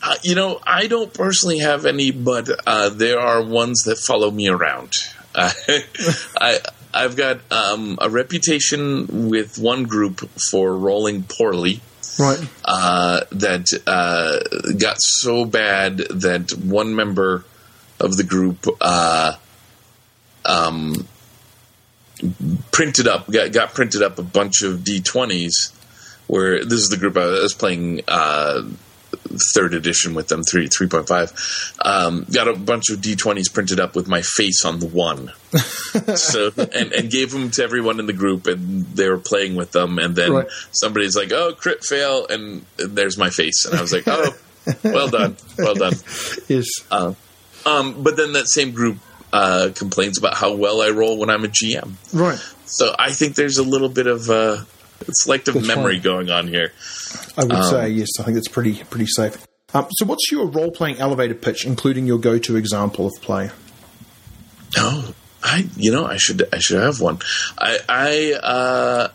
Uh, you know, I don't personally have any, but uh, there are ones that follow me around. Uh, I I've got um, a reputation with one group for rolling poorly. Right. Uh, that uh, got so bad that one member of the group uh, um, printed up got, got printed up a bunch of d20s where this is the group I was playing uh, third edition with them, three three point five. Um, got a bunch of D twenties printed up with my face on the one. so and, and gave them to everyone in the group, and they were playing with them. And then right. somebody's like, "Oh, crit fail," and, and, there's my face, and I was like, "Oh, well done, well done." Yes. Uh, um, but then that same group uh, complains about how well I roll when I'm a GM. Right. So I think there's a little bit of uh, selective Good memory point. going on here. I would um, say yes. I think it's pretty pretty safe. Um, so, what's your role playing elevator pitch, including your go to example of play? Oh, I you know I should I should have one. I I uh,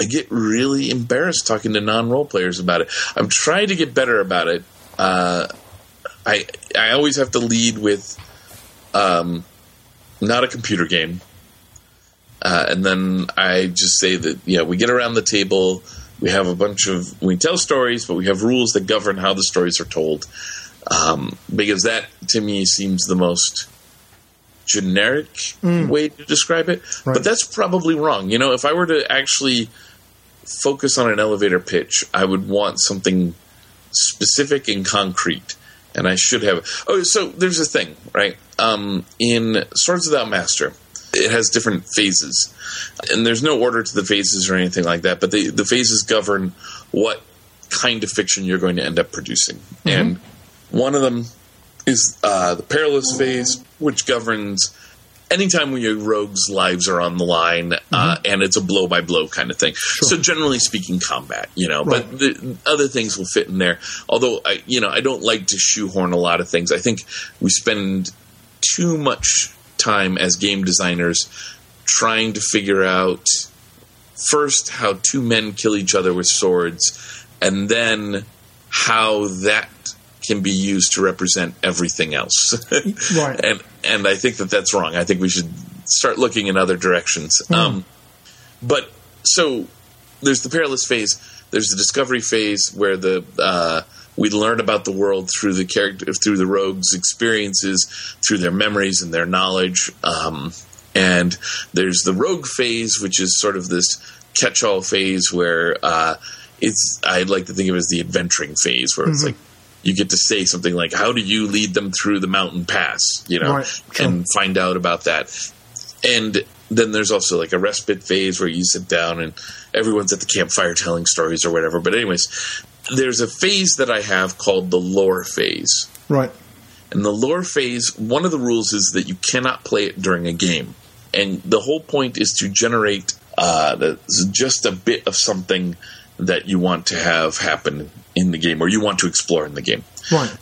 I get really embarrassed talking to non role players about it. I'm trying to get better about it. Uh, I I always have to lead with um, not a computer game. Uh, and then I just say that, yeah, we get around the table, we have a bunch of, we tell stories, but we have rules that govern how the stories are told. Um, because that, to me, seems the most generic mm. way to describe it. Right. But that's probably wrong. You know, if I were to actually focus on an elevator pitch, I would want something specific and concrete and I should have. Oh, so there's a thing, right? Um, in Swords Without Master, it has different phases, and there's no order to the phases or anything like that. But the the phases govern what kind of fiction you're going to end up producing, mm-hmm. and one of them is uh, the perilous phase, which governs anytime when your rogues' lives are on the line, uh, mm-hmm. uh, and it's a blow by blow kind of thing. Sure. So generally speaking, combat, you know, right. but the other things will fit in there. Although I, you know, I don't like to shoehorn a lot of things. I think we spend too much time as game designers trying to figure out first how two men kill each other with swords, and then how that can be used to represent everything else. right. And and I think that that's wrong. I think we should start looking in other directions. Mm. Um, but so there's the perilous phase. There's the discovery phase where the uh, we learn about the world through the character through the rogues' experiences, through their memories and their knowledge. Um, and there's the rogue phase, which is sort of this catch-all phase where uh, it's I'd like to think of it as the adventuring phase, where mm-hmm. it's like you get to say something like, "How do you lead them through the mountain pass?" You know, right, and find out about that. And then there's also like a respite phase where you sit down and everyone's at the campfire telling stories or whatever. But anyways, there's a phase that I have called the lore phase. Right. And the lore phase, one of the rules is that you cannot play it during a game. And the whole point is to generate uh, the, just a bit of something that you want to have happen in the game or you want to explore in the game. Right.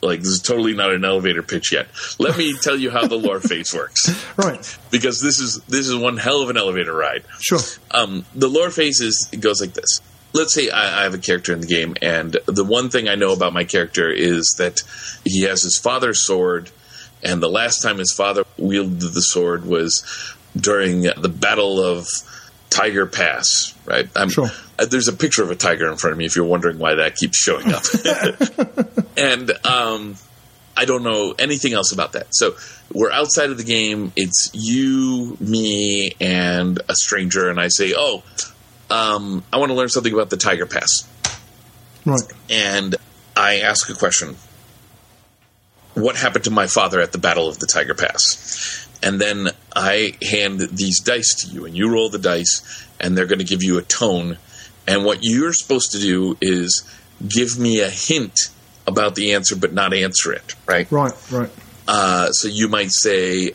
Like this is totally not an elevator pitch yet. Let me tell you how the lore phase works. Right. Because this is this is one hell of an elevator ride. Sure. Um, the lore phase is it goes like this. Let's say I, I have a character in the game, and the one thing I know about my character is that he has his father's sword, and the last time his father wielded the sword was during the Battle of Tiger Pass. Right? I'm, Sure. Uh, there's a picture of a tiger in front of me. If you're wondering why that keeps showing up, and um, I don't know anything else about that. So we're outside of the game. It's you, me, and a stranger, and I say, "Oh, um, I want to learn something about the Tiger Pass." Right. And I ask a question: What happened to my father at the Battle of the Tiger Pass? And then I hand these dice to you, and you roll the dice, and they're going to give you a tone. And what you're supposed to do is give me a hint about the answer, but not answer it, right? Right. Right. Uh, so you might say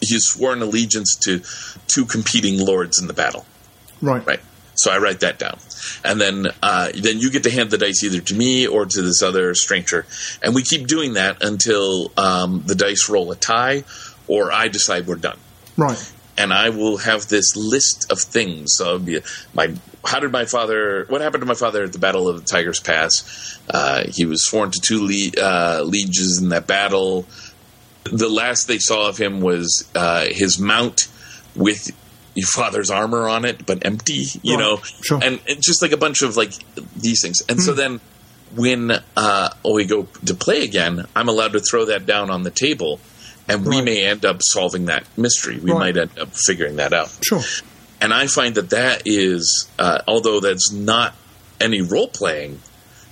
he's sworn allegiance to two competing lords in the battle, Right. right? So I write that down, and then uh, then you get to hand the dice either to me or to this other stranger, and we keep doing that until um, the dice roll a tie, or I decide we're done. Right. And I will have this list of things. So be my how did my father? What happened to my father at the Battle of the Tigers Pass? Uh, he was sworn to two le- uh, lieges in that battle. The last they saw of him was uh, his mount with your father's armor on it, but empty. You Right. know, Sure. Hmm. and, and just like a bunch of like these things. And so then when uh, we go to play again, I'm allowed to throw that down on the table. And we may end up solving that mystery. We Right. might end up figuring that out. Sure. And I find that that is, uh, although that's not any role playing,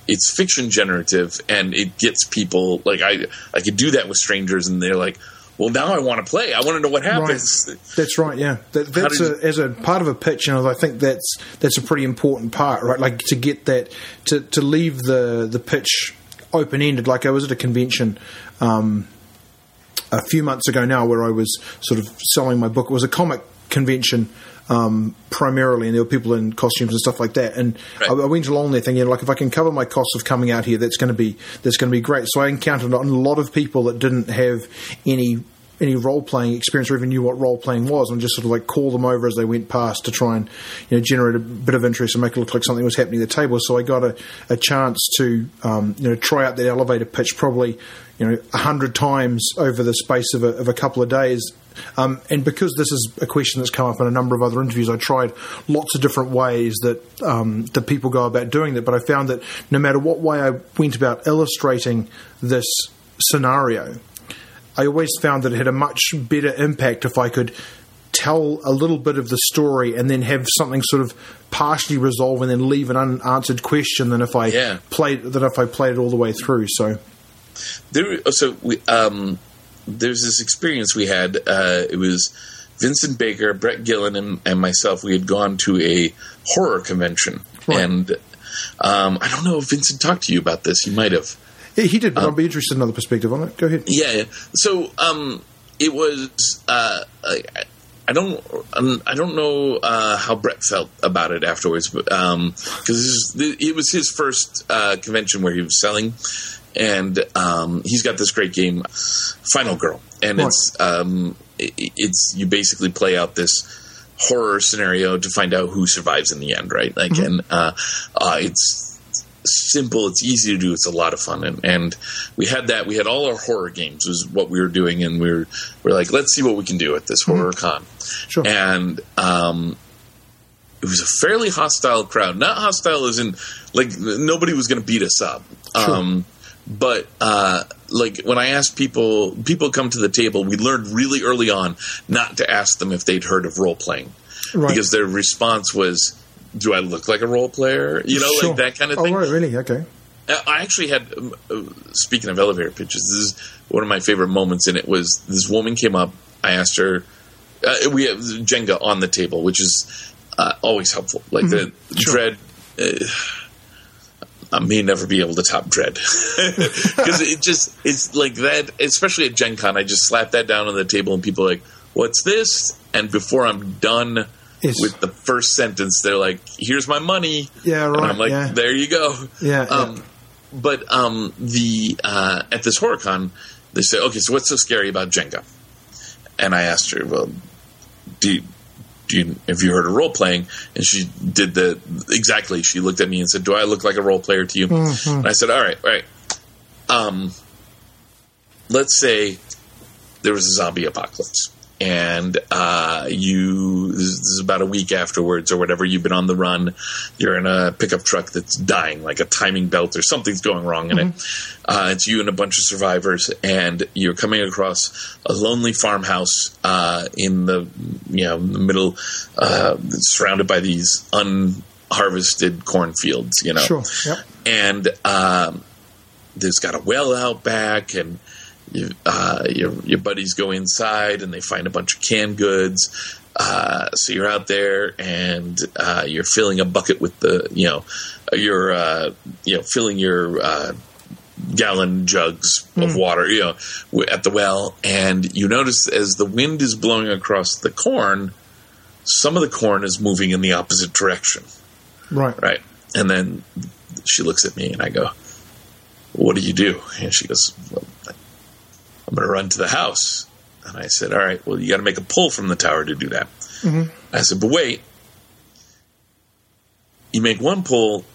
it's fiction generative, and it gets people like I. I could do that with strangers, and they're like, "Well, now I want to play. I want to know what happens." That's right. Yeah, that, that's a, as a part of a pitch, and I think that's that's a pretty important part, right? Like to get that to to leave the the pitch open ended. Like I was at a convention. Um, a few months ago now, where I was sort of selling my book. It was a comic convention um, primarily, and there were people in costumes and stuff like that. And Right. I, I went along there thinking, like, if I can cover my costs of coming out here, that's going to be that's going to be great. So I encountered a lot of people that didn't have any any role playing experience or even knew what role playing was, and just sort of like call them over as they went past to try and you know generate a bit of interest and make it look like something was happening at the table. So I got a, a chance to um, you know try out that elevator pitch probably you know a hundred times over the space of a, of a couple of days. Um, and because this is a question that's come up in a number of other interviews, I tried lots of different ways that um, that people go about doing that. But I found that no matter what way I went about illustrating this scenario, I always found that it had a much better impact if I could tell a little bit of the story and then have something sort of partially resolve and then leave an unanswered question than if I Yeah. played than if I played it all the way through. So There, so we, um, there's this experience we had. Uh, it was Vincent Baker, Brett Gillan, and, and myself. We had gone to a horror convention, Right. and um, I don't know if Vincent talked to you about this. He might have. yeah, he did, but I'd be interested in another perspective on it. Go ahead. Yeah. yeah. So um, it was. Uh, I, I don't. um, I don't know uh, how Brett felt about it afterwards, but because it was his first uh, convention where he was selling, and um, he's got this great game, Final Girl, and it's um, it, it's you basically play out this horror scenario to find out who survives in the end, right? Like, and uh, uh, it's simple. It's easy to do. It's a lot of fun, and, and we had that. We had all our horror games was what we were doing, and we were we are like, let's see what we can do at this horror con. Sure. And um, it was a fairly hostile crowd. Not hostile as in like nobody was going to beat us up. Um, but uh, like when I asked people, people come to the table. We learned really early on not to ask them if they'd heard of role playing, Right. because their response was, "Do I look like a role player?" You know, Sure. like that kind of thing. oh, thing. right, really? Okay. Uh, I actually had, um, uh, speaking of elevator pitches, this is one of my favorite moments in it. Was this woman came up? I asked her, uh, we have Jenga on the table, which is uh, always helpful. Like the Sure. dread. I may never be able to top dread because it just it's like that. Especially at Gen Con, I just slap that down on the table, and people are like, "What's this?" And before I'm done Yes. with the first sentence, they're like, "Here's my money." Yeah, And right, I'm like, yeah. "There you go." Yeah, Um, yeah. But um, the uh, at this HorrorCon, they say, "Okay, so what's so scary about Jenga?" And I asked her, "Well, do you, do you, have you heard of role playing?" And she did the exactly. She looked at me and said, "Do I look like a role player to you?" And I said, "All right, all right. Um, let's say there was a zombie apocalypse." And uh, you, this is about a week afterwards, or whatever. You've been on the run. You're in a pickup truck that's dying, like a timing belt, or something's going wrong in it. Uh, it's you and a bunch of survivors, and you're coming across a lonely farmhouse uh, in the you know in the middle, uh, surrounded by these unharvested cornfields. You know, Sure. Yep. and um, there's got a well out back, and you, uh, your your buddies go inside, and they find a bunch of canned goods. Uh, so you're out there, and uh, you're filling a bucket with the you know you're uh, you know filling your uh, gallon jugs of water, you know, at the well, and you notice as the wind is blowing across the corn, some of the corn is moving in the opposite direction Right. right? And then she looks at me and I go, What do you do? And she goes, well, I'm going to run to the house. And I said, All right, well, you got to make a pull from the tower to do that. I said, But wait, you make one pull,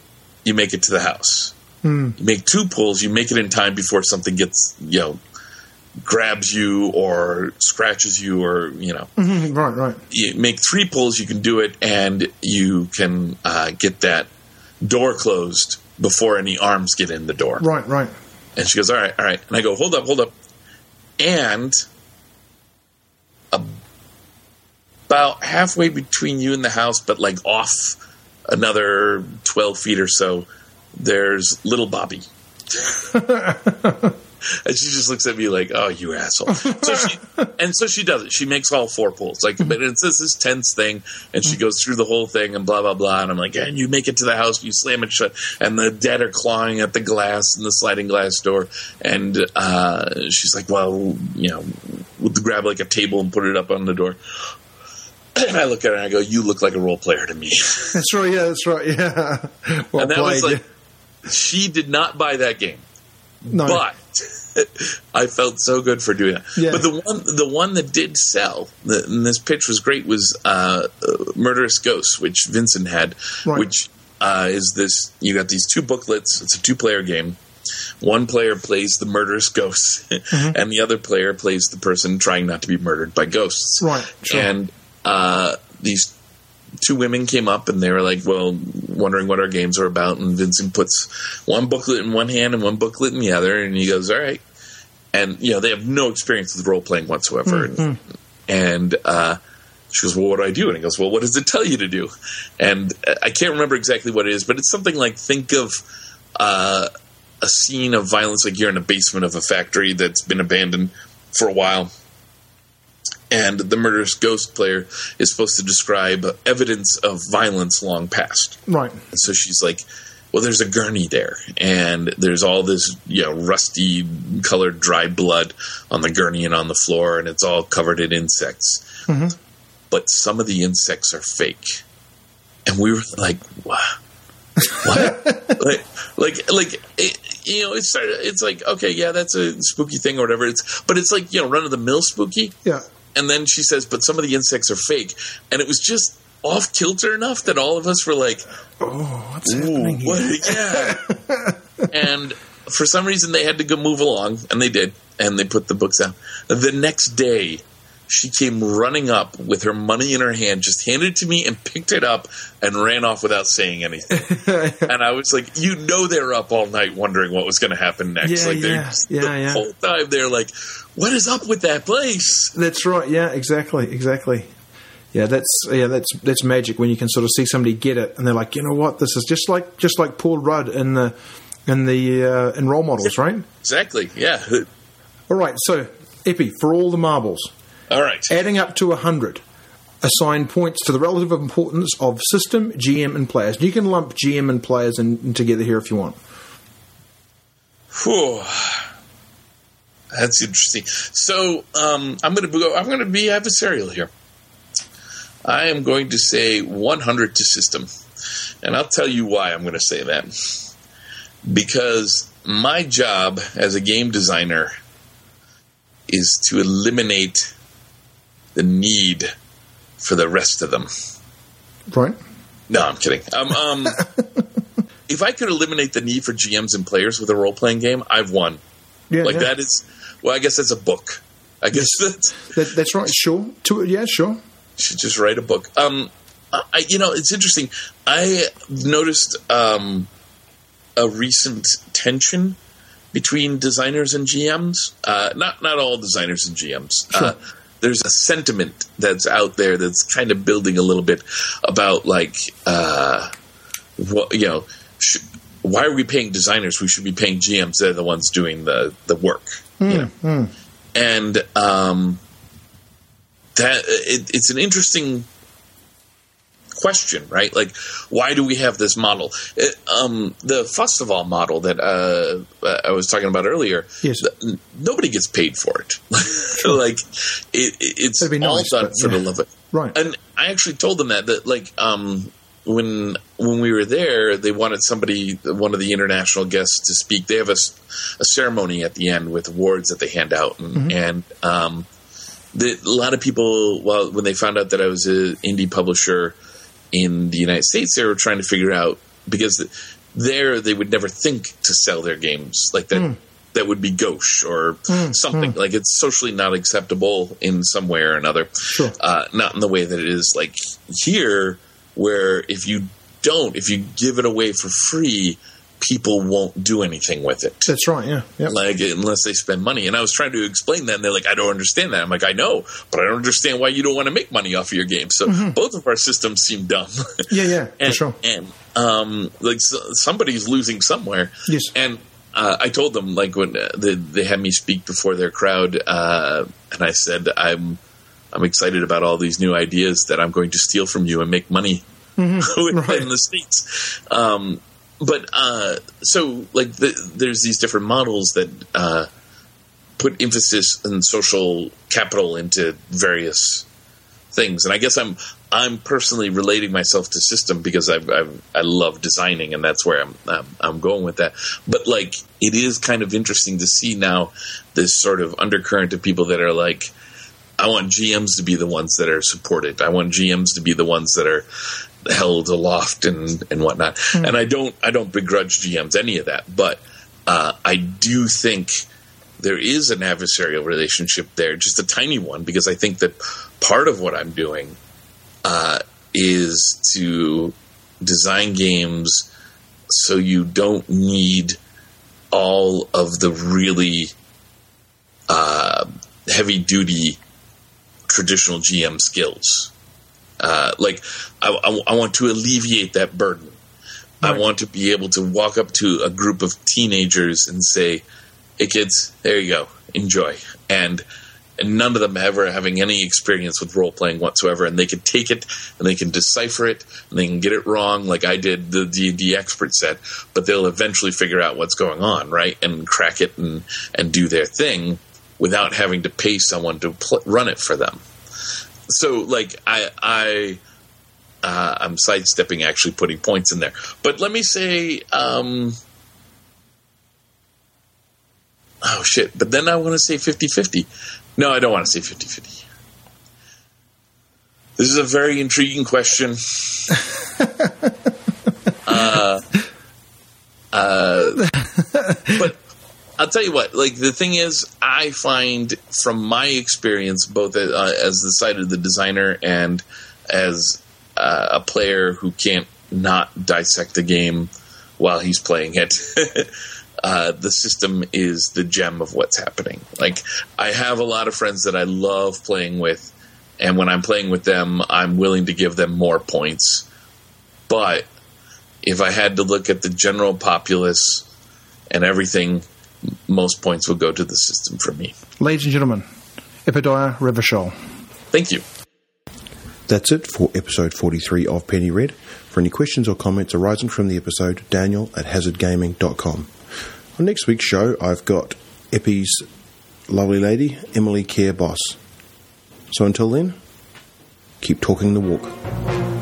you make it to the house. You make two pulls, you make it in time before something gets, you know, grabs you or scratches you or, you know, Mhm, Right. Right. you make three pulls, you can do it, and you can uh, get that door closed before any arms get in the door. Right. Right. And she goes, "All right, all right." And I go, "Hold up, hold up," and about halfway between you and the house, but like off another twelve feet or so, there's little Bobby. And she just looks at me like, "Oh, you asshole!" So she, and so she does it. She makes all four pulls. Like, but it's this this tense thing, and she goes through the whole thing and blah blah blah. And I'm like, "And you make it to the house, you slam it shut, and the dead are clawing at the glass and the sliding glass door." And uh, she's like, "Well, you know, we'll grab like a table and put it up on the door." And I look at her and I go, "You look like a role player to me." That's right. Yeah. That's right. Yeah. Well and that played. was like, she did not buy that game. No. but I felt so good for doing that. Yeah. But the one, the one that did sell, the, and this pitch was great, was uh, uh, Murderous Ghosts, which Vincent had, Right. which uh, is this. You got these two booklets. It's a two-player game. One player plays the murderous ghosts, Mm-hmm. and the other player plays the person trying not to be murdered by ghosts. Right, sure. And uh, these two women came up and they were like, well, wondering what our games are about. And Vincent puts one booklet in one hand and one booklet in the other. And he goes, all right. And, you know, they have no experience with role playing whatsoever. And, and uh, she goes, well, what do I do? And he goes, well, what does it tell you to do? And uh, I can't remember exactly what it is, but it's something like think of uh, a scene of violence like you're in a basement of a factory that's been abandoned for a while and the murderous ghost player is supposed to describe evidence of violence long past. Right. And so she's like, well, there's a gurney there, and there's all this, you know, rusty colored dry blood on the gurney and on the floor, and it's all covered in insects. Mm-hmm. But some of the insects are fake. And we were like, wow. What? like, like, like, it, you know, it's it's like okay, yeah, that's a spooky thing or whatever. It's but it's like you know, run of the mill spooky. Yeah. And then she says, but some of the insects are fake. And it was just off kilter enough that all of us were like, Oh, what's happening here? what? Yeah. and for some reason, they had to go move along, and they did. And they put the books down. The next day, she came running up with her money in her hand, just handed it to me and picked it up and ran off without saying anything. and I was like, you know, they're up all night wondering what was going to happen next. Yeah, like, yeah, just- yeah, the yeah. whole time they're like, what is up with that place? That's right. Yeah, exactly, exactly. Yeah, that's yeah, that's that's magic when you can sort of see somebody get it, and they're like, you know what, this is just like just like Paul Rudd in the in the uh, in role models, right? Exactly. Yeah. All right, so Epi for all the marbles. All right. Adding up to 100. Assign points to the relative importance of system, GM, and players. You can lump GM and players in, in together here if you want. Whew. That's interesting. So um, I'm going to go. I'm going to be adversarial here. I am going to say 100 to system, and I'll tell you why I'm going to say that. Because my job as a game designer is to eliminate the need for the rest of them. Right. No, I'm kidding. Um, um, if I could eliminate the need for GMs and players with a role playing game, I've won. Yeah, like yeah. that is. Well, I guess that's a book. I guess that's That, that's right. Sure. To, yeah, sure. should just write a book. Um, I, you know, it's interesting. I noticed um, a recent tension between designers and GMs. Uh, not not all designers and GMs. Uh, there's a sentiment that's out there that's kind of building a little bit about like, uh, what you know. Sh- why are we paying designers? We should be paying GMs. They're the ones doing the the work. You know? And um, that it, it's an interesting question, right? Like, why do we have this model? It, um, the festival model that uh, I was talking about earlier. Yes. nobody gets paid for it. like, it, it- it's all nice, done for the love of it. Right. And I actually told them that that like um, when when we were there, they wanted somebody, one of the international guests, to speak. They have a ceremony at the end with awards that they hand out, and, and um, the, a lot of people, well, when they found out that I was an indie publisher in the United States, they were trying to figure out because there they would never think to sell their games like that. That would be gauche or something like it's socially not acceptable in some way or another. Sure. Uh, not in the way that it is like here, where if you don't, if you give it away for free, people won't do anything with it That's right. Yeah. Yep. like unless they spend money. And I was trying to explain that, and they're like, "I don't understand that." I'm like, "I know, but I don't understand why you don't want to make money off of your game." So both of our systems seem dumb. Yeah. Yeah. For and, sure. and um, like so, somebody's losing somewhere. Yes. And uh, I told them like when uh, they, they had me speak before their crowd, uh, and I said, "I'm." I'm excited about all these new ideas that I'm going to steal from you and make money Mm-hmm. within the states. Um, but uh, so like the, there's these different models that uh, put emphasis and social capital into various things, and I guess I'm I'm personally relating myself to system because I I, I love designing, and that's where I'm, I'm I'm going with that. But like it is kind of interesting to see now this sort of undercurrent of people that are like. I want GMs to be the ones that are supported. I want GMs to be the ones that are held aloft and and whatnot. And I don't I don't begrudge GMs any of that, but uh, I do think there is an adversarial relationship there, just a tiny one, because I think that part of what I'm doing uh, is to design games so you don't need all of the really uh, heavy duty traditional GM skills. Uh, like, I, I, I want to alleviate that burden. I want to be able to walk up to a group of teenagers and say, "Hey, kids, there you go, enjoy." And and none of them ever having any experience with role playing whatsoever, and they can take it and they can decipher it and they can get it wrong, like I did the D D expert set. But they'll eventually figure out what's going on, right, and crack it and and do their thing without having to pay someone to pl- run it for them. So, like, I I uh, I'm sidestepping actually putting points in there. But let me say, um, oh shit, but then I want to say 50 50. No, I don't want to say 50 50. This is a very intriguing question. uh, uh, but I'll tell you what, like, the thing is, I find from my experience, both uh, as the side of the designer and as uh, a player who can't not dissect the game while he's playing it. uh, the system is the gem of what's happening. Like I have a lot of friends that I love playing with, and when I'm playing with them, I'm willing to give them more points. But if I had to look at the general populace and everything, most points will go to the system for me. Ladies and gentlemen, Epidiah Ravachol. Thank you. That's it for episode 43 of Penny Red. For any questions or comments arising from the episode, daniel at hazardgaming.com. On next week's show, I've got Epi's lovely lady, Emily Care Boss. So until then, keep talking the walk.